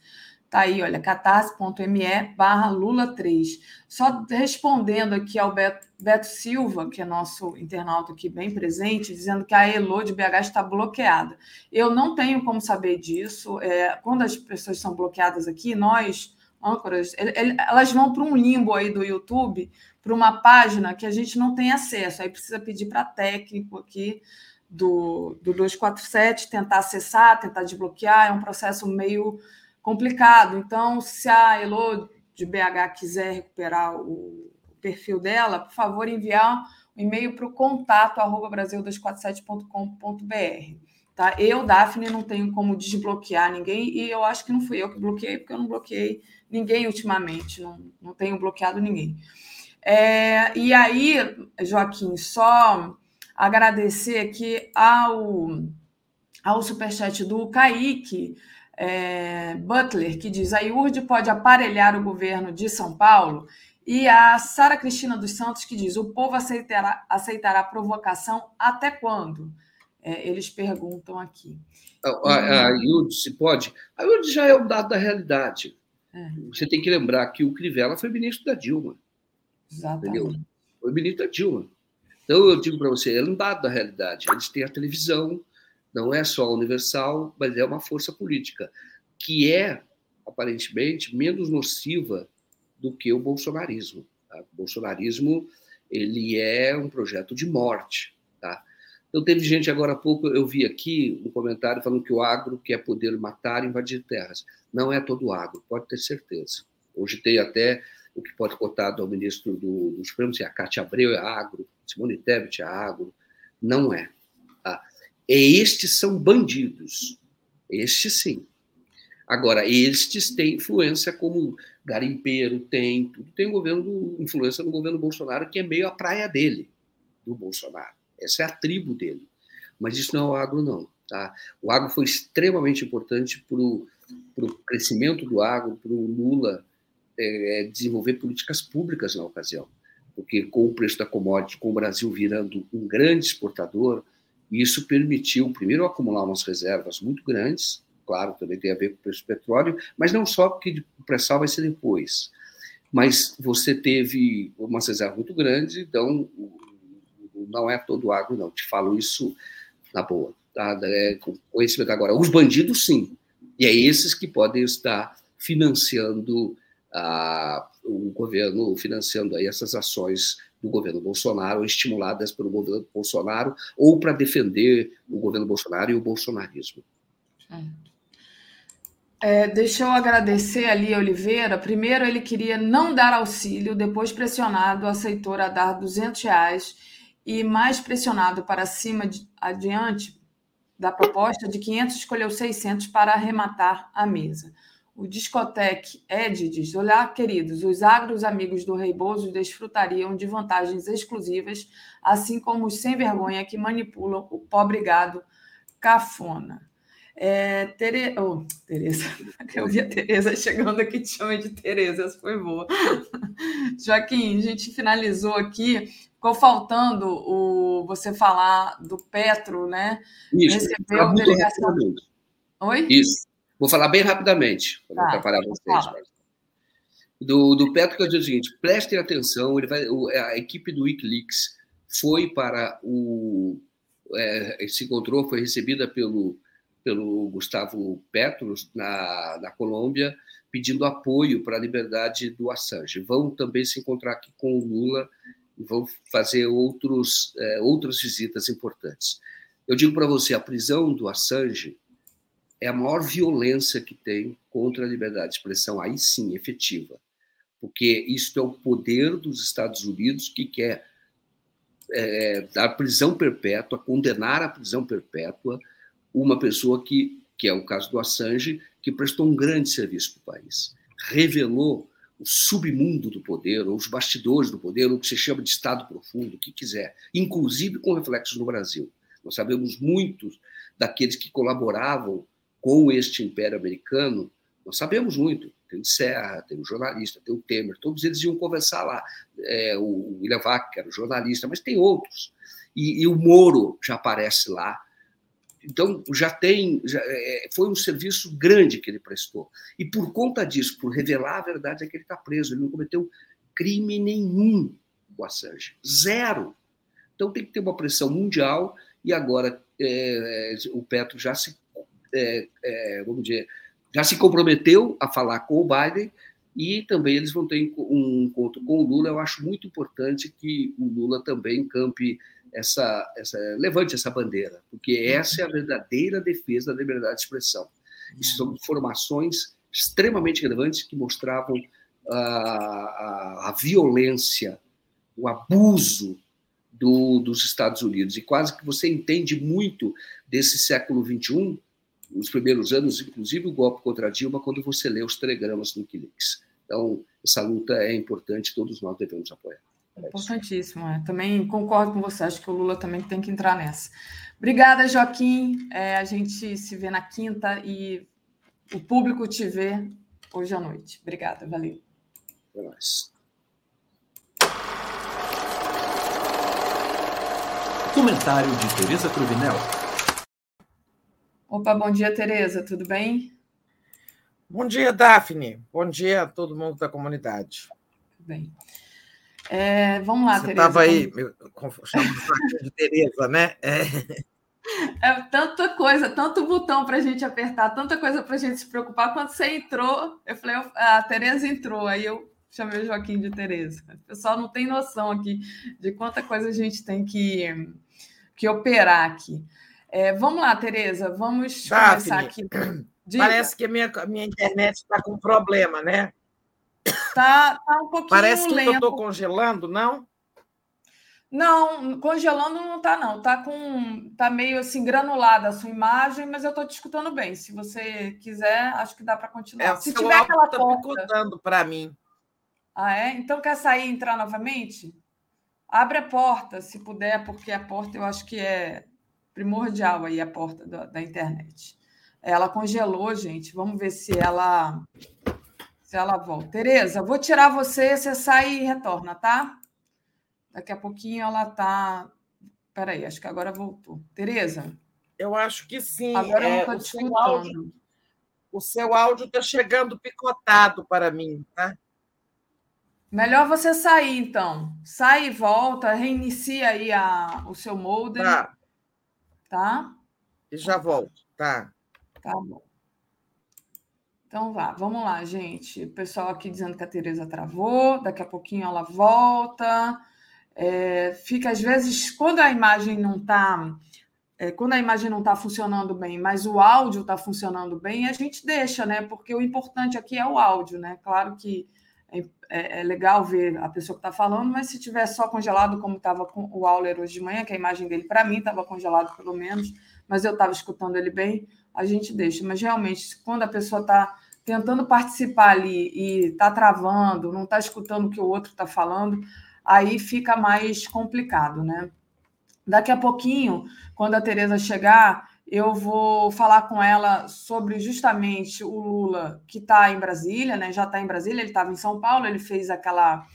Tá aí, olha, catarse.me barra Lula 3. Só respondendo aqui ao Beto, Beto, Silva, que é nosso internauta aqui bem presente, dizendo que a Elo de BH está bloqueada. Eu não tenho como saber disso. É, quando as pessoas são bloqueadas aqui, nós, âncoras, elas vão para um limbo aí do YouTube, para uma página que a gente não tem acesso. Aí precisa pedir para técnico aqui do, do 247 tentar acessar, tentar desbloquear. É um processo meio complicado. Então, se a Elo de BH quiser recuperar o perfil dela, por favor, enviar um e-mail para o contato arroba brasil247.com.br. Tá? Eu, Daphne, não tenho como desbloquear ninguém e eu acho que não fui eu que bloqueei, porque eu não bloqueei ninguém ultimamente, não, não tenho bloqueado ninguém. É, e aí, Joaquim, só agradecer aqui ao ao superchat do Kaique é, Butler, que diz: a IURD pode aparelhar o governo de São Paulo. E a Sara Cristina dos Santos, que diz: o povo aceitará, aceitará provocação até quando? É, eles perguntam aqui. A, a, a IURD se pode. A IURD já é um dado da realidade. É. Você tem que lembrar que o Crivella foi ministro da Dilma. Exatamente. Entendeu? Foi ministro da Dilma. Então, eu digo para você, é um dado da realidade. Eles têm a televisão, não é só universal, mas é uma força política, que é, aparentemente, menos nociva do que o bolsonarismo. Tá? O bolsonarismo ele é um projeto de morte. Tá? Então, teve gente agora há pouco, eu vi aqui um comentário falando que o agro quer poder matar e invadir terras. Não é todo o agro, pode ter certeza. Hoje tem até o que pode cotado ao ministro do, do Supremo, se a Cátia Abreu é agro, Simone Tebet é agro. Não é. Tá? Estes são bandidos. Estes sim. Agora, estes têm influência como garimpeiro tem, tudo tem governo influência no governo Bolsonaro, que é meio a praia dele, do Bolsonaro. Essa é a tribo dele. Mas isso não é o agro, não. Tá? O agro foi extremamente importante para o crescimento do agro, para o Lula é, desenvolver políticas públicas na ocasião. Porque com o preço da commodity, com o Brasil virando um grande exportador, isso permitiu, primeiro, acumular umas reservas muito grandes, claro, também tem a ver com o preço do petróleo, mas não só porque o pré-sal vai ser depois. Mas você teve uma reserva muito grande, então não é todo agro, não. Te falo isso na boa, tá? É, com conhecimento agora. Os bandidos, sim. E é esses que podem estar financiando a, o governo, financiando aí essas ações do governo Bolsonaro, estimuladas pelo governo Bolsonaro, ou para defender o governo Bolsonaro e o bolsonarismo. É. É, deixa eu agradecer ali, Oliveira. Primeiro, ele queria não dar auxílio, depois, pressionado, aceitou a dar 200 reais e, mais pressionado para cima, de, adiante da proposta de 500, escolheu 600 para arrematar a mesa. O Discotec Ed diz: Olá, queridos, os agros amigos do Rei Bozo desfrutariam de vantagens exclusivas, assim como os sem vergonha que manipulam o pobre gado cafona. É, Tere... oh, Tereza, eu vi a Tereza chegando aqui, te chamei de Tereza, essa foi boa. Joaquim, a gente finalizou aqui, ficou faltando o, você falar do Petro, né? Isso, Recebeu a delegação. Oi? Isso. Vou falar bem rapidamente, para não tá, atrapalhar vocês. Do, do Petro, que eu digo o seguinte: prestem atenção, ele vai, a equipe do Wikileaks foi para o. É, se encontrou, foi recebida pelo, pelo Gustavo Petro na, na Colômbia, pedindo apoio para a liberdade do Assange. Vão também se encontrar aqui com o Lula e vão fazer outros, é, outras visitas importantes. Eu digo para você: a prisão do Assange é a maior violência que tem contra a liberdade de expressão, aí sim, efetiva. Porque isso é o poder dos Estados Unidos que quer é, dar prisão perpétua, condenar à prisão perpétua uma pessoa que, que é o caso do Assange, que prestou um grande serviço para o país. Revelou o submundo do poder, ou os bastidores do poder, ou o que se chama de Estado profundo, o que quiser, inclusive com reflexos no Brasil. Nós sabemos muitos daqueles que colaboravam com este império americano, nós sabemos muito. Tem o Serra, tem o jornalista, tem o Temer, todos eles iam conversar lá. É, o William Vac, que era o jornalista, mas tem outros. E, e, o Moro já aparece lá. Então, já tem. Já, é, foi um serviço grande que ele prestou. E por conta disso, por revelar a verdade, é que ele está preso. Ele não cometeu crime nenhum, o Assange. Zero. Então, tem que ter uma pressão mundial. E agora é, o Petro já se é, é, vamos dizer, já se comprometeu a falar com o Biden e também eles vão ter um encontro com o Lula. Eu acho muito importante que o Lula também campe essa, essa levante essa bandeira, porque essa é a verdadeira defesa da liberdade de expressão. Isso são informações extremamente relevantes que mostravam a, a, a violência, o abuso do, dos Estados Unidos. E quase que você entende muito desse século XXI nos primeiros anos, inclusive o golpe contra Dilma, quando você lê os telegramas do Wikileaks. Então, essa luta é importante, todos nós devemos apoiar. Importantíssimo, é. Também concordo com você, acho que o Lula também tem que entrar nessa. Obrigada, Joaquim. É, a gente se vê na quinta e o público te vê hoje à noite. Obrigada, valeu. Até mais. Comentário de Tereza Cruvinel. Opa, bom dia, Tereza, tudo bem? Bom dia, Daphne. Bom dia a todo mundo da comunidade. Tudo bem. É, vamos lá, Você Tereza. Você estava aí chamando de Tereza, né? É. é. tanta coisa, tanto botão para a gente apertar, tanta coisa para a gente se preocupar. Quando você entrou, eu falei, a Tereza entrou, aí eu chamei o Joaquim de Tereza. O pessoal não tem noção aqui de quanta coisa a gente tem que, que operar aqui. É, vamos lá, Tereza, vamos Daphne, começar aqui. Diga. Parece que a minha, minha internet está com problema, né? Tá, tá um pouquinho Parece que lento. eu estou congelando, não? Não, congelando não está, não. Tá com. tá meio assim granulada a sua imagem, mas eu estou te escutando bem. Se você quiser, acho que dá para continuar. É, Se tiver aquela tá porta. para mim. Ah, é? Então quer sair e entrar novamente? Abre a porta, se puder, porque a porta eu acho que é primordial aí, a porta da, da internet. Ela congelou, gente. Vamos ver se ela se ela volta. Tereza, vou tirar você, você sai e retorna, tá? Daqui a pouquinho ela tá. Peraí, acho que agora voltou. Tereza? Eu acho que sim. Agora é, eu não estou te Áudio, o seu áudio está chegando picotado para mim, tá? Melhor você sair, então. Sai e volta, reinicia aí a, o seu modem. Tá. Tá? E já volto, tá? Tá bom. Então vá, vamos lá, gente. O pessoal aqui dizendo que a Tereza travou, daqui a pouquinho ela volta. É, fica às vezes, quando a imagem não está. É, quando a imagem não está funcionando bem, mas o áudio está funcionando bem, a gente deixa, né? Porque o importante aqui é o áudio, né? Claro que é, é, é legal ver a pessoa que está falando, mas se tiver só congelado, como estava com o Auler hoje de manhã, que a imagem dele, para mim, estava congelado pelo menos, mas eu estava escutando ele bem, a gente deixa. Mas realmente, quando a pessoa está tentando participar ali e está travando, não está escutando o que o outro está falando, aí fica mais complicado, né? Daqui a pouquinho, quando a Tereza chegar, eu vou falar com ela sobre justamente o Lula que está em Brasília, né? Já está em Brasília, ele estava em São Paulo, ele fez aquela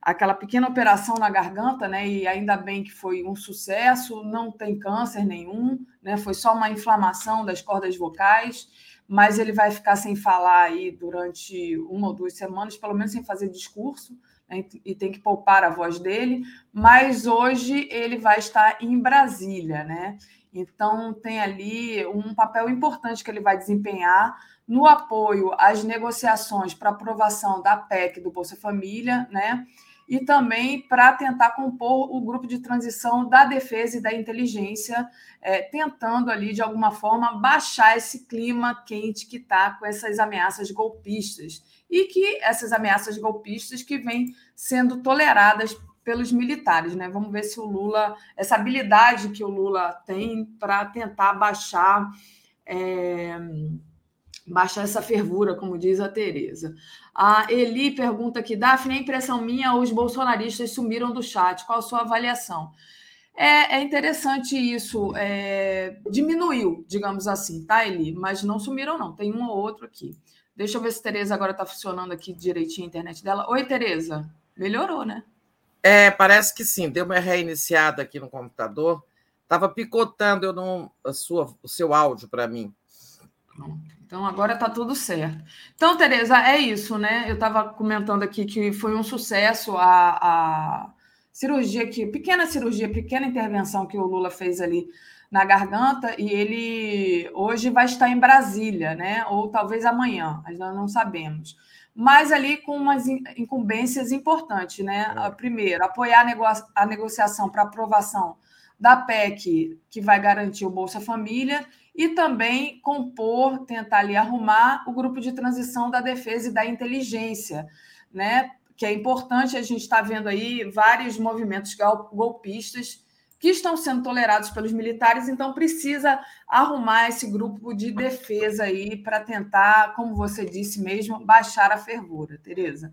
aquela pequena operação na garganta, né? E ainda bem que foi um sucesso, não tem câncer nenhum, né? Foi só uma inflamação das cordas vocais, mas ele vai ficar sem falar aí durante uma ou duas semanas, pelo menos sem fazer discurso, né? e tem que poupar a voz dele. Mas hoje ele vai estar em Brasília, né? Então tem ali um papel importante que ele vai desempenhar no apoio às negociações para aprovação da PEC do Bolsa Família, né? e também para tentar compor o grupo de transição da defesa e da inteligência, é, tentando ali, de alguma forma, baixar esse clima quente que está com essas ameaças golpistas. E que essas ameaças golpistas que vêm sendo toleradas pelos militares, né? Vamos ver se o Lula, essa habilidade que o Lula tem para tentar baixar. É, baixar essa fervura, como diz a Tereza. A Eli pergunta aqui, Daphne, a impressão minha, os bolsonaristas sumiram do chat. Qual a sua avaliação? É, é interessante isso. É, diminuiu, digamos assim, tá, Eli? Mas não sumiram, não. Tem um ou outro aqui. Deixa eu ver se Tereza agora está funcionando aqui direitinho a internet dela. Oi, Tereza. Melhorou, né? É, parece que sim. Deu uma reiniciada aqui no computador. Estava picotando eu não, a sua, o seu áudio para mim. Então agora está tudo certo. Então, Tereza, é isso, né? Eu estava comentando aqui que foi um sucesso a, a cirurgia que, pequena cirurgia, pequena intervenção que o Lula fez ali na garganta, e ele hoje vai estar em Brasília, né? Ou talvez amanhã, ainda não sabemos. Mas ali com umas incumbências importantes, né? É. Primeiro, apoiar a, nego a negociação para aprovação da PEC que vai garantir o Bolsa Família e também compor, tentar ali arrumar o grupo de transição da defesa e da inteligência, né? Que é importante, a gente está vendo aí vários movimentos golpistas que estão sendo tolerados pelos militares, então precisa arrumar esse grupo de defesa aí para tentar, como você disse mesmo, baixar a fervura, Tereza.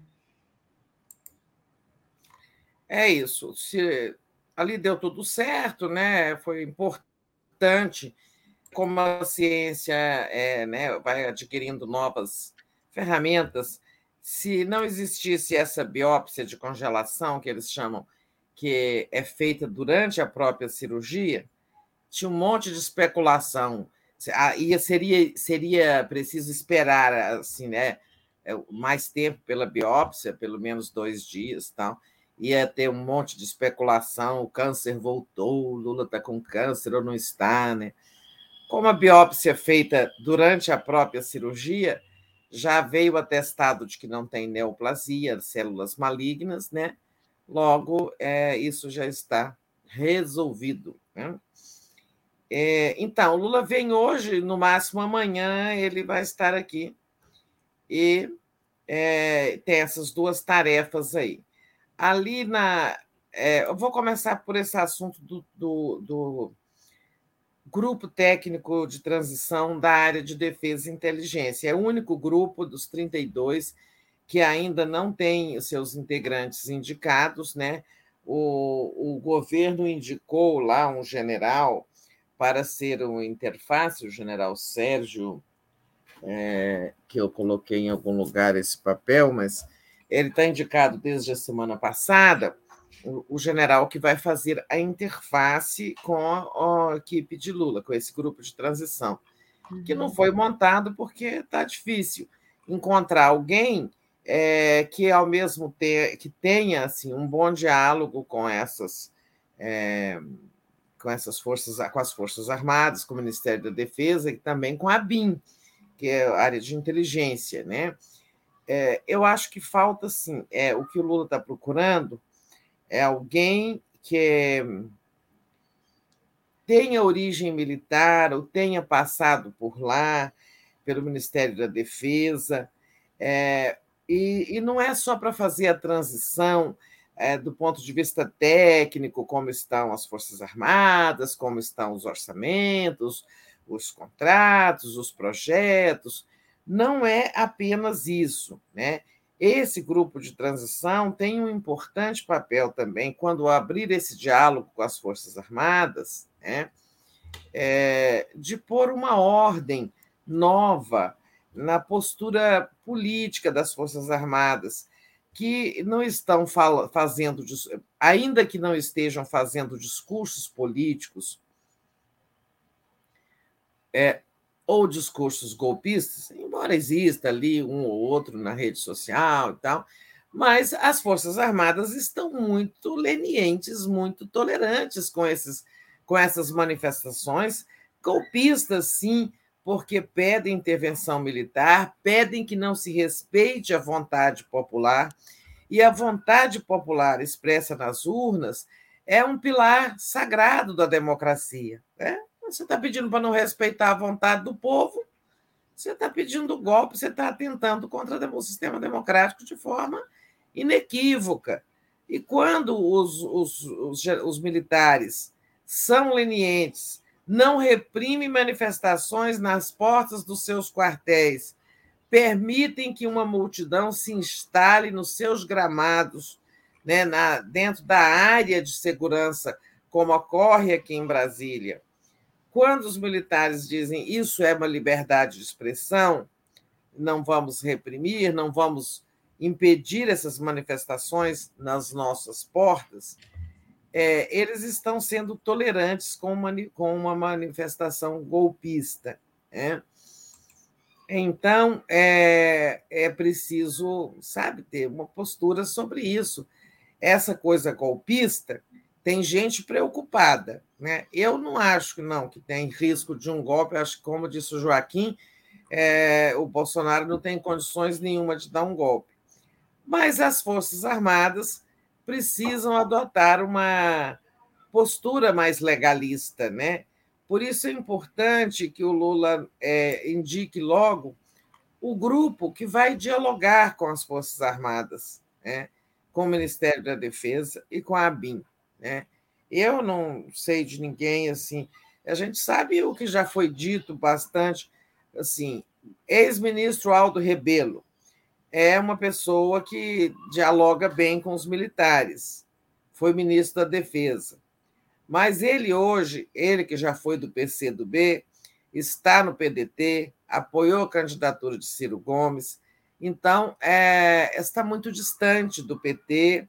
É isso. Se ali deu tudo certo, né? Foi importante como a ciência é, né, vai adquirindo novas ferramentas. Se não existisse essa biópsia de congelação que eles chamam, que é feita durante a própria cirurgia, tinha um monte de especulação. Ia, seria, seria preciso esperar assim, né, é, mais tempo pela biópsia, pelo menos dois dias, tal ia ter um monte de especulação, o câncer voltou, Lula está com câncer ou não está, né? Como a biópsia é feita durante a própria cirurgia, já veio atestado de que não tem neoplasia, células malignas, né? Logo, é, isso já está resolvido. Né? É, então, Lula vem hoje, no máximo amanhã, ele vai estar aqui e é, tem essas duas tarefas aí ali na. É, eu vou começar por esse assunto do, do, do, grupo técnico de transição da área de defesa e inteligência. É o único grupo dos 32 que ainda não tem seus integrantes indicados, né? O, o governo indicou lá um general para ser o interface, o general Sérgio, é, que eu coloquei em algum lugar esse papel, mas ele está indicado desde a semana passada, o, o, general que vai fazer a interface com a, a, equipe de Lula, com esse grupo de transição, que não uhum. foi montado porque está difícil encontrar alguém é, que ao mesmo tempo que tenha assim um bom diálogo com essas é, com essas forças com as forças armadas com o Ministério da Defesa e também com a BIM que é a área de inteligência né? É, eu acho que falta, sim, é, o que o Lula está procurando é alguém que tenha origem militar ou tenha passado por lá, pelo Ministério da Defesa, é, e, e, não é só para fazer a transição é, do ponto de vista técnico, como estão as Forças Armadas, como estão os orçamentos, os contratos, os projetos, não é apenas isso, né? Esse grupo de transição tem um importante papel também quando abrir esse diálogo com as Forças Armadas, né? É, de pôr uma ordem nova na postura política das Forças Armadas, que não estão fazendo, ainda que não estejam fazendo discursos políticos, é, ou discursos golpistas, embora exista ali um ou outro na rede social e tal, mas as Forças Armadas estão muito lenientes, muito tolerantes com, esses, com essas manifestações, golpistas, sim, porque pedem intervenção militar, pedem que não se respeite a vontade popular, e a vontade popular expressa nas urnas é um pilar sagrado da democracia. Né? Você está pedindo para não respeitar a vontade do povo, você está pedindo golpe, você está atentando contra o sistema democrático de forma inequívoca. E quando os, os, os, os militares são lenientes, não reprimem manifestações nas portas dos seus quartéis, permitem que uma multidão se instale nos seus gramados, né, na, dentro da área de segurança, como ocorre aqui em Brasília. Quando os militares dizem isso é uma liberdade de expressão, não vamos reprimir, não vamos impedir essas manifestações nas nossas portas, é, eles estão sendo tolerantes com uma, com uma manifestação golpista. Né? Então, é, é preciso, sabe, ter uma postura sobre isso. Essa coisa golpista tem gente preocupada. Né? Eu não acho que não que tem risco de um golpe. Acho que, como disse o Joaquim, é, o Bolsonaro não tem condições nenhuma de dar um golpe. Mas as Forças Armadas precisam adotar uma postura mais legalista, né? Por isso é importante que o Lula é, indique logo o grupo que vai dialogar com as Forças Armadas, né? com o Ministério da Defesa e com a ABIN. Né? Eu não sei de ninguém assim. A gente sabe o que já foi dito bastante. Assim, ex-ministro Aldo Rebelo é uma pessoa que dialoga bem com os militares. foi ministro da Defesa. Mas ele hoje, ele que já foi do PCdoB, está no PDT, apoiou a candidatura de Ciro Gomes, então é, está muito distante do PT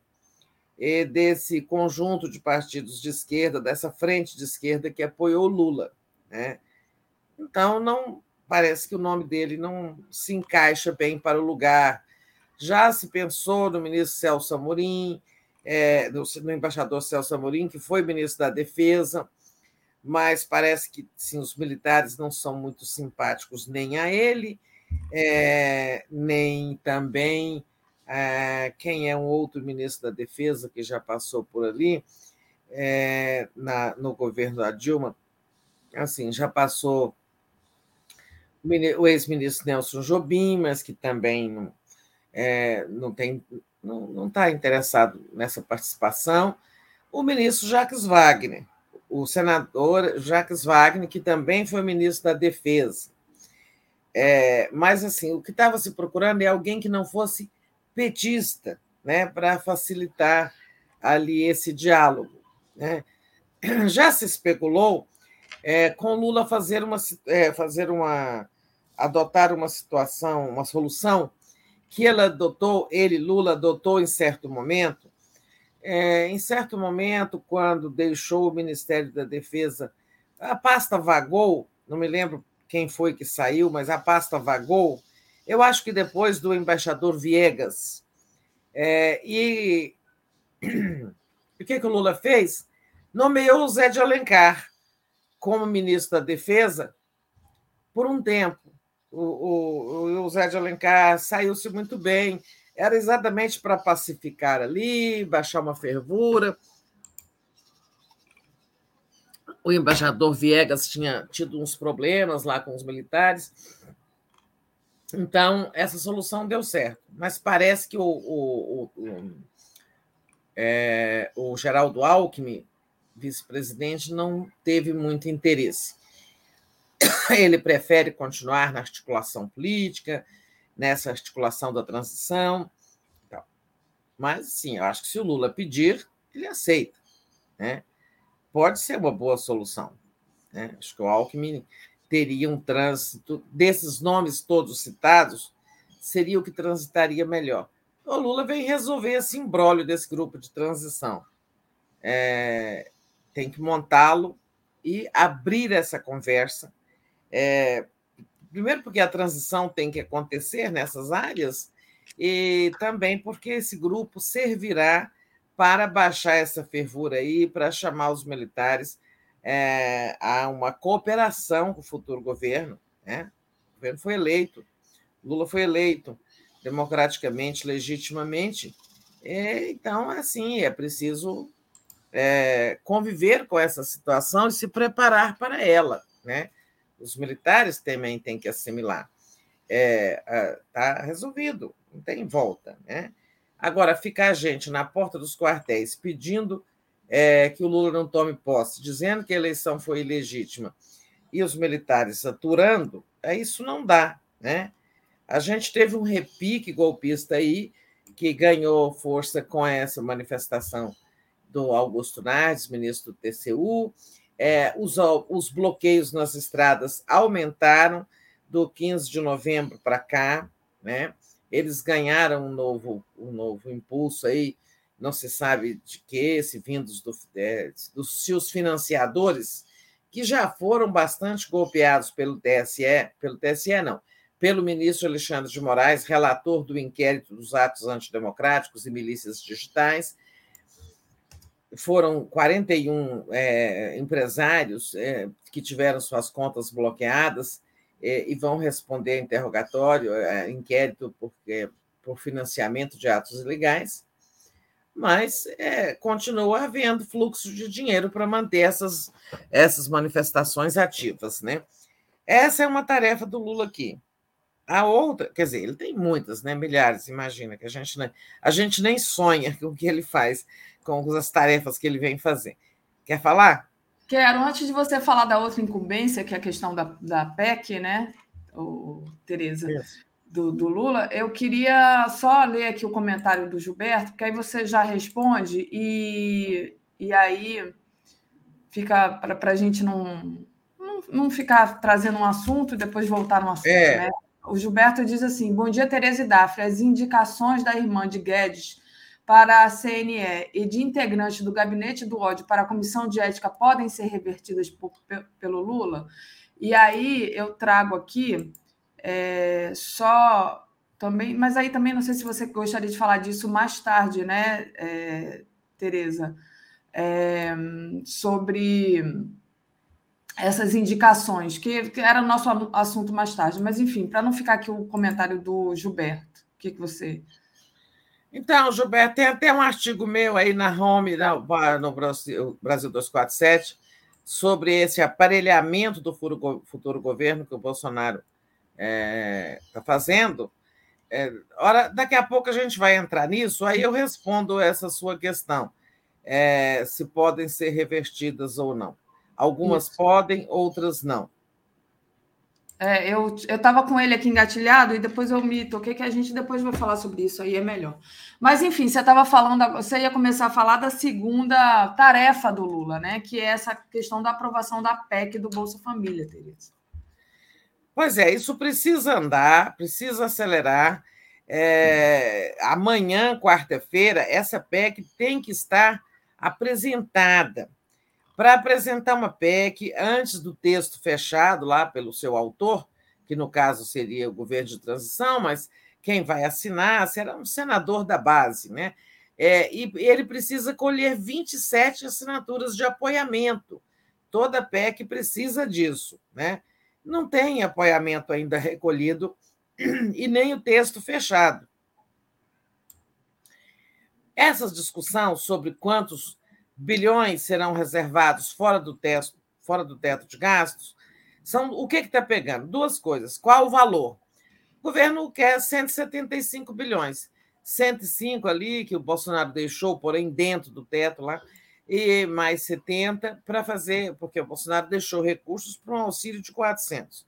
e desse conjunto de partidos de esquerda, dessa frente de esquerda que apoiou Lula. Né? Então, não parece que o nome dele não se encaixa bem para o lugar. Já se pensou no ministro Celso Amorim, é, no, no, embaixador Celso Amorim, que foi ministro da Defesa, mas parece que sim, os militares não são muito simpáticos nem a ele, é, nem também é, quem é um outro ministro da Defesa que já passou por ali é, na, no governo da Dilma, assim, já passou o ex-ministro Nelson Jobim, mas que também não, é, não tem não está interessado nessa participação. O ministro Jacques Wagner, o senador Jacques Wagner, que também foi ministro da Defesa. É, mas, assim, o que estava se procurando é alguém que não fosse petista, né, para facilitar ali esse diálogo. Né? Já se especulou é, com Lula fazer uma, é, fazer uma adotar uma situação, uma solução que ele adotou, ele, Lula, adotou em certo momento, é, em certo momento, quando deixou o Ministério da Defesa, a pasta vagou, não me lembro quem foi que saiu, mas a pasta vagou, eu acho que depois do embaixador Viegas. É, e o que, que o Lula fez? Nomeou o Zé de Alencar como ministro da Defesa por um tempo o, o, o Zé de Alencar saiu-se muito bem. Era exatamente para pacificar ali, baixar uma fervura. O embaixador Viegas tinha tido uns problemas lá com os militares. Então, essa solução deu certo. Mas parece que o, o, o, é, o Geraldo Alckmin, vice-presidente, não teve muito interesse. ele prefere continuar na articulação política, nessa articulação da transição. Mas, sim, eu acho que se o Lula pedir, ele aceita. Né? Pode ser uma boa solução. Né? Acho que o Alckmin teria um trânsito desses nomes todos citados, seria o que transitaria melhor. O Lula vem resolver esse imbróglio desse grupo de transição. É, tem que montá-lo e abrir essa conversa é, primeiro, porque a transição tem que acontecer nessas áreas, e também porque esse grupo servirá para baixar essa fervura aí, para chamar os militares é, a uma cooperação com o futuro governo. Né? O governo foi eleito, Lula foi eleito democraticamente, legitimamente. É, então, assim, é preciso é, conviver com essa situação e se preparar para ela. Né? Os militares também têm que assimilar. Está é, tá resolvido, não tem volta. Né? Agora, ficar a gente na porta dos quartéis pedindo é, que o Lula não tome posse, dizendo que a eleição foi ilegítima, e os militares aturando, é, isso não dá. Né? A gente teve um repique golpista aí, que ganhou força com essa manifestação do Augusto Nardes, ministro do TCU, é, os, os bloqueios nas estradas aumentaram do 15 de novembro para cá, né? Eles ganharam um novo, um novo impulso aí, não se sabe de que, se vindos do, é, dos seus financiadores, que já foram bastante golpeados pelo TSE, pelo TSE não, pelo ministro Alexandre de Moraes, relator do inquérito dos atos antidemocráticos e milícias digitais, foram 41 é, empresários é, que tiveram suas contas bloqueadas é, e vão responder a interrogatório, a inquérito por, é, por financiamento de atos ilegais, mas é, continua havendo fluxo de dinheiro para manter essas, essas manifestações ativas. Né? Essa é uma tarefa do Lula aqui. A outra, quer dizer, ele tem muitas, né? milhares, imagina, que a gente, a gente nem sonha com o que ele faz com as tarefas que ele vem fazer. Quer falar? Quero. Antes de você falar da outra incumbência, que é a questão da, da PEC, né, o, Tereza? do, do, Lula, eu queria só ler aqui o comentário do Gilberto, porque aí você já responde e, e aí fica para a gente não, não, não, ficar trazendo um assunto e depois voltar no assunto. É. Né? O Gilberto diz assim: Bom dia, Tereza e Dafra. As indicações da irmã de Guedes para a CNE e de integrante do gabinete do ódio para a comissão de ética podem ser revertidas por, pelo Lula? E aí eu trago aqui é, só também, mas aí também não sei se você gostaria de falar disso mais tarde, né, é, Tereza, é, sobre essas indicações, que, que era o nosso assunto mais tarde. Mas, enfim, para não ficar aqui o comentário do Gilberto, o que, que você. Então, Gilberto, tem até um artigo meu aí na Home, no Brasil, Brasil 247, sobre esse aparelhamento do futuro governo que o Bolsonaro está é, tá fazendo. É, ora, daqui a pouco a gente vai entrar nisso, aí eu respondo essa sua questão, é, se podem ser revertidas ou não. Algumas Isso. podem, outras não. É, eu estava com ele aqui engatilhado e depois eu me toquei que a gente depois vai falar sobre isso aí, é melhor. Mas, enfim, você estava falando, você ia começar a falar da segunda tarefa do Lula, né? Que é essa questão da aprovação da PEC do Bolsa Família, Tereza. Pois é, isso precisa andar, precisa acelerar. É, amanhã, quarta-feira, essa PEC tem que estar apresentada. Para apresentar uma PEC antes do texto fechado lá pelo seu autor, que no caso seria o governo de transição, mas quem vai assinar será um senador da base, né? É, e ele precisa colher 27 assinaturas de apoiamento. Toda PEC precisa disso, né? não tem apoiamento ainda recolhido e nem o texto fechado. Essa discussão sobre quantos bilhões serão reservados fora do teto, fora do teto de gastos, são o que está pegando? Duas coisas. Qual o valor? O governo quer 175 bilhões. 105 ali, que o Bolsonaro deixou, porém, dentro do teto lá, e mais 70 para fazer, porque o Bolsonaro deixou recursos para um auxílio de 400.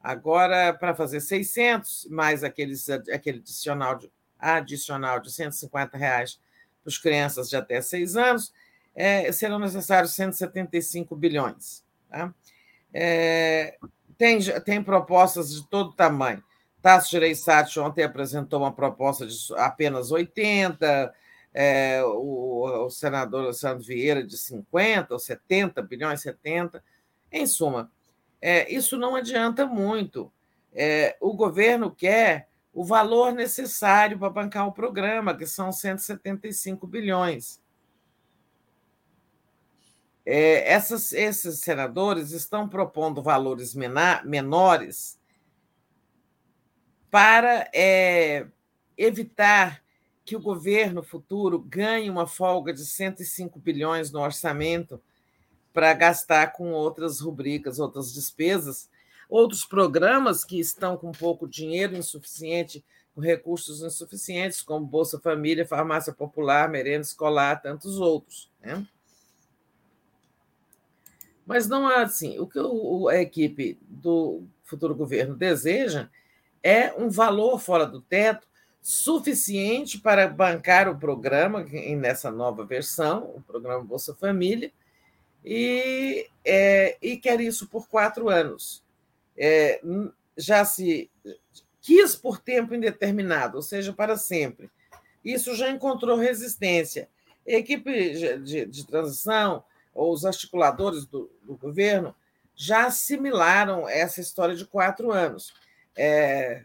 Agora, para fazer 600, mais aqueles, aquele adicional de, adicional de 150 reais para as crianças de até 6 anos, é, serão necessários 175 bilhões. Tá? É, tem, tem propostas de todo tamanho. Tasso Gereissati ontem apresentou uma proposta de apenas 80 é, o, o, senador Sandro Vieira de 50 ou 70 bilhões, 70. Em suma, é, isso não adianta muito. É, o governo quer o valor necessário para bancar o programa, que são 175 bilhões. É, essas, esses senadores estão propondo valores menores para é, evitar que o governo futuro ganhe uma folga de 105 bilhões no orçamento para gastar com outras rubricas, outras despesas, outros programas que estão com pouco dinheiro insuficiente, com recursos insuficientes, como Bolsa Família, Farmácia Popular, Merenda Escolar, tantos outros. Né? Mas não é assim. O que a equipe do futuro governo deseja é um valor fora do teto suficiente para bancar o programa nessa nova versão, o programa Bolsa Família, e, é, e quer isso por quatro anos. É, já se quis por tempo indeterminado, ou seja, para sempre. Isso já encontrou resistência. A equipe de, de transição, ou os articuladores do, do, governo, já assimilaram essa história de quatro anos. É,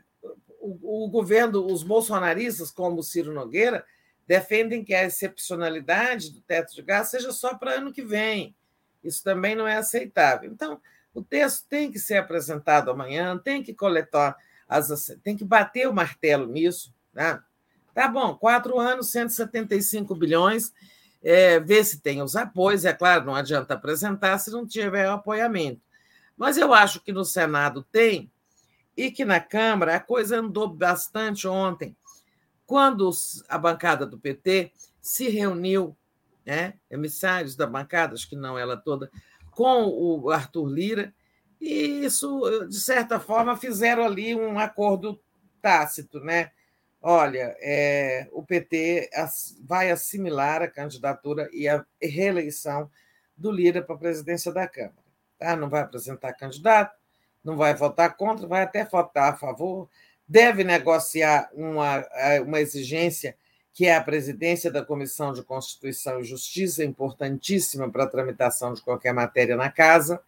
o, o governo, os bolsonaristas, como o Ciro Nogueira, defendem que a excepcionalidade do teto de gás seja só para ano que vem. Isso também não é aceitável. Então, o texto tem que ser apresentado amanhã, tem que coletar, as, tem que bater o martelo nisso. Né? Tá bom, quatro anos, 175 bilhões, é, ver se tem os apoios. É claro, não adianta apresentar se não tiver apoiamento. Mas eu acho que no Senado tem, e que na Câmara a coisa andou bastante ontem, quando a bancada do PT se reuniu, né, emissários da bancada, acho que não ela toda, com o Arthur Lira, e isso, de certa forma, fizeram ali um acordo tácito, né? Olha, é, o PT vai assimilar a candidatura e a reeleição do Lira para a presidência da Câmara. Tá? Não vai apresentar candidato, não vai votar contra, vai até votar a favor, deve negociar uma, uma exigência que é a presidência da Comissão de Constituição e Justiça, importantíssima para a tramitação de qualquer matéria na casa.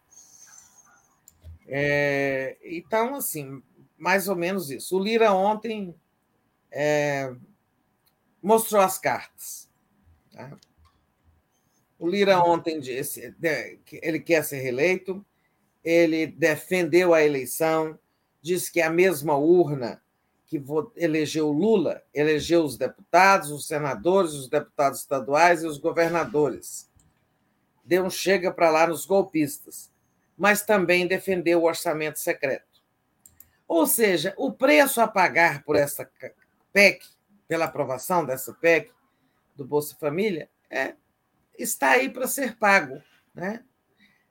É, então, assim, mais ou menos isso. O Lira ontem é, mostrou as cartas. Tá? O Lira ontem disse que ele quer ser reeleito, ele defendeu a eleição, disse que a mesma urna que elegeu Lula, elegeu os deputados, os senadores, os deputados estaduais e os governadores. Deu um chega para lá nos golpistas, mas também defendeu o orçamento secreto. Ou seja, o preço a pagar por essa PEC, pela aprovação dessa PEC do Bolsa Família, é, está aí para ser pago. Né?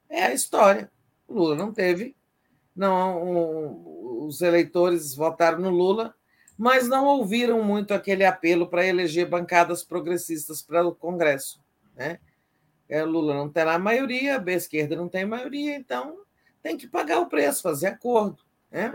É a história. O Lula não teve não um, os eleitores votaram no Lula, mas não ouviram muito aquele apelo para eleger bancadas progressistas para o Congresso. Né? É, Lula não terá maioria, a esquerda não tem maioria, então tem que pagar o preço, fazer acordo. Né?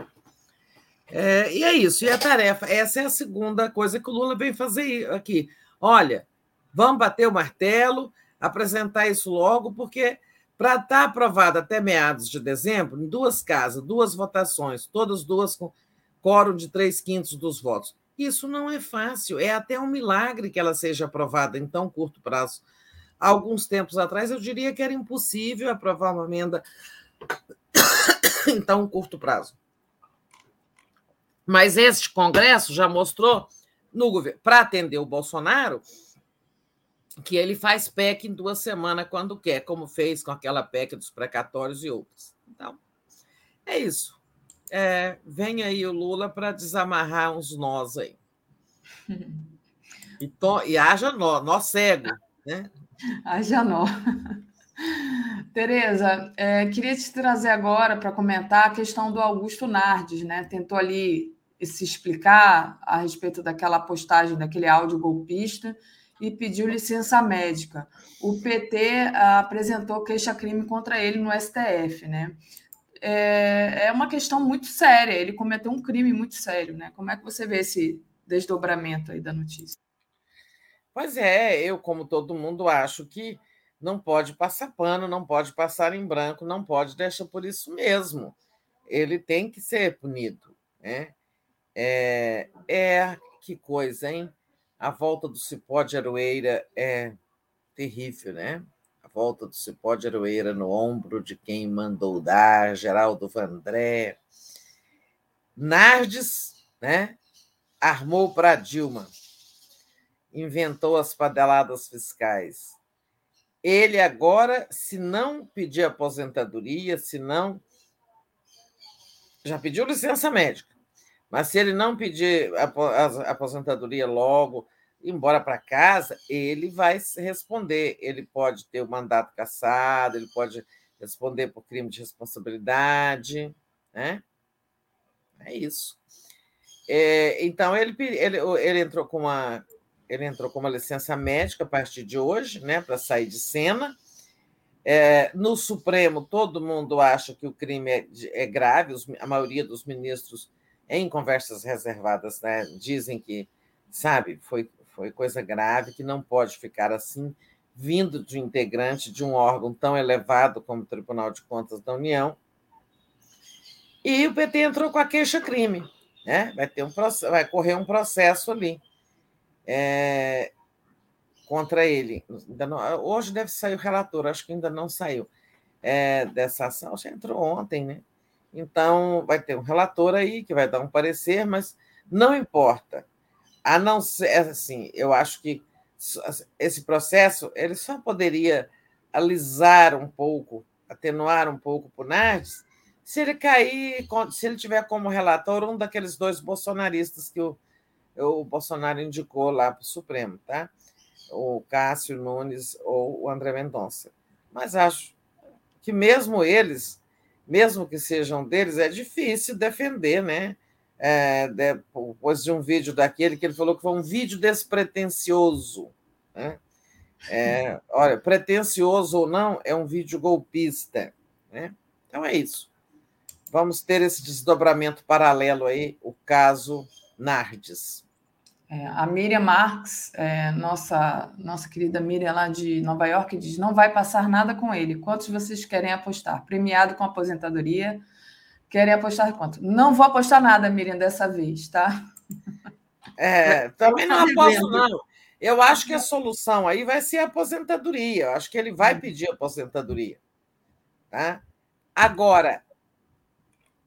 É, e é isso, e a tarefa, essa é a segunda coisa que o Lula vem fazer aqui. Olha, vamos bater o martelo, apresentar isso logo, porque para estar tá aprovado até meados de dezembro, em duas casas, duas votações, todas duas com quórum de três quintos dos votos. Isso não é fácil, é até um milagre que ela seja aprovada em tão curto prazo. Alguns tempos atrás, eu diria que era impossível aprovar uma emenda em tão curto prazo. Mas este Congresso já mostrou, para atender o Bolsonaro, que ele faz PEC em duas semanas quando quer, como fez com aquela PEC dos precatórios e outras. Então, é isso. É, vem aí o Lula para desamarrar uns nós aí. E, to, e haja nó, nó cego, né? Haja nó. Tereza, é, queria te trazer agora para comentar a questão do Augusto Nardes, né? Tentou ali se explicar a respeito daquela postagem, daquele áudio golpista e pediu licença médica. O PT ah, apresentou queixa-crime contra ele no STF, né? É, é uma questão muito séria. Ele cometeu um crime muito sério, né? Como é que você vê esse desdobramento aí da notícia? Pois é, eu, como todo mundo, acho que não pode passar pano, não pode passar em branco, não pode deixar por isso mesmo. Ele tem que ser punido, né? É, é que coisa, hein? A volta do cipó de aroeira é terrível, né? A volta do cipó de aroeira no ombro de quem mandou dar, Geraldo Vandré. Nardes, né? Armou para Dilma, inventou as padeladas fiscais. Ele agora, se não pedir aposentadoria, se não. Já pediu licença médica mas se ele não pedir a aposentadoria logo, embora para casa, ele vai responder. Ele pode ter o mandato cassado, ele pode responder por crime de responsabilidade, né? É isso. É, então ele, ele, ele entrou com uma ele entrou com uma licença médica a partir de hoje, né, para sair de cena. É, no Supremo, todo mundo acha que o crime é, é grave, os, a maioria dos ministros em conversas reservadas, né, dizem que, sabe, foi, foi coisa grave, que não pode ficar assim, vindo de integrante de um órgão tão elevado como o Tribunal de Contas da União. E o PT entrou com a queixa-crime. Né? Vai, ter um, vai correr um processo ali é, contra ele. Não, hoje deve sair o relator, acho que ainda não saiu é, dessa ação. Já entrou ontem, né? Então, vai ter um relator aí que vai dar um parecer, mas não importa. A não ser, assim, eu acho que esse processo ele só poderia alisar um pouco, atenuar um pouco por Nardes, se ele cair, se ele tiver como relator um daqueles dois bolsonaristas que o, o Bolsonaro indicou lá para o Supremo, tá? O Cássio Nunes ou o André Mendonça. Mas acho que mesmo eles mesmo que sejam deles, é difícil defender, né? é, depois de um vídeo daquele que ele falou que foi um vídeo despretensioso. Né? É, olha, pretensioso ou não, é um vídeo golpista. Né? Então é isso. Vamos ter esse desdobramento paralelo aí, o caso Nardes. É, a Miriam Marx, é, nossa, nossa querida Miriam lá de Nova York, diz: não vai passar nada com ele. Quantos vocês querem apostar? Premiado com aposentadoria. Querem apostar quanto? Não vou apostar nada, Miriam, dessa vez, tá? É, também não aposto, não. Eu acho que a solução aí vai ser a aposentadoria. Eu acho que ele vai pedir aposentadoria. Tá? Agora,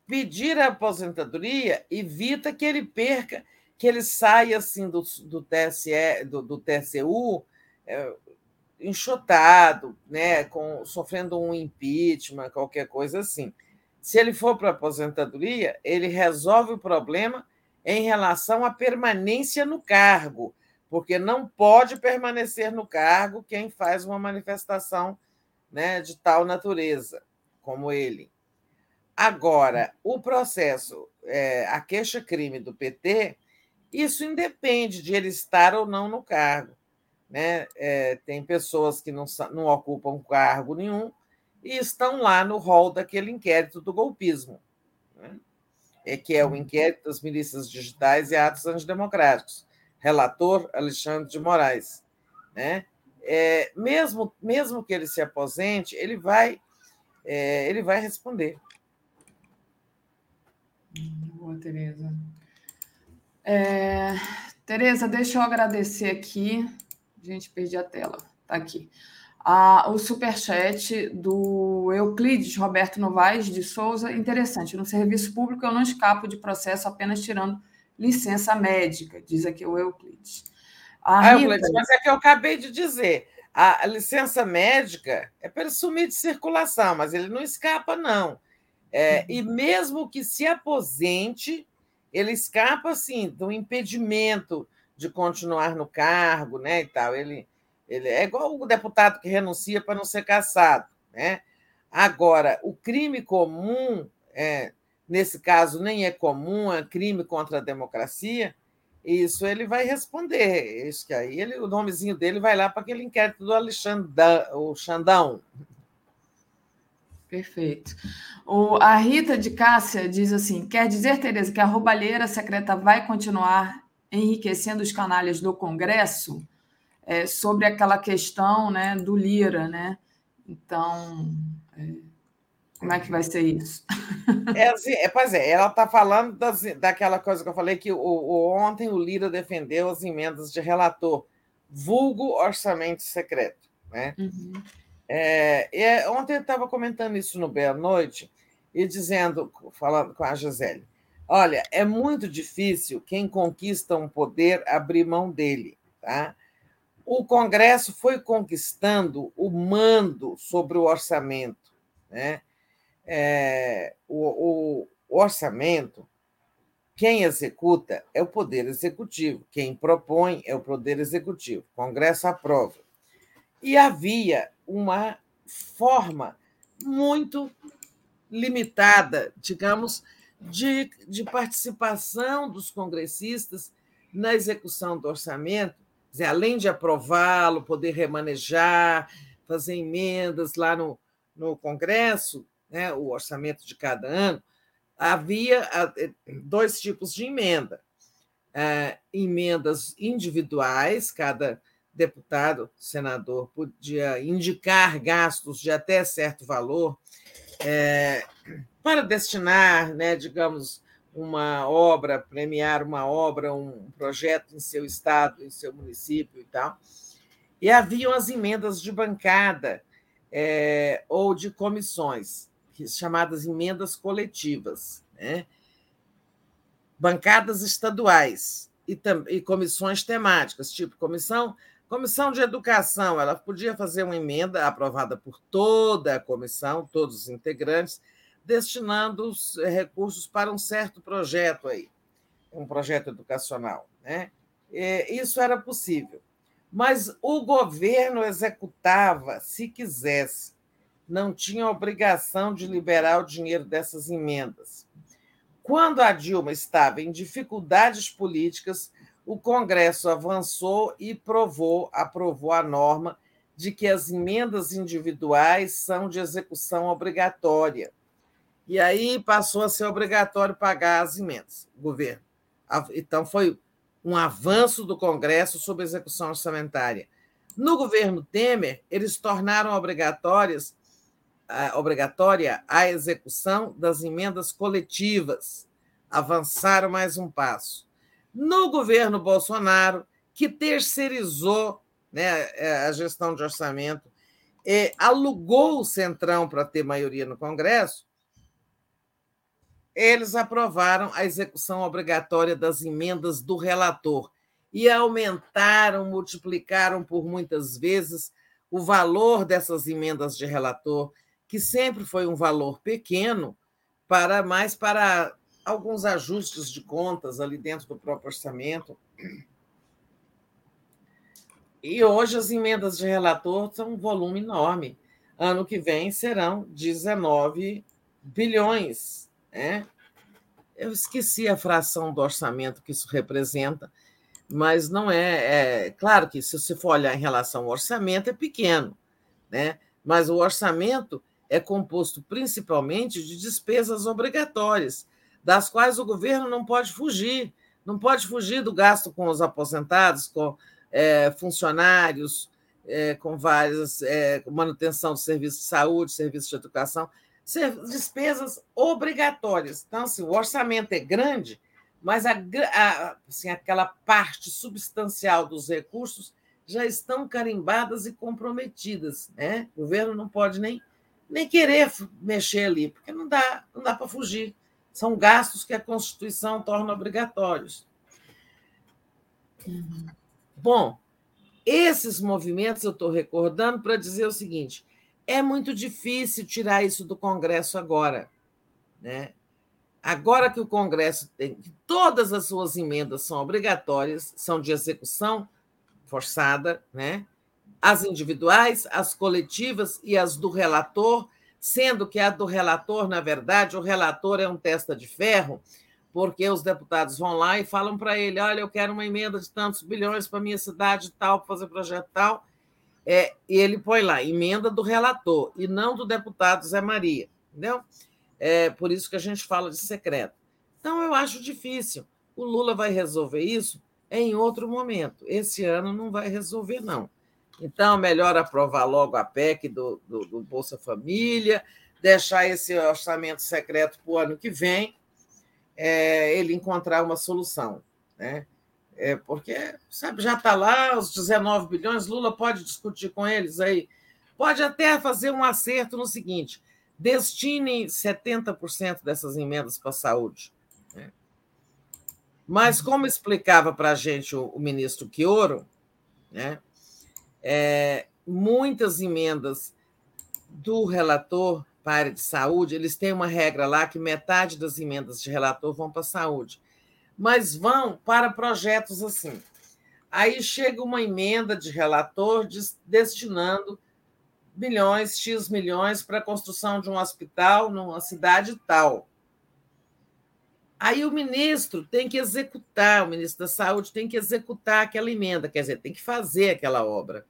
pedir a aposentadoria evita que ele perca que ele saia assim do, do TSE, do, do TCU é, enxotado, né, com, sofrendo um impeachment, qualquer coisa assim. Se ele for para a aposentadoria, ele resolve o problema em relação à permanência no cargo, porque não pode permanecer no cargo quem faz uma manifestação né, de tal natureza, como ele. Agora, o processo, é, a queixa-crime do PT isso independe de ele estar ou não no cargo. Né? É, tem pessoas que não, não ocupam cargo nenhum e estão lá no rol daquele inquérito do golpismo, né? é, que é o inquérito das milícias digitais e atos antidemocráticos. Relator Alexandre de Moraes. Né? É, mesmo, mesmo que ele se aposente, ele vai, é, ele vai responder. Boa, Tereza. É... Tereza, deixa eu agradecer aqui. Gente, perdi a tela. Está aqui. Ah, o superchat do Euclides Roberto Novaes de Souza. Interessante. No serviço público, eu não escapo de processo apenas tirando licença médica, diz aqui o Euclides. A ah. Euclides, mas é que eu acabei de dizer. A licença médica é para ele sumir de circulação, mas ele não escapa, não. É, e mesmo que se aposente, ele escapa assim do impedimento de continuar no cargo, né, e tal. Ele, ele é igual o deputado que renuncia para não ser caçado, né? Agora, o crime comum, é, nesse caso nem é comum, é crime contra a democracia. Isso ele vai responder. Isso que aí ele, o nomezinho dele vai lá para aquele inquérito do Alexandre o Xandão, Perfeito. O, a Rita de Cássia diz assim: quer dizer, Tereza, que a roubalheira secreta vai continuar enriquecendo os canalhas do Congresso é, sobre aquela questão né, do Lira, né? Então, é, como é que vai ser isso? É, assim, é, pois é, ela está falando das, daquela coisa que eu falei que o, o, ontem o Lira defendeu as emendas de relator, vulgo orçamento secreto, né? Uhum. É, é, ontem eu estava comentando isso no Bela Noite e dizendo, falando com a Gisele, olha, é muito difícil quem conquista um poder abrir mão dele. Tá? O Congresso foi conquistando o mando sobre o orçamento. Né? É, o, o orçamento, quem executa é o Poder Executivo, quem propõe é o Poder Executivo. O Congresso aprova. E havia uma forma muito limitada, digamos, de, de participação dos congressistas na execução do orçamento, dizer, além de aprová-lo, poder remanejar, fazer emendas lá no, no Congresso, né, o orçamento de cada ano, havia dois tipos de emenda. É, emendas individuais, cada deputado, senador, podia indicar gastos de até certo valor é, para destinar, né, digamos, uma obra, premiar uma obra, um projeto em seu estado, em seu município e tal. E haviam as emendas de bancada é, ou de comissões, chamadas emendas coletivas, né? bancadas estaduais e, e comissões temáticas, tipo comissão Comissão de Educação, ela podia fazer uma emenda aprovada por toda a comissão, todos os integrantes, destinando os eh, recursos para um certo projeto aí, um projeto educacional. Né? Isso era possível. Mas o governo executava se quisesse, não tinha obrigação de liberar o dinheiro dessas emendas. quando a Dilma estava em dificuldades políticas, o Congresso avançou e provou, aprovou a norma de que as emendas individuais são de execução obrigatória. E aí passou a ser obrigatório pagar as emendas, o governo. Então, foi um avanço do Congresso sobre execução orçamentária. No governo Temer, eles tornaram obrigatórias obrigatória a execução das emendas coletivas. Avançaram mais um passo. No governo Bolsonaro, que terceirizou né, é, a gestão de orçamento, é, alugou o Centrão para ter maioria no Congresso, eles aprovaram a execução obrigatória das emendas do relator e aumentaram, multiplicaram por muitas vezes o valor dessas emendas de relator, que sempre foi um valor pequeno, para mais para alguns ajustes de contas ali dentro do próprio orçamento. E hoje as emendas de relator são um volume enorme. Ano que vem serão 19 bilhões. Né? Eu esqueci a fração do orçamento que isso representa, mas não é, é. Claro que se você for olhar em relação ao orçamento, é pequeno, né? mas o orçamento é composto principalmente de despesas obrigatórias, das quais o governo não pode fugir. Não pode fugir do gasto com os aposentados, com é, funcionários, é, com várias é, manutenção do serviço de saúde, serviço de educação, despesas obrigatórias. Então, assim, o orçamento é grande, mas a, a, assim, aquela parte substancial dos recursos já estão carimbadas e comprometidas. Né? O governo não pode nem, nem querer mexer ali, porque não dá, não dá para fugir. São gastos que a Constituição torna obrigatórios. Bom, esses movimentos eu estou recordando para dizer o seguinte: é muito difícil tirar isso do Congresso agora. Né? Agora que o Congresso tem todas as suas emendas são obrigatórias, são de execução forçada, né? as individuais, as coletivas e as do relator, sendo que a do relator, na verdade, o relator é um testa de ferro, porque os deputados vão lá e falam para ele: olha, eu quero uma emenda de tantos bilhões para minha cidade tal, para fazer projeto tal. É, e ele põe lá, emenda do relator, e não do deputado Zé Maria. Entendeu? É por isso que a gente fala de secreto. Então, eu acho difícil. O Lula vai resolver isso em outro momento. Esse ano não vai resolver, não. Então, melhor aprovar logo a PEC do, do, do Bolsa Família, deixar esse orçamento secreto para o ano que vem, é, ele encontrar uma solução. Né? É, porque, sabe, já está lá os 19 bilhões, Lula pode discutir com eles aí. Pode até fazer um acerto no seguinte: destinem 70% dessas emendas para a saúde. Né? Mas, como explicava para a gente o, o, ministro Quioro, né, é, muitas emendas do relator para a área de saúde, eles têm uma regra lá que metade das emendas de relator vão para a saúde, mas vão para projetos assim. Aí chega uma emenda de relator destinando milhões, X milhões para a construção de um hospital numa cidade tal. Aí o ministro tem que executar, o ministro da Saúde tem que executar aquela emenda, quer dizer, tem que fazer aquela obra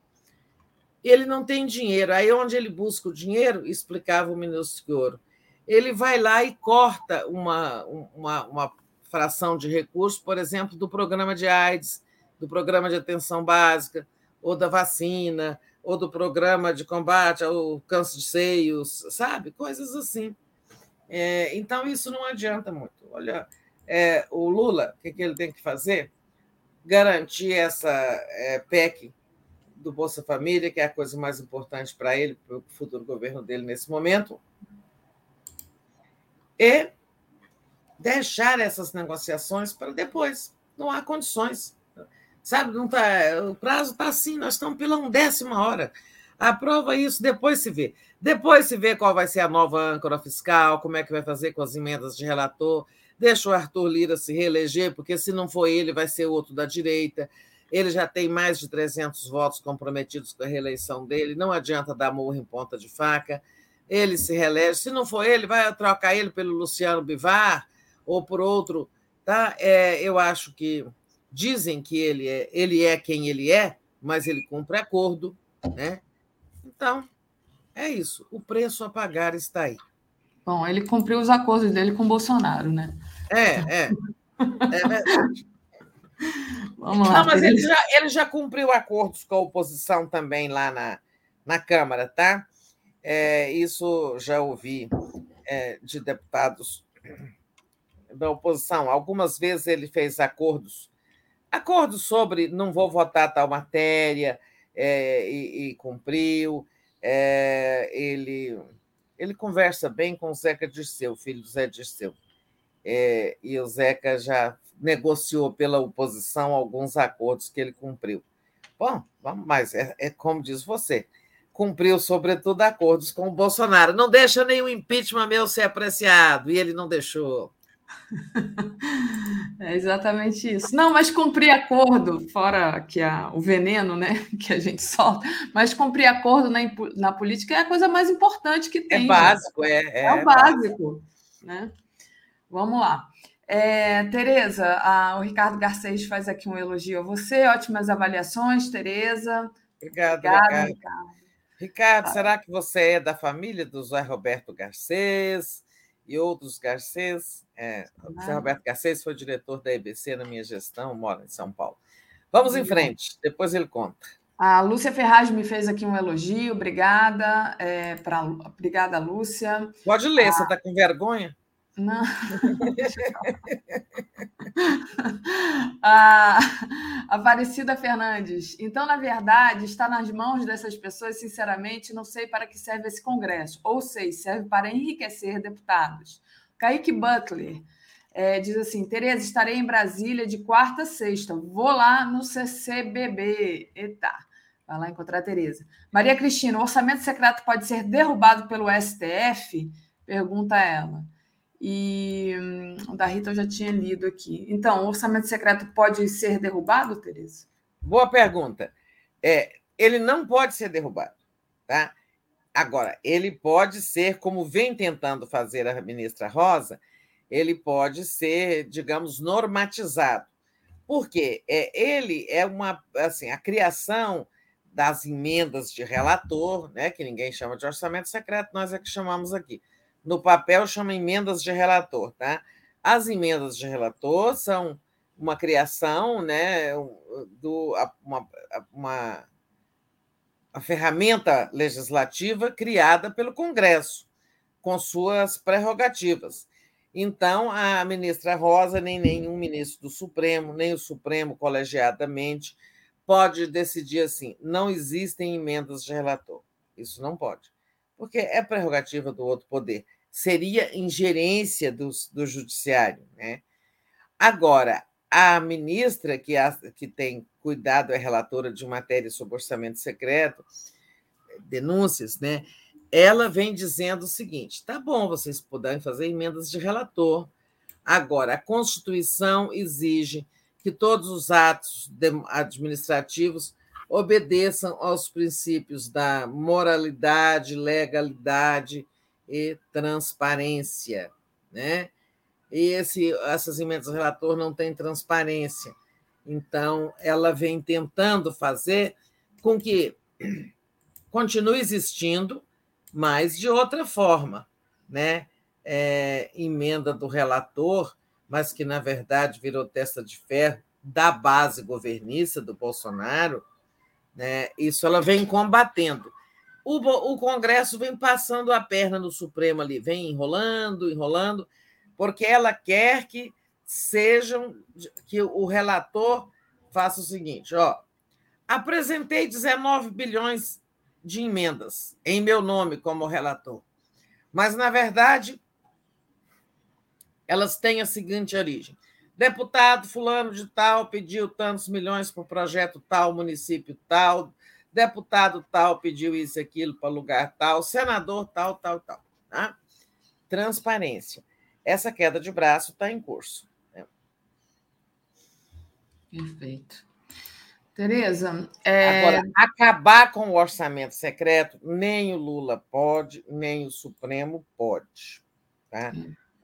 ele não tem dinheiro. Aí, onde ele busca o dinheiro, explicava o ministro Ouro, ele vai lá e corta uma, uma, uma fração de recursos, por exemplo, do programa de AIDS, do programa de atenção básica, ou da vacina, ou do programa de combate ao câncer de seios, sabe? Coisas assim. É, então, isso não adianta muito. Olha, é, o Lula, o que, que, ele tem que fazer? Garantir essa é, PEC do Bolsa Família, que é a coisa mais importante para ele, para o futuro governo dele nesse momento, e deixar essas negociações para depois. Não há condições. Sabe, não tá, o prazo está assim, nós estamos pela undécima hora. Aprova isso, depois se vê. Depois se vê qual vai ser a nova âncora fiscal, como é que vai fazer com as emendas de relator. Deixa o Arthur Lira se reeleger, porque se não for ele, vai ser outro da direita. Ele já tem mais de 300 votos comprometidos com a reeleição dele, não adianta dar murro em ponta de faca. Ele se reelege. Se não for ele, vai trocar ele pelo Luciano Bivar ou por outro, tá? É, eu acho que dizem que ele é, ele é quem ele é, mas ele cumpre acordo, né? Então, é isso. O preço a pagar está aí. Bom, ele cumpriu os acordos dele com o Bolsonaro, né? É, é. É verdade. Vamos lá. Não, mas ele já, ele já cumpriu acordos com a oposição também lá na, na Câmara, tá? É, isso já ouvi é, de deputados da oposição. Algumas vezes ele fez acordos, acordos sobre não vou votar tal matéria é, e, e, cumpriu. É, ele, ele conversa bem com o Zeca Dirceu, filho do Zé Dirceu. É, e o Zeca já negociou pela oposição alguns acordos que ele cumpriu. Bom, vamos mais, é, é como diz você, cumpriu, sobretudo, acordos com o Bolsonaro. Não deixa nenhum impeachment meu ser apreciado, e ele não deixou. É exatamente isso. Não, mas cumprir acordo, fora que a, o veneno né, que a gente solta, mas cumprir acordo na, na política é a coisa mais importante que tem. É básico, é, é. É o básico. Né? Vamos lá. É, Tereza, a, o Ricardo Garcês faz aqui um elogio a você. Ótimas avaliações, Tereza. Obrigado, Obrigada, Ricardo. Ricardo. Ricardo, será que você é da família do Zé Roberto Garcês e outros Garcês? É, o Zé Roberto Garcês foi diretor da EBC na minha gestão, mora em São Paulo. Vamos em frente, depois ele conta. A Lúcia Ferraz me fez aqui um elogio, obrigada. É, pra, obrigada, Lúcia. Pode ler, você está com vergonha? Não. a Aparecida Fernandes. Então, na verdade, está nas mãos dessas pessoas, sinceramente, não sei para que serve esse Congresso. Ou sei, serve para enriquecer deputados. Kaique Butler é, diz assim: Tereza, estarei em Brasília de quarta a sexta. Vou lá no CCBB. Eita. Vai lá encontrar a Tereza. Maria Cristina, o orçamento secreto pode ser derrubado pelo STF? Pergunta ela. E hum, da Rita eu já tinha lido aqui. Então, o orçamento secreto pode ser derrubado, Tereza? Boa pergunta. É, ele não pode ser derrubado, tá? Agora, ele pode ser, como vem tentando fazer a ministra Rosa, ele pode ser, digamos, normatizado. Por quê? É, ele é uma, assim, a criação das emendas de relator, né, que ninguém chama de orçamento secreto, nós é que chamamos aqui no papel chama emendas de relator, tá? As emendas de relator são uma criação, né, do uma, uma a ferramenta legislativa criada pelo Congresso, com suas prerrogativas. Então, a ministra Rosa, nem nenhum ministro do Supremo, nem o Supremo colegiadamente, pode decidir assim: não existem emendas de relator. Isso não pode, porque é prerrogativa do outro poder seria ingerência do, do judiciário. Né? Agora, a ministra, que, a, que tem cuidado, é relatora de matéria sobre orçamento secreto, denúncias, né? ela vem dizendo o seguinte: tá bom, vocês puderem fazer emendas de relator. Agora, a Constituição exige que todos os atos administrativos obedeçam aos princípios da moralidade, legalidade e transparência, né? E esse, essas emendas do relator não têm transparência. Então, ela vem tentando fazer com que continue existindo, mas de outra forma, né? É, emenda do relator, mas que, na verdade, virou testa de ferro da base governista do Bolsonaro, né? isso ela vem combatendo o, o Congresso vem passando a perna no Supremo ali, vem enrolando, enrolando, porque ela quer que sejam que o relator faça o seguinte, ó, apresentei 19 bilhões de emendas em meu nome como relator. Mas na verdade elas têm a seguinte origem: deputado fulano de tal pediu tantos milhões para o projeto tal, município tal, deputado tal pediu isso aquilo para lugar tal, senador tal, tal, tal. Tá? Transparência. Essa queda de braço está em curso. Né? Perfeito. Tereza, é... agora acabar com o orçamento secreto, nem o Lula pode, nem o Supremo pode. Tá?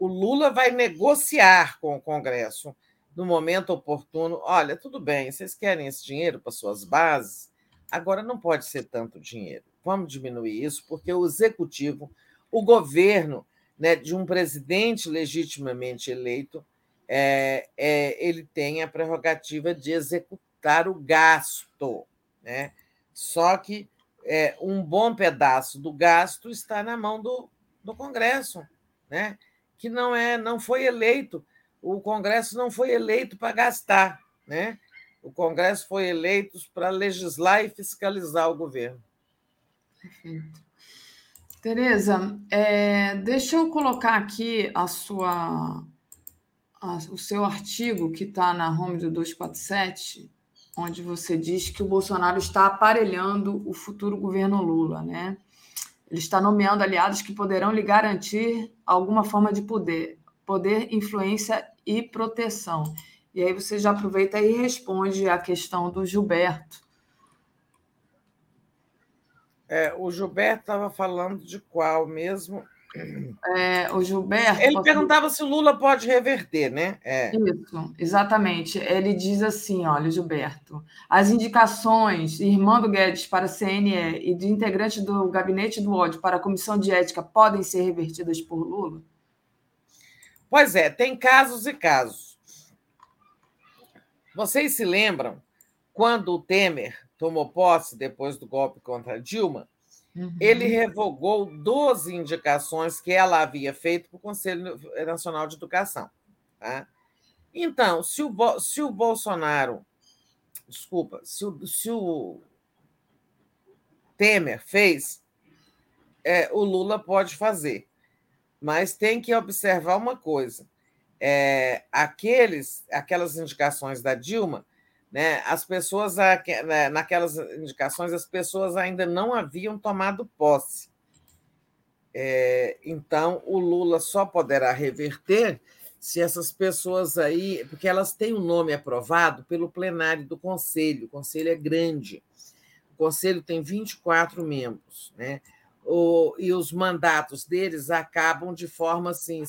O Lula vai negociar com o Congresso no momento oportuno. Olha, tudo bem, vocês querem esse dinheiro para suas bases, agora não pode ser tanto dinheiro. Vamos diminuir isso, porque o executivo, o governo né, de um presidente legitimamente eleito, é, é, ele tem a prerrogativa de executar o gasto. Né? Só que é, um bom pedaço do gasto está na mão do, do Congresso. Né? Que não é, não foi eleito. O Congresso não foi eleito para gastar, né? O Congresso foi eleito para legislar e fiscalizar o governo. Perfeito. Tereza, é, deixa eu colocar aqui a sua, a, o seu artigo que está na home do 247, onde você diz que o Bolsonaro está aparelhando o futuro governo Lula, né? Ele está nomeando aliados que poderão lhe garantir alguma forma de poder, poder, influência e proteção. E aí você já aproveita e responde a questão do Gilberto. É, o Gilberto estava falando de qual mesmo? É, o Gilberto. Ele perguntava se o Lula pode reverter, né? É. Isso, exatamente. Ele diz assim: olha, Gilberto, as indicações de irmão do Guedes para a CNE e de integrante do gabinete do ódio para a comissão de ética podem ser revertidas por Lula? Pois é, tem casos e casos. Vocês se lembram quando o Temer tomou posse depois do golpe contra Dilma? Uhum. Ele revogou 12 indicações que ela havia feito para o Conselho Nacional de Educação. Tá? Então, se o, se o Bolsonaro. Desculpa, se o, se o Temer fez, é, o Lula pode fazer. Mas tem que observar uma coisa: é, aqueles, aquelas indicações da Dilma né? As pessoas, né, naquelas indicações, as pessoas ainda não haviam tomado posse. É, então, o Lula só poderá reverter se essas pessoas aí, porque elas têm um nome aprovado pelo plenário do Conselho, o Conselho é grande, o Conselho tem 24 membros, né? O, e os mandatos deles acabam de forma assim,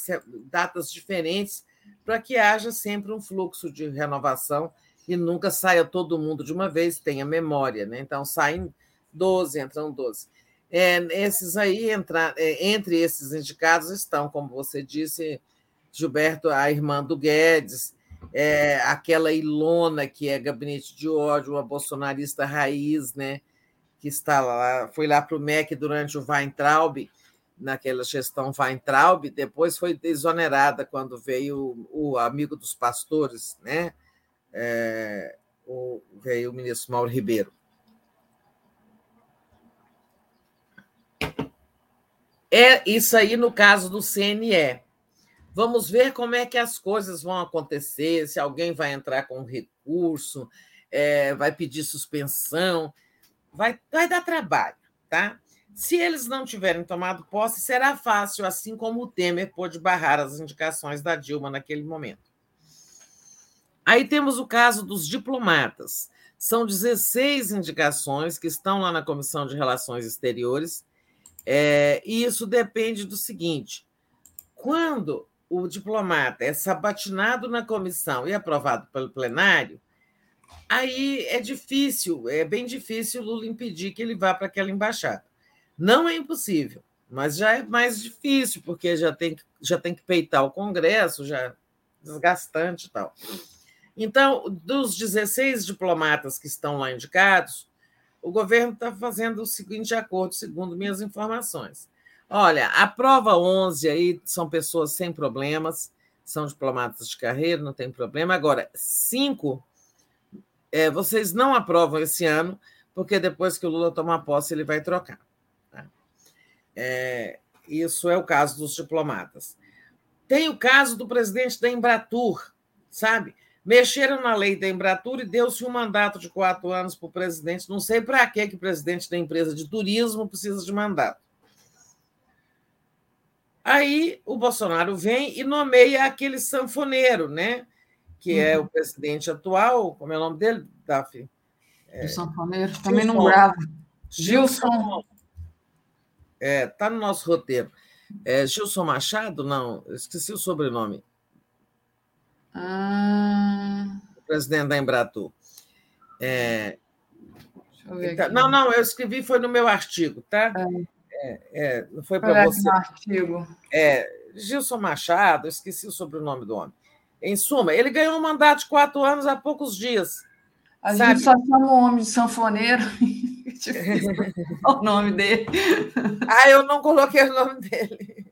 datas diferentes, para que haja sempre um fluxo de renovação e nunca saia todo mundo de uma vez, tenha memória, né? Então saem 12, entram 12. É, esses aí, entra, é, entre esses indicados estão, como você disse, Gilberto, a irmã do Guedes, é, aquela Ilona, que é gabinete de ódio, uma bolsonarista raiz, né? Que está lá, foi lá para o MEC durante o Weintraub, naquela gestão Weintraub, depois foi exonerada quando veio o, o amigo dos pastores, né? É, o, veio o ministro Mauro Ribeiro. É isso aí no caso do CNE. Vamos ver como é que as coisas vão acontecer, se alguém vai entrar com recurso, é, vai pedir suspensão, vai, vai dar trabalho, tá? Se eles não tiverem tomado posse, será fácil, assim como o Temer pôde barrar as indicações da Dilma naquele momento. Aí temos o caso dos diplomatas. São 16 indicações que estão lá na Comissão de Relações Exteriores, é, e isso depende do seguinte: quando o diplomata é sabatinado na comissão e aprovado pelo plenário, aí é difícil, é bem difícil Lula impedir que ele vá para aquela embaixada. Não é impossível, mas já é mais difícil, porque já tem, já tem que peitar o Congresso, já é desgastante e tal. Então, dos 16 diplomatas que estão lá indicados, o governo está fazendo o seguinte acordo, segundo minhas informações. Olha, a prova 11 aí são pessoas sem problemas, são diplomatas de carreira, não tem problema. Agora, cinco, é, vocês não aprovam esse ano, porque depois que o Lula tomar posse, ele vai trocar. Tá? É, isso é o caso dos diplomatas. Tem o caso do presidente da Embratur, sabe? Mexeram na lei da Embratur e deu-se um mandato de quatro anos para o presidente. Não sei para que o presidente da empresa de turismo precisa de mandato. Aí o Bolsonaro vem e nomeia aquele sanfoneiro, né? Que uhum. é o presidente atual, como é o nome dele, Daphne? É... O sanfoneiro, também não grava. Gilson. Está é, no nosso roteiro. É Gilson Machado? Não, esqueci o sobrenome. Ah... O presidente da Embratur. É... Então, não, não, eu escrevi, foi no meu artigo, tá? É, é, não foi para você. artigo. É, Gilson Machado, esqueci o sobrenome do homem. Em suma, ele ganhou um mandato de quatro anos há poucos dias. A sabe? gente só chama o homem de sanfoneiro. o nome dele. Ah, eu não coloquei o nome dele.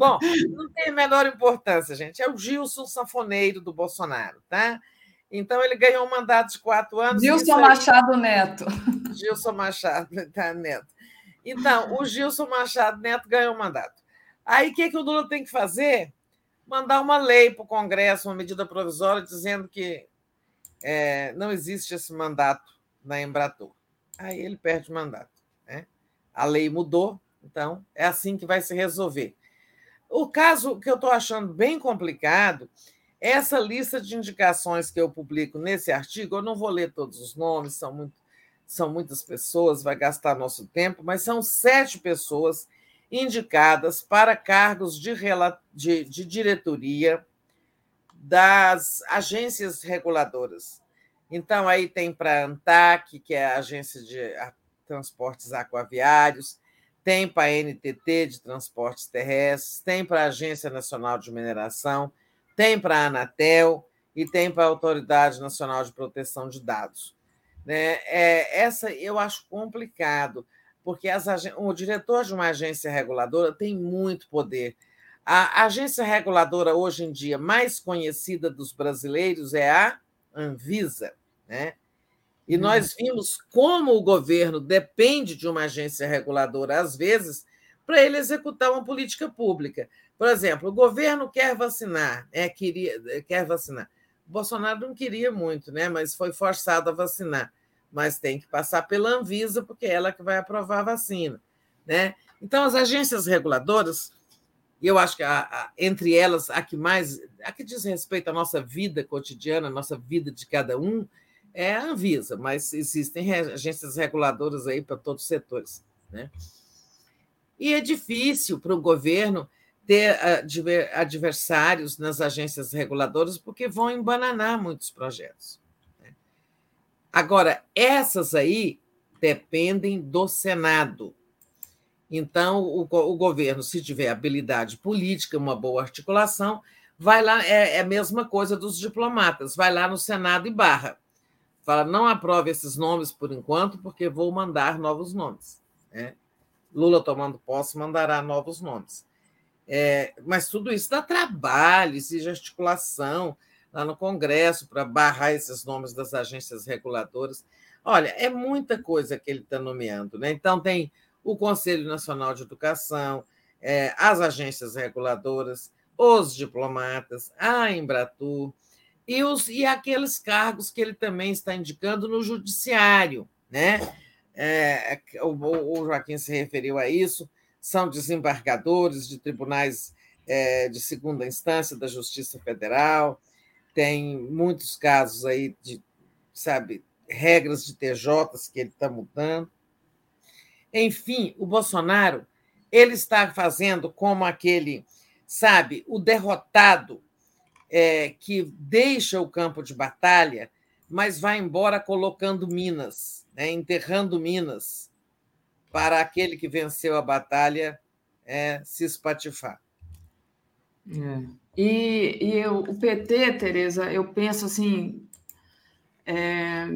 Bom, não tem a menor importância, gente. É o Gilson Sanfoneiro do Bolsonaro, tá? Então, ele ganhou um mandato de quatro anos. Gilson aí... Machado Neto. Gilson Machado tá, Neto. Então, o Gilson Machado Neto ganhou um mandato. Aí, o que, que o Lula tem que fazer? Mandar uma lei para o Congresso, uma medida provisória, dizendo que é, não existe esse mandato na Embratur. Aí ele perde o mandato. Né? A lei mudou, então é assim que vai se resolver. O caso que eu estou achando bem complicado essa lista de indicações que eu publico nesse artigo, eu não vou ler todos os nomes, são, muito, são muitas pessoas, vai gastar nosso tempo, mas são sete pessoas indicadas para cargos de, de, de diretoria das agências reguladoras. Então, aí tem para a ANTAC, que é a Agência de Transportes Aquaviários, tem para a NTT, de Transportes Terrestres, tem para a Agência Nacional de Mineração, tem para a Anatel e tem para a Autoridade Nacional de Proteção de Dados. Né? É, essa eu acho complicado, porque as, o diretor de uma agência reguladora tem muito poder. A agência reguladora, hoje em dia, mais conhecida dos brasileiros é a Anvisa. Né? E hum. nós vimos como o governo depende de uma agência reguladora, às vezes, para ele executar uma política pública. Por exemplo, o governo quer vacinar, é, queria, quer vacinar. O Bolsonaro não queria muito, né? mas foi forçado a vacinar. Mas tem que passar pela Anvisa, porque é ela que vai aprovar a vacina. Né? Então, as agências reguladoras, e eu acho que a, a, entre elas, a que mais, a que diz respeito à nossa vida cotidiana, à nossa vida de cada um, é a Anvisa, mas existem agências reguladoras aí para todos os setores. Né? E é difícil para o governo ter adversários nas agências reguladoras, porque vão embananar muitos projetos. Né? Agora, essas aí dependem do Senado. Então, o, o, governo, se tiver habilidade política, uma boa articulação, vai lá, é, é, a mesma coisa dos diplomatas, vai lá no Senado e barra. Fala, não aprove esses nomes por enquanto, porque vou mandar novos nomes. Né? Lula tomando posse mandará novos nomes. É, mas tudo isso dá trabalho, exige articulação lá no Congresso para barrar esses nomes das agências reguladoras. Olha, é muita coisa que ele está nomeando. Né? Então, tem o Conselho Nacional de Educação, é, as agências reguladoras, os diplomatas, a Embratur e, os, e aqueles cargos que ele também está indicando no Judiciário. Né? É, o, o Joaquim se referiu a isso são desembargadores de tribunais é, de segunda instância da Justiça Federal, tem muitos casos aí de, sabe, regras de TJs que ele está mudando. Enfim, o Bolsonaro ele está fazendo como aquele, sabe, o derrotado é, que deixa o campo de batalha, mas vai embora colocando minas, né, enterrando minas para aquele que venceu a batalha é, se espatifar. É. E, e o PT, Tereza, eu penso assim, é,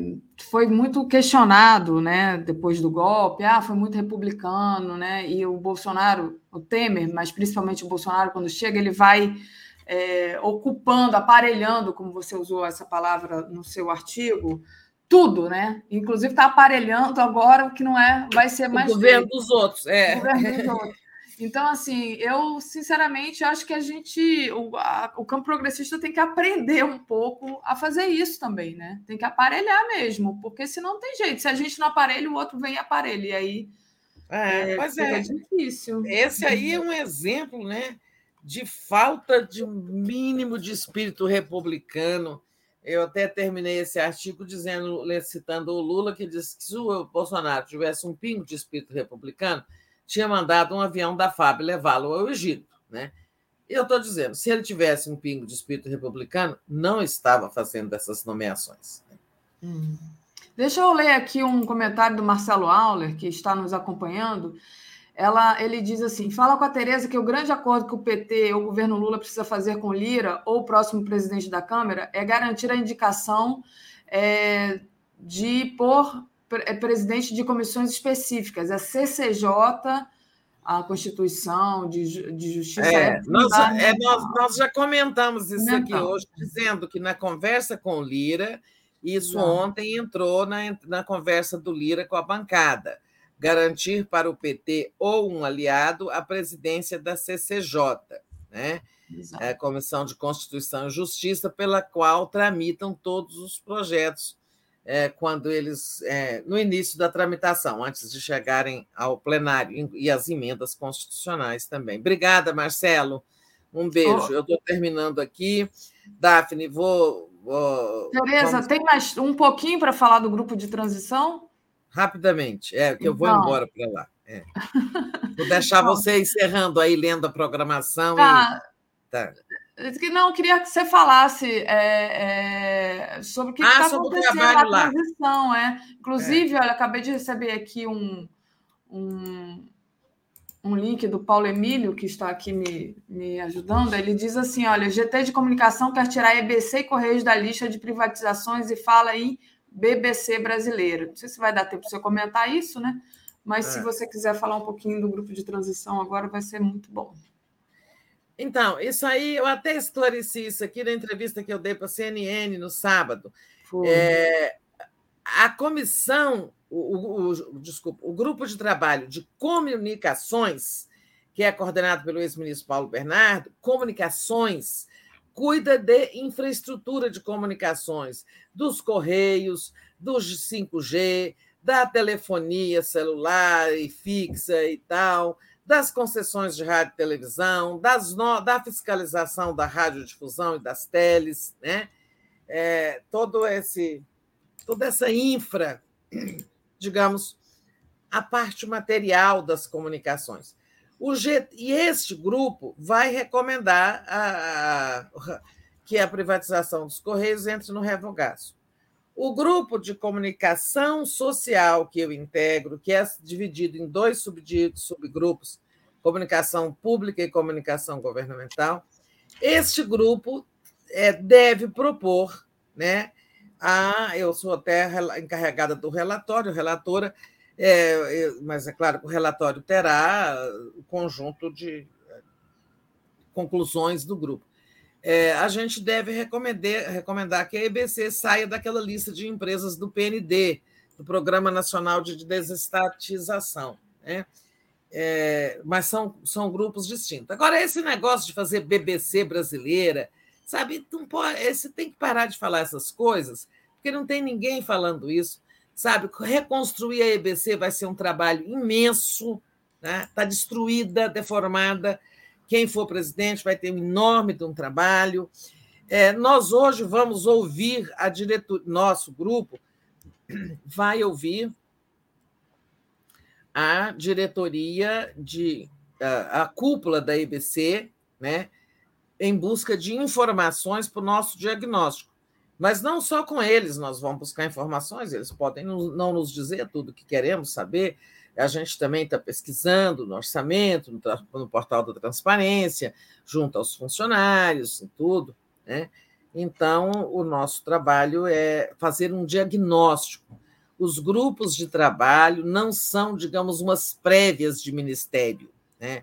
foi muito questionado, né, depois do golpe, ah, foi muito republicano, né, e o Bolsonaro, o Temer, mas principalmente o Bolsonaro, quando chega, ele vai é, ocupando, aparelhando, como você usou essa palavra no seu artigo, tudo, né? Inclusive está aparelhando agora o que não é, vai ser mais. O governo feito. dos outros, é. O governo dos outros. Então, assim, eu sinceramente acho que a gente, o, a, o campo progressista tem que aprender um pouco a fazer isso também, né? Tem que aparelhar mesmo, porque senão não tem jeito. Se a gente não aparelha, o outro vem e aparelha. E aí é, é, mas é difícil. Esse aí é um exemplo, né? De falta de um mínimo de espírito republicano eu até terminei esse artigo dizendo, citando o Lula, que disse que se o Bolsonaro tivesse um pingo de espírito republicano, tinha mandado um avião da FAB levá-lo ao Egito. Né? Eu estou dizendo, se ele tivesse um pingo de espírito republicano, não estava fazendo essas nomeações. Hum. Deixa eu ler aqui um comentário do Marcelo Auler, que está nos acompanhando. Ela, ele diz assim: fala com a Tereza que o grande acordo que o PT ou o governo Lula precisa fazer com Lira ou o próximo presidente da Câmara é garantir a indicação é, de por é, presidente de comissões específicas, a CCJ, a Constituição de, de Justiça. É, nós, é, nós, nós, já comentamos isso aqui hoje, dizendo que na conversa com Lira, isso Não. ontem entrou na, na conversa do Lira com a bancada garantir para o PT ou um aliado a presidência da CCJ, né? É a Comissão de Constituição e Justiça, pela qual tramitam todos os projetos é, quando eles é, no início da tramitação, antes de chegarem ao plenário e as emendas constitucionais também. Obrigada, Marcelo. Um beijo. Oh. Eu estou terminando aqui. Daphne, vou. vou Tereza, vamos... tem mais um pouquinho para falar do grupo de transição? Rapidamente, é, que eu vou então... embora para lá. É. Vou deixar então... você encerrando aí, lendo a programação. Tá. E... tá. Não, queria que você falasse é, é, sobre o que está ah, acontecendo na lá. transição. É. Inclusive, é. olha, acabei de receber aqui um, um, um link do Paulo Emílio, que está aqui me, me ajudando. Ele diz assim: olha, GT de comunicação quer tirar EBC e Correios da lista de privatizações e fala em BBC brasileiro. Não sei se vai dar tempo para você comentar isso, né? Mas é. se você quiser falar um pouquinho do grupo de transição agora, vai ser muito bom. Então, isso aí, eu até esclareci isso aqui na entrevista que eu dei para a CNN no sábado. É, a comissão, o, o, o, desculpa, o grupo de trabalho de comunicações, que é coordenado pelo ex-ministro Paulo Bernardo, comunicações cuida de infraestrutura de comunicações, dos correios, dos 5G, da telefonia celular e fixa e tal, das concessões de rádio e televisão, das no... da fiscalização da radiodifusão e das teles, né? É, todo esse, toda essa infra, digamos, a parte material das comunicações. O G... E este grupo vai recomendar a... Que a privatização dos Correios entre no revogaço. O grupo de comunicação social que eu integro, que é dividido em dois subgrupos, comunicação pública e comunicação governamental, este grupo é, deve propor, né? A, eu sou até encarregada do relatório, relatora, é, mas é claro que o relatório terá o conjunto de conclusões do grupo. É, a gente deve recomendar, recomendar que a EBC saia daquela lista de empresas do PND, do Programa Nacional de Desestatização. Né? É, mas são, são grupos distintos. Agora, esse negócio de fazer BBC brasileira, sabe, não pode, você tem que parar de falar essas coisas, porque não tem ninguém falando isso sabe? Reconstruir a EBC vai ser um trabalho imenso, está né? Destruída, deformada. Quem for presidente vai ter um enorme de um trabalho. É, nós hoje vamos ouvir a diretor, nosso grupo vai ouvir a diretoria de a, a cúpula da EBC, né, em busca de informações para o nosso diagnóstico. Mas não só com eles nós vamos buscar informações, eles podem não nos dizer tudo o que queremos saber. A gente também está pesquisando no orçamento, no, no, portal da transparência, junto aos funcionários e tudo. Né? Então, o nosso trabalho é fazer um diagnóstico. Os grupos de trabalho não são, digamos, umas prévias de ministério. Né?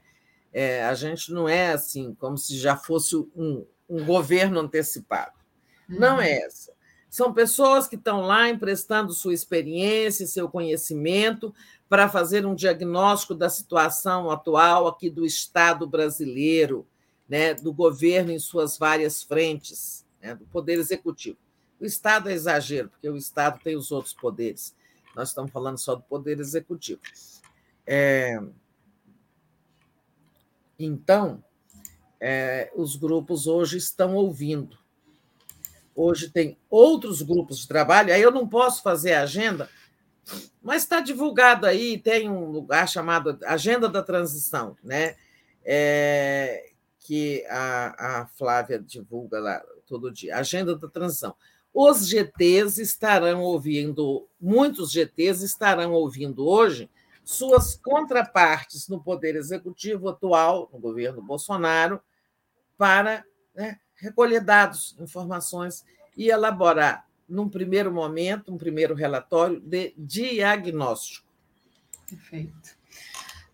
É, a gente não é assim, como se já fosse um, um governo antecipado não é uhum. essa. São pessoas que estão lá emprestando sua experiência, seu conhecimento para fazer um diagnóstico da situação atual aqui do Estado brasileiro, né, do governo em suas várias frentes, né, do poder executivo. O Estado é exagero, porque o Estado tem os outros poderes. Nós estamos falando só do poder executivo. É... Então, é, os grupos hoje estão ouvindo hoje tem outros grupos de trabalho, aí eu não posso fazer agenda mas está divulgado aí, tem um lugar chamado Agenda da Transição, né? É, que a, a Flávia divulga lá todo dia, Agenda da Transição. Os GTs estarão ouvindo, muitos GTs estarão ouvindo hoje suas contrapartes no Poder Executivo atual, no governo Bolsonaro, para né, recolher dados, informações e elaborar, num primeiro momento, um primeiro relatório de diagnóstico. Perfeito.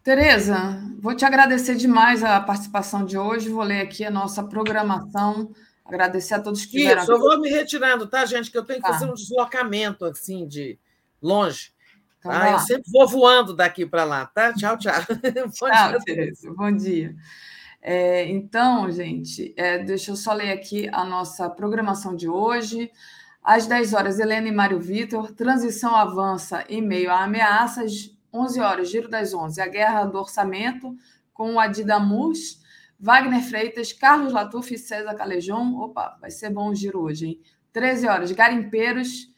Tereza, vou te agradecer demais a participação de hoje. Vou ler aqui a nossa programação. Agradecer a todos que vieram. Isso, eu vou me retirando, tá, gente? Que eu tenho que tá. fazer um deslocamento assim de longe. Então, tá? Eu sempre vou voando daqui para lá, tá? Tchau, tchau. Tchau. Tereza. Bom dia. É, então, gente, é, deixa eu só ler aqui a nossa programação de hoje. Às 10 horas, Helena e Mário Vitor, transição avança em meio a ameaças 11 horas, Giro das 11, a Guerra do Orçamento, com o Adidamus, Wagner Freitas, Carlos Latuf e César Calejon. Opa, vai ser bom o giro hoje, hein? 13 horas, Garimpeiros,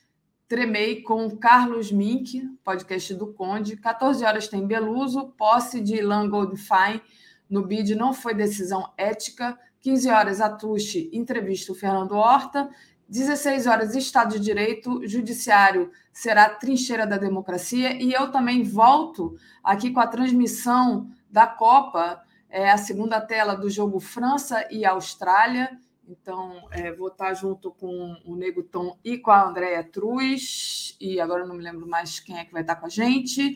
Tremei com Carlos Mink, podcast do Conde. 14 horas tem Beluso, posse de Ilan Goldfein no BID não foi decisão ética. 15 horas, Atushi, entrevista o Fernando Horta. 16 horas, Estado de Direito, Judiciário será trincheira da democracia. E eu também volto aqui com a transmissão da Copa, é a segunda tela do jogo França e Austrália. Então, é, vou estar junto com o Nego Tom e com a Andréia Truz. E agora não me lembro mais quem é que vai estar com a gente.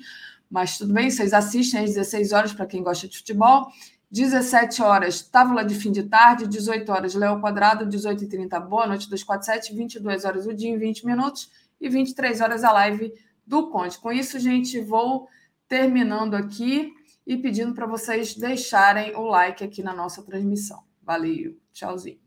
Mas tudo bem, vocês assistem às 16 horas para quem gosta de futebol. 17 horas, tábua de fim de tarde, 18 horas, Léo Quadrado, 18h30, boa noite, 247, 22 horas o dia em 20 minutos e 23 horas a live do Conte. Com isso, gente, vou terminando aqui e pedindo para vocês deixarem o like aqui na nossa transmissão. Valeu, tchauzinho.